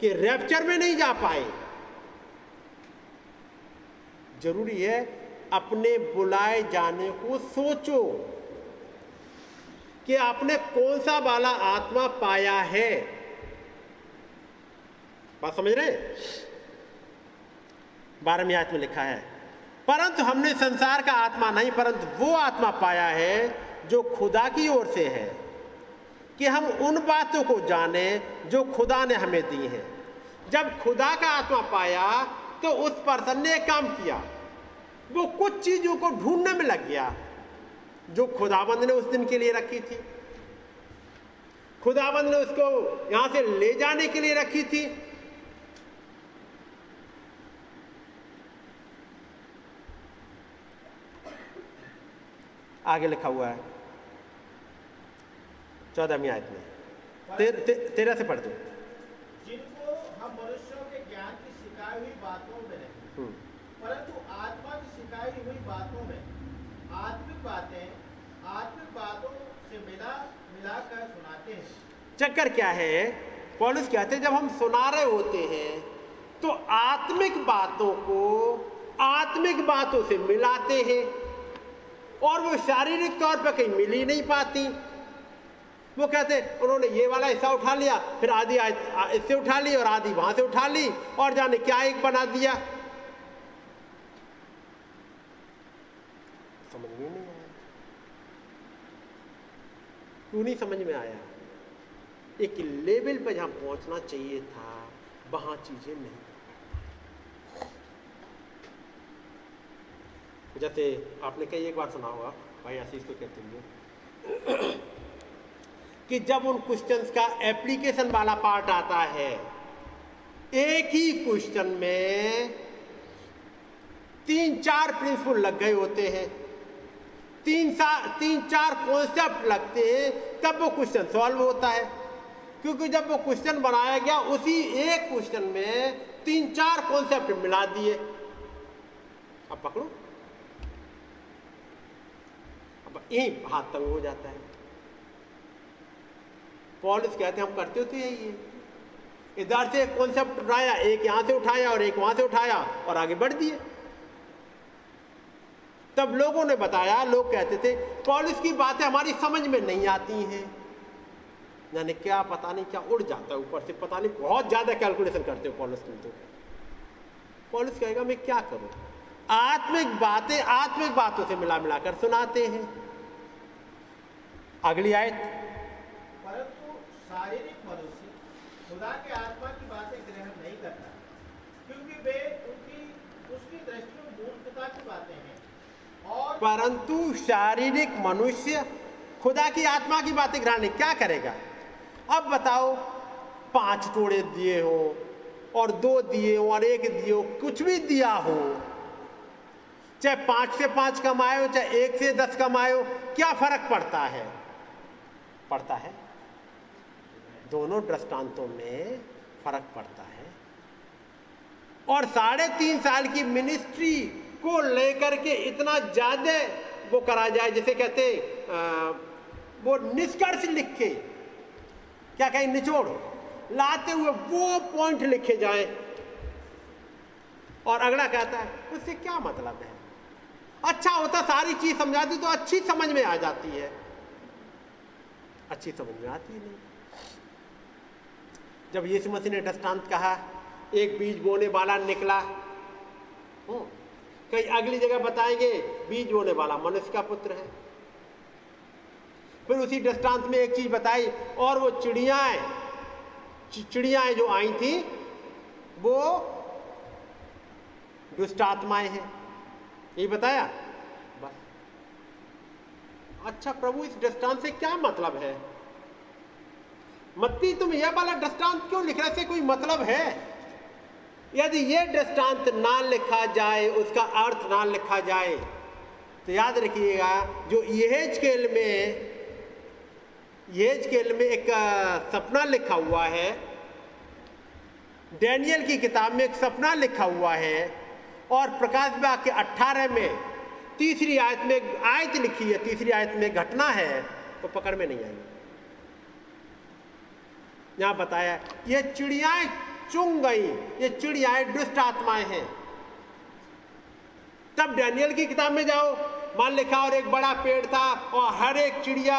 कि रैप्चर में नहीं जा पाए? ज़रूरी है अपने बुलाए जाने को सोचो कि आपने कौन सा वाला आत्मा पाया है। बात समझ रहे बारहवीं आयत में लिखा है, परंतु हमने संसार का आत्मा नहीं, परंतु वो आत्मा पाया है जो खुदा की ओर से है, कि हम उन बातों को जाने जो खुदा ने हमें दी हैं। जब खुदा का आत्मा पाया तो उस पर्सन ने काम किया। वो कुछ चीज़ों को ढूँढने में लग गया, जो खुदाबंद ने उस दिन के लिए रखी थी। खुदाबंद ने उसको यहाँ से ले जाने के लिए रखी थी आगे लिखा हुआ है। चौदहवीं आयत में। तेर, ते, तेरह से पढ़ दो। जिनको हम मनुष्यों के ज्ञान की सिखाई हुई बातों में नहीं हम्म, परंतु आत्मा की सिखाई हुई बातों में। आत्मिक बातें आत्मिक बातों से मिला मिलाकर सुनाते हैं। चक्कर क्या है? पॉलिस कहते हैं जब हम सुना रहे होते हैं तो आत्मिक बातों को आत्मिक बातों से मिलाते हैं। और वो शारीरिक तौर पर कहीं मिल ही नहीं पाती। वो कहते, उन्होंने ये वाला हिस्सा उठा लिया, फिर आधी इससे उठा ली और आधी वहाँ से उठा ली और जाने क्या एक बना दिया? समझ में नहीं आया। क्यों नहीं समझ में आया? एक लेवल पर जहाँ पहुँचना चाहिए था, वहाँ चीज़ें नहीं जैसे आपने कई एक बार सुना होगा, भाई आशीष को कहते हुए, कि जब उन क्वेश्चंस का एप्लीकेशन वाला पार्ट आता है, एक ही क्वेश्चन में तीन चार प्रिंसिपल लग गए होते हैं। तीन सा तीन चार कॉन्सेप्ट लगते हैं, तब वो क्वेश्चन सॉल्व होता है। क्योंकि जब वो क्वेश्चन बनाया गया, उसी एक क्वेश्चन में तीन चार कॉन्सेप्ट मिला दिए। अब पकड़ो। अब यही हाथ तंग हो जाता है। पॉलिस कहते हैं, हम करते होते यही है। इधर से कॉन्सेप्ट उठाया, एक यहाँ से उठाया और एक वहाँ से उठाया और आगे बढ़ दिए। तब लोगों ने बताया, लोग कहते थे पॉलिस की बातें हमारी समझ में नहीं आती हैं। यानी क्या पता नहीं, क्या उड़ जाता है ऊपर से, पता नहीं, बहुत ज़्यादा कैलकुलेशन करते हो पॉलिस तुम तो। पॉलिस कहेगा, मैं क्या करूँ? आत्मिक बातें आत्मिक बातों से मिला मिलाकर सुनाते हैं। अगली आयत। परंतु शारीरिक मनुष्य खुदा के आत्मा की बातें ग्रहण नहीं करता क्योंकि वे उनकी उसकी दृष्टि में मूर्खता की बातें हैं। और परंतु शारीरिक मनुष्य खुदा की आत्मा की बातें ग्रहण नहीं क्या करेगा? अब बताओ पाँच टोड़े दिए हो और दो दिए हो और एक दिए हो कुछ भी दिया हो चाहे पाँच से पाँच कमाए हो चाहे एक से दस कमाए हो क्या फ़र्क पड़ता है? पड़ता है। दोनों दृष्टांतों में फ़र्क पड़ता है। और साढ़े तीन साल की मिनिस्ट्री को लेकर के इतना ज़्यादा वो करा जाए जैसे कहते आ, वो निष्कर्ष लिख के क्या कहें निचोड़ लाते हुए वो पॉइंट लिखे जाए। और अगला कहता है उससे क्या मतलब है? अच्छा होता सारी चीज़ समझा दी तो अच्छी समझ में आ जाती है। अच्छी समझ में आती नहीं। जब यीशु मसीह ने दृष्टांत कहा, एक बीज बोने वाला निकला। कई अगली जगह बताएँगे, बीज बोने वाला मनुष्य का पुत्र है। फिर उसी दृष्टांत में एक चीज़ बताई, और वो चिड़ियाएँ चिड़ियाएँ जो आई थी, वो दुष्ट आत्माएँ हैं। ये बताया अच्छा प्रभु, इस दृष्टांत से क्या मतलब है? मत्ती, तुम यह वाला दृष्टांत क्यों लिख रहे थे कोई मतलब है? यदि ये दृष्टांत ना लिखा जाए, उसका अर्थ ना लिखा जाए तो याद रखिएगा, जो यह स्केल में यह स्केल में एक सपना लिखा हुआ है। डैनियल की किताब में एक सपना लिखा हुआ है, और प्रकाश बाग के 18 में तीसरी आयत में आयत लिखी है, तीसरी आयत में घटना है तो पकड़ में नहीं आएगी। यहाँ बताया, ये चिड़ियाएँ चुंग गई, ये चिड़ियाएँ दुष्ट आत्माएँ हैं। तब डैनियल की किताब में जाओ, मान लिखा और एक बड़ा पेड़ था और हर एक चिड़िया,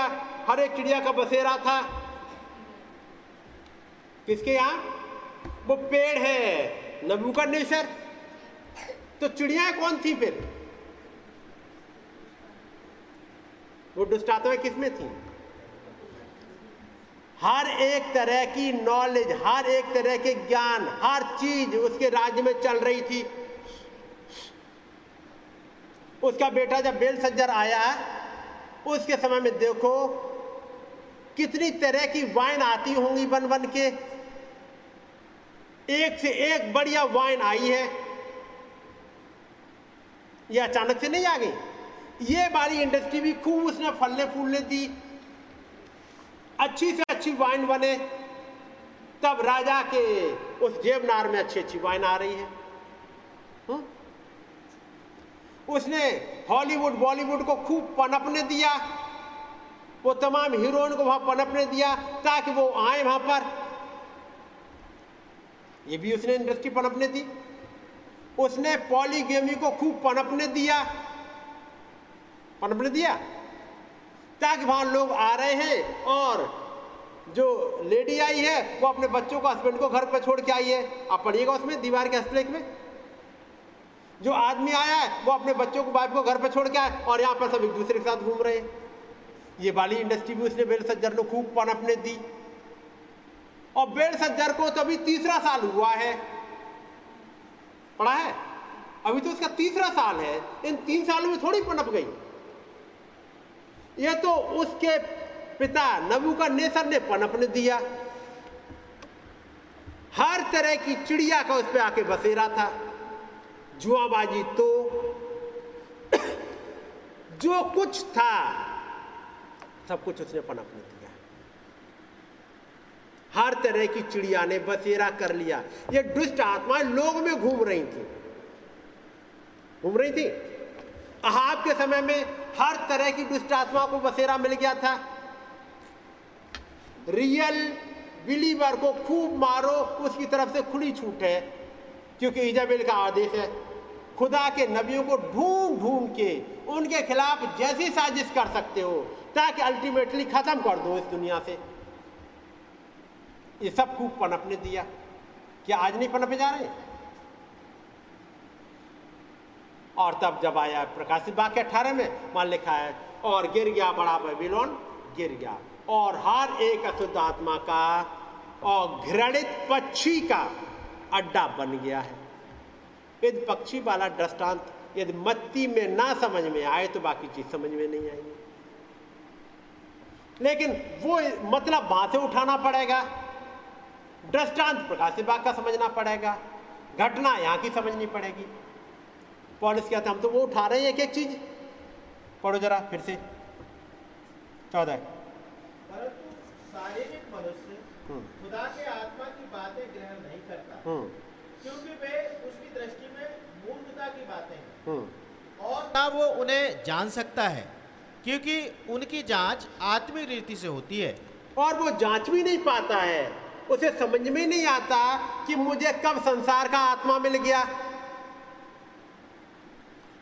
हर एक चिड़िया का बसेरा था। किसके यहाँ? वो पेड़ है नबूकरनेसर तो चिड़िया कौन थी फिर? वो दुष्ट आत्माएँ किसमें थी? हर एक तरह की नॉलेज हर एक तरह के ज्ञान, हर चीज़ उसके राज्य में चल रही थी। उसका बेटा जब बेल सज्जर आया, उसके समय में देखो, कितनी तरह की वाइन आती होंगी बन बन के। एक से एक बढ़िया वाइन आई है। यह अचानक से नहीं आ गई? ये बारी इंडस्ट्री भी खूब उसने फलने फूलने दी। अच्छी से अच्छी वाइन बने, तब राजा के उस जेबनार में अच्छी अच्छी वाइन आ रही है। हुँ? उसने हॉलीवुड, बॉलीवुड को खूब पनपने दिया, वो तमाम हीरोइन को वहाँ पनपने दिया, ताकि वो आए वहाँ पर। ये भी उसने इंडस्ट्री पनपने दी। उसने पॉलीगेमी को खूब पनपने दिया। पनपने दिया ताकि वहाँ लोग आ रहे हैं और जो लेडी आई है, वो अपने बच्चों को हस्बैंड को घर पर छोड़ के आई है। आप पढ़िएगा उसमें, दीवार के हस्तलेख में। जो आदमी आया है, वो अपने बच्चों को वाइफ को घर पर छोड़ के आए और यहाँ पर सब एक दूसरे के साथ घूम रहे हैं। ये वाली इंडस्ट्री भी उसने बेल सज्जर को खूब पनपने दी। और बेल सज्जर को तो अभी तीसरा साल हुआ है। पढ़ा है? अभी तो उसका तीसरा साल है। इन तीन सालों में थोड़ी पनप गई। ये तो उसके पिता नबू का नेसर ने पनपने दिया। हर तरह की चिड़िया का उस पर आके बसेरा था। जुआबाजी तो जो कुछ था, सब कुछ उसने पनपने दिया। हर तरह की चिड़िया ने बसेरा कर लिया। ये दुष्ट आत्माएँ लोग में घूम रही थी। घूम रही थी? अहाब के समय में हर तरह की दुष्ट आत्मा को बसेरा मिल गया था। रियल बिलीवर को खूब मारो, उसकी तरफ़ से खुली छूट है, क्योंकि इजाबेल का आदेश है, खुदा के नबियों को ढूंढ ढूंढ के उनके खिलाफ जैसी साजिश कर सकते हो, ताकि अल्टीमेटली खत्म कर दो इस दुनिया से। ये सब खूब पनपने दिया। क्या आज नहीं पनपे जा रहे? और तब जब आया प्रकाशित के अठारह में, मान लिखा है, और गिर गया बड़ा बेबीलोन, गिर गया। और हर एक अशुद्ध आत्मा का और घृणित पक्षी का अड्डा बन गया है। यदि पक्षी वाला दृष्टांत यदि मत्ती में ना समझ में आए तो बाकी चीज़ समझ में नहीं आएगी। लेकिन वो मतलब वहाँ से उठाना पड़ेगा। दृष्टांत प्रकाशित बाग का समझना पड़ेगा। घटना यहाँ की समझनी पड़ेगी। पॉलिस क्या था हम तो वो उठा रहे हैं एक एक चीज़। पढ़ो जरा फिर से। चौदह। शारीरिक मनुष्य हम्म। खुदा के आत्मा की बातें ग्रहण नहीं करता। हम्म। क्योंकि वे उसकी दृष्टि में मूर्खता की बातें हैं। हम्म। और ना वो उन्हें जान सकता है? क्योंकि उनकी जाँच आत्मिक रीति से होती है। और वो जाँच भी नहीं पाता है। उसे समझ में नहीं आता कि मुझे कब संसार का आत्मा मिल गया।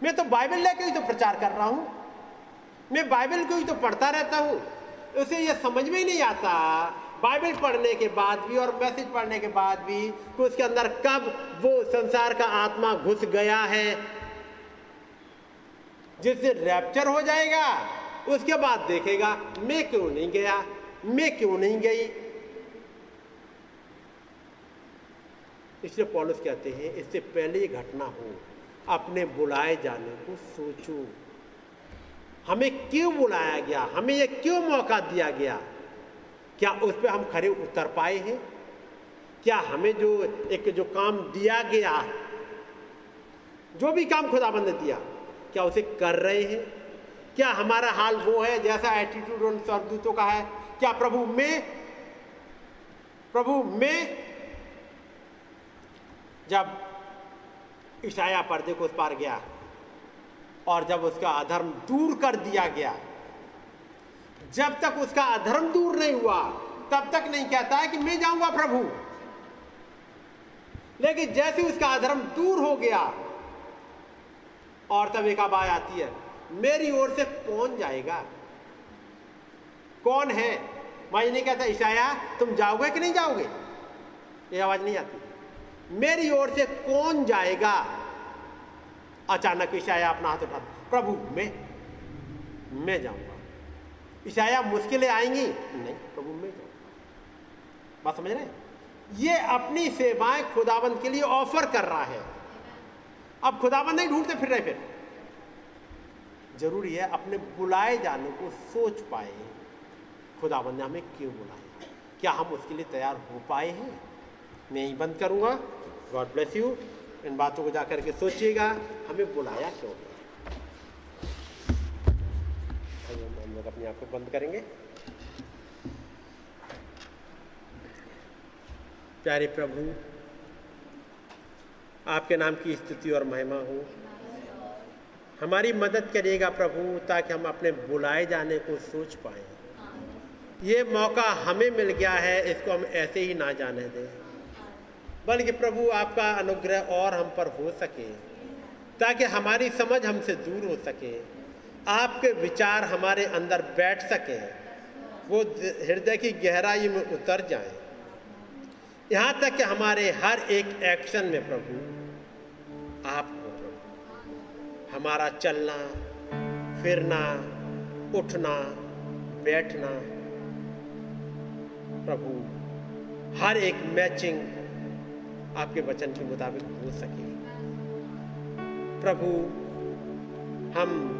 मैं तो बाइबल लेकर ही तो प्रचार कर रहा हूँ। मैं बाइबल को ही तो पढ़ता रहता हूँ। उसे ये समझ में ही नहीं आता, बाइबल पढ़ने के बाद भी और मैसेज पढ़ने के बाद भी कि उसके अंदर कब वो संसार का आत्मा घुस गया है। जिससे रैप्चर हो जाएगा, उसके बाद देखेगा, मैं क्यों नहीं गया? मैं क्यों नहीं गई? इसलिए पॉलिस कहते हैं, इससे पहले ये घटना हो। अपने बुलाए जाने को सोचो। हमें क्यों बुलाया गया? हमें ये क्यों मौका दिया गया? क्या उस पर हम खड़े उतर पाए हैं? क्या हमें जो एक जो काम दिया गया, जो भी काम खुदाबंद ने दिया, क्या उसे कर रहे हैं? क्या हमारा हाल वो है जैसा एटीट्यूड उन स्वर्गदूतों का है? क्या प्रभु में प्रभु में जब ईसाया पर्दे को उस पार गया और जब उसका अधर्म दूर कर दिया गया, जब तक उसका अधर्म दूर नहीं हुआ, तब तक नहीं कहता है कि मैं जाऊँगा प्रभु। लेकिन जैसे उसका अधर्म दूर हो गया, और तब एक आवाज़ आती है, मेरी ओर से कौन जाएगा? कौन है? मैं नहीं कहता ईशाया तुम जाओगे कि नहीं जाओगे? ये आवाज़ नहीं आती। मेरी ओर से कौन जाएगा? अचानक ईशाया अपना हाथ उठा, प्रभु, मैं मैं जाऊँगा। ईशाया, मुश्किलें आएँगी? नहीं, प्रभु, मैं जाऊँगा। बात समझ रहे हैं? ये अपनी सेवाएँ खुदाबंद के लिए ऑफ़र कर रहा है। अब खुदाबंद नहीं ढूंढते, फिर रहे फिर। ज़रूरी है अपने बुलाए जाने को सोच पाए। खुदाबंद ने हमें क्यों बुलाया? क्या हम उसके लिए तैयार हो पाए हैं? मैं यही बंद करूँगा। गॉड ब्लेस यू इन बातों को जाकर के सोचिएगा, हमें बुलाया क्यों? हम लोग अपने आप को बंद करेंगे। प्यारे प्रभु, आपके नाम की स्तुति और महिमा हो। हमारी मदद करिएगा प्रभु, ताकि हम अपने बुलाए जाने को सोच पाए। ये मौका हमें मिल गया है, इसको हम ऐसे ही ना जाने दें। बल्कि प्रभु आपका अनुग्रह और हम पर हो सके, ताकि हमारी समझ हमसे दूर हो सके, आपके विचार हमारे अंदर बैठ सके, वो हृदय की गहराई में उतर जाए। यहाँ तक कि हमारे हर एक एक्शन में प्रभु, आप प्रभु। हमारा चलना, फिरना, उठना, बैठना, प्रभु, हर एक मैचिंग आपके वचन के मुताबिक हो सके। प्रभु, हम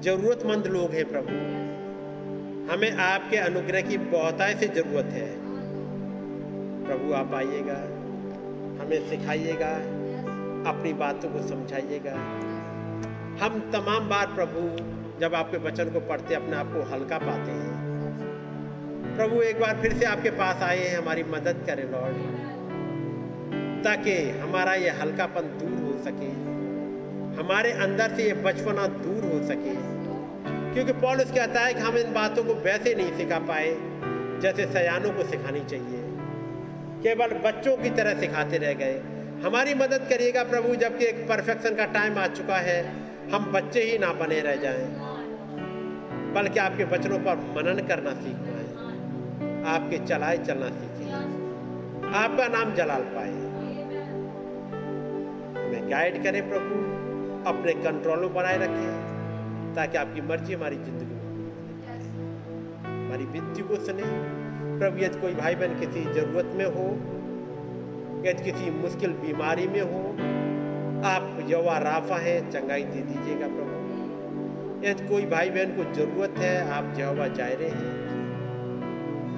जरूरतमंद लोग हैं प्रभु। हमें आपके अनुग्रह की बहुताय से ज़रूरत है। प्रभु, आप आइएगा, हमें सिखाइएगा, अपनी बातों को समझाइएगा। हम तमाम बार प्रभु, जब आपके वचन को पढ़ते, अपने आप को हल्का पाते हैं। प्रभु, एक बार फिर से आपके पास आए हैं, हमारी मदद करें, लॉर्ड। ताकि हमारा ये हल्कापन दूर हो सके। हमारे अंदर से ये बचपना दूर हो सके। क्योंकि पॉलिस कहता है कि हम इन बातों को वैसे नहीं सिखा पाए, जैसे सयानों को सिखानी चाहिए। केवल बच्चों की तरह सिखाते रह गए। हमारी मदद करिएगा प्रभु, जबकि एक परफेक्शन का टाइम आ चुका है, हम बच्चे ही ना बने रह जाएँ। बल्कि आपके वचनों पर मनन करना सीख पाए। आपके चलाए चलना सीखे। आपका नाम जलाल पाए हमें गाइड करें प्रभु, अपने कंट्रोलों बनाए रखें, ताकि आपकी मर्ज़ी हमारी ज़िंदगी में हमारी विनती को सुने। प्रभु, यदि कोई भाई बहन किसी ज़रूरत में हो, यदि किसी मुश्किल बीमारी में हो, आप यवा राफा है, चंगाई दे दीजिएगा प्रभु। यदि कोई भाई बहन को ज़रूरत है, आप जवा जायरे हैं।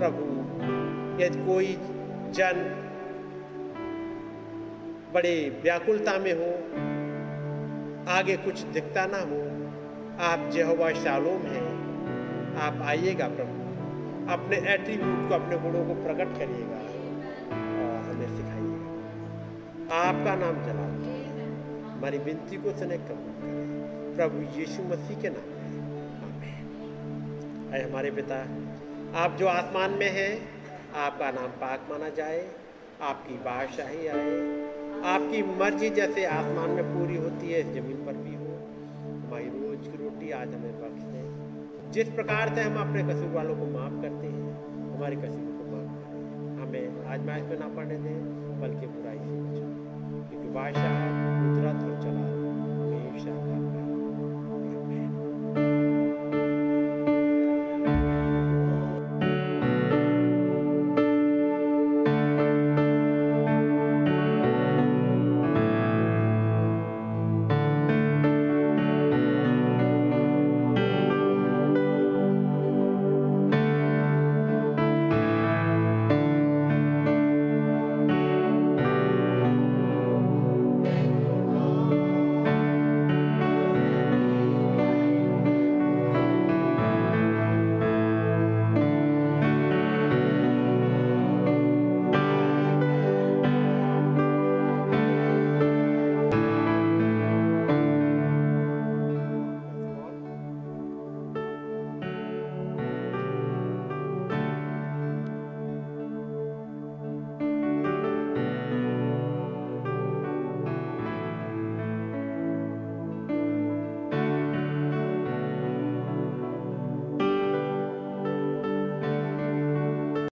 प्रभु, यदि कोई जन बड़े व्याकुलता में हो, आगे कुछ दिखता ना हो, आप जहवा शालोम हैं। आप आइएगा प्रभु, अपने एट्रीब्यूट को, अपने गुणों को प्रकट करिएगा और हमें सिखाइएगा। आपका नाम चला हमारी विनती को सुने कबूल करें। प्रभु यीशु मसीह के नाम में। हमारे पिता आप जो आसमान में हैं, आपका नाम पाक माना जाए, आपकी बादशाही आए, आपकी मर्ज़ी जैसे आसमान में पूरी होती है ज़मीन पर भी हो। हमारी रोज की रोटी आज हमें बख्श दें। जिस प्रकार से हम अपने कसूर वालों को माफ़ करते हैं, हमारे कसूर को माफ़ करें हमें आज मैच में ना पढ़ने दें, बल्कि बुराई से बचाएँ। क्योंकि बादशाह कुदरत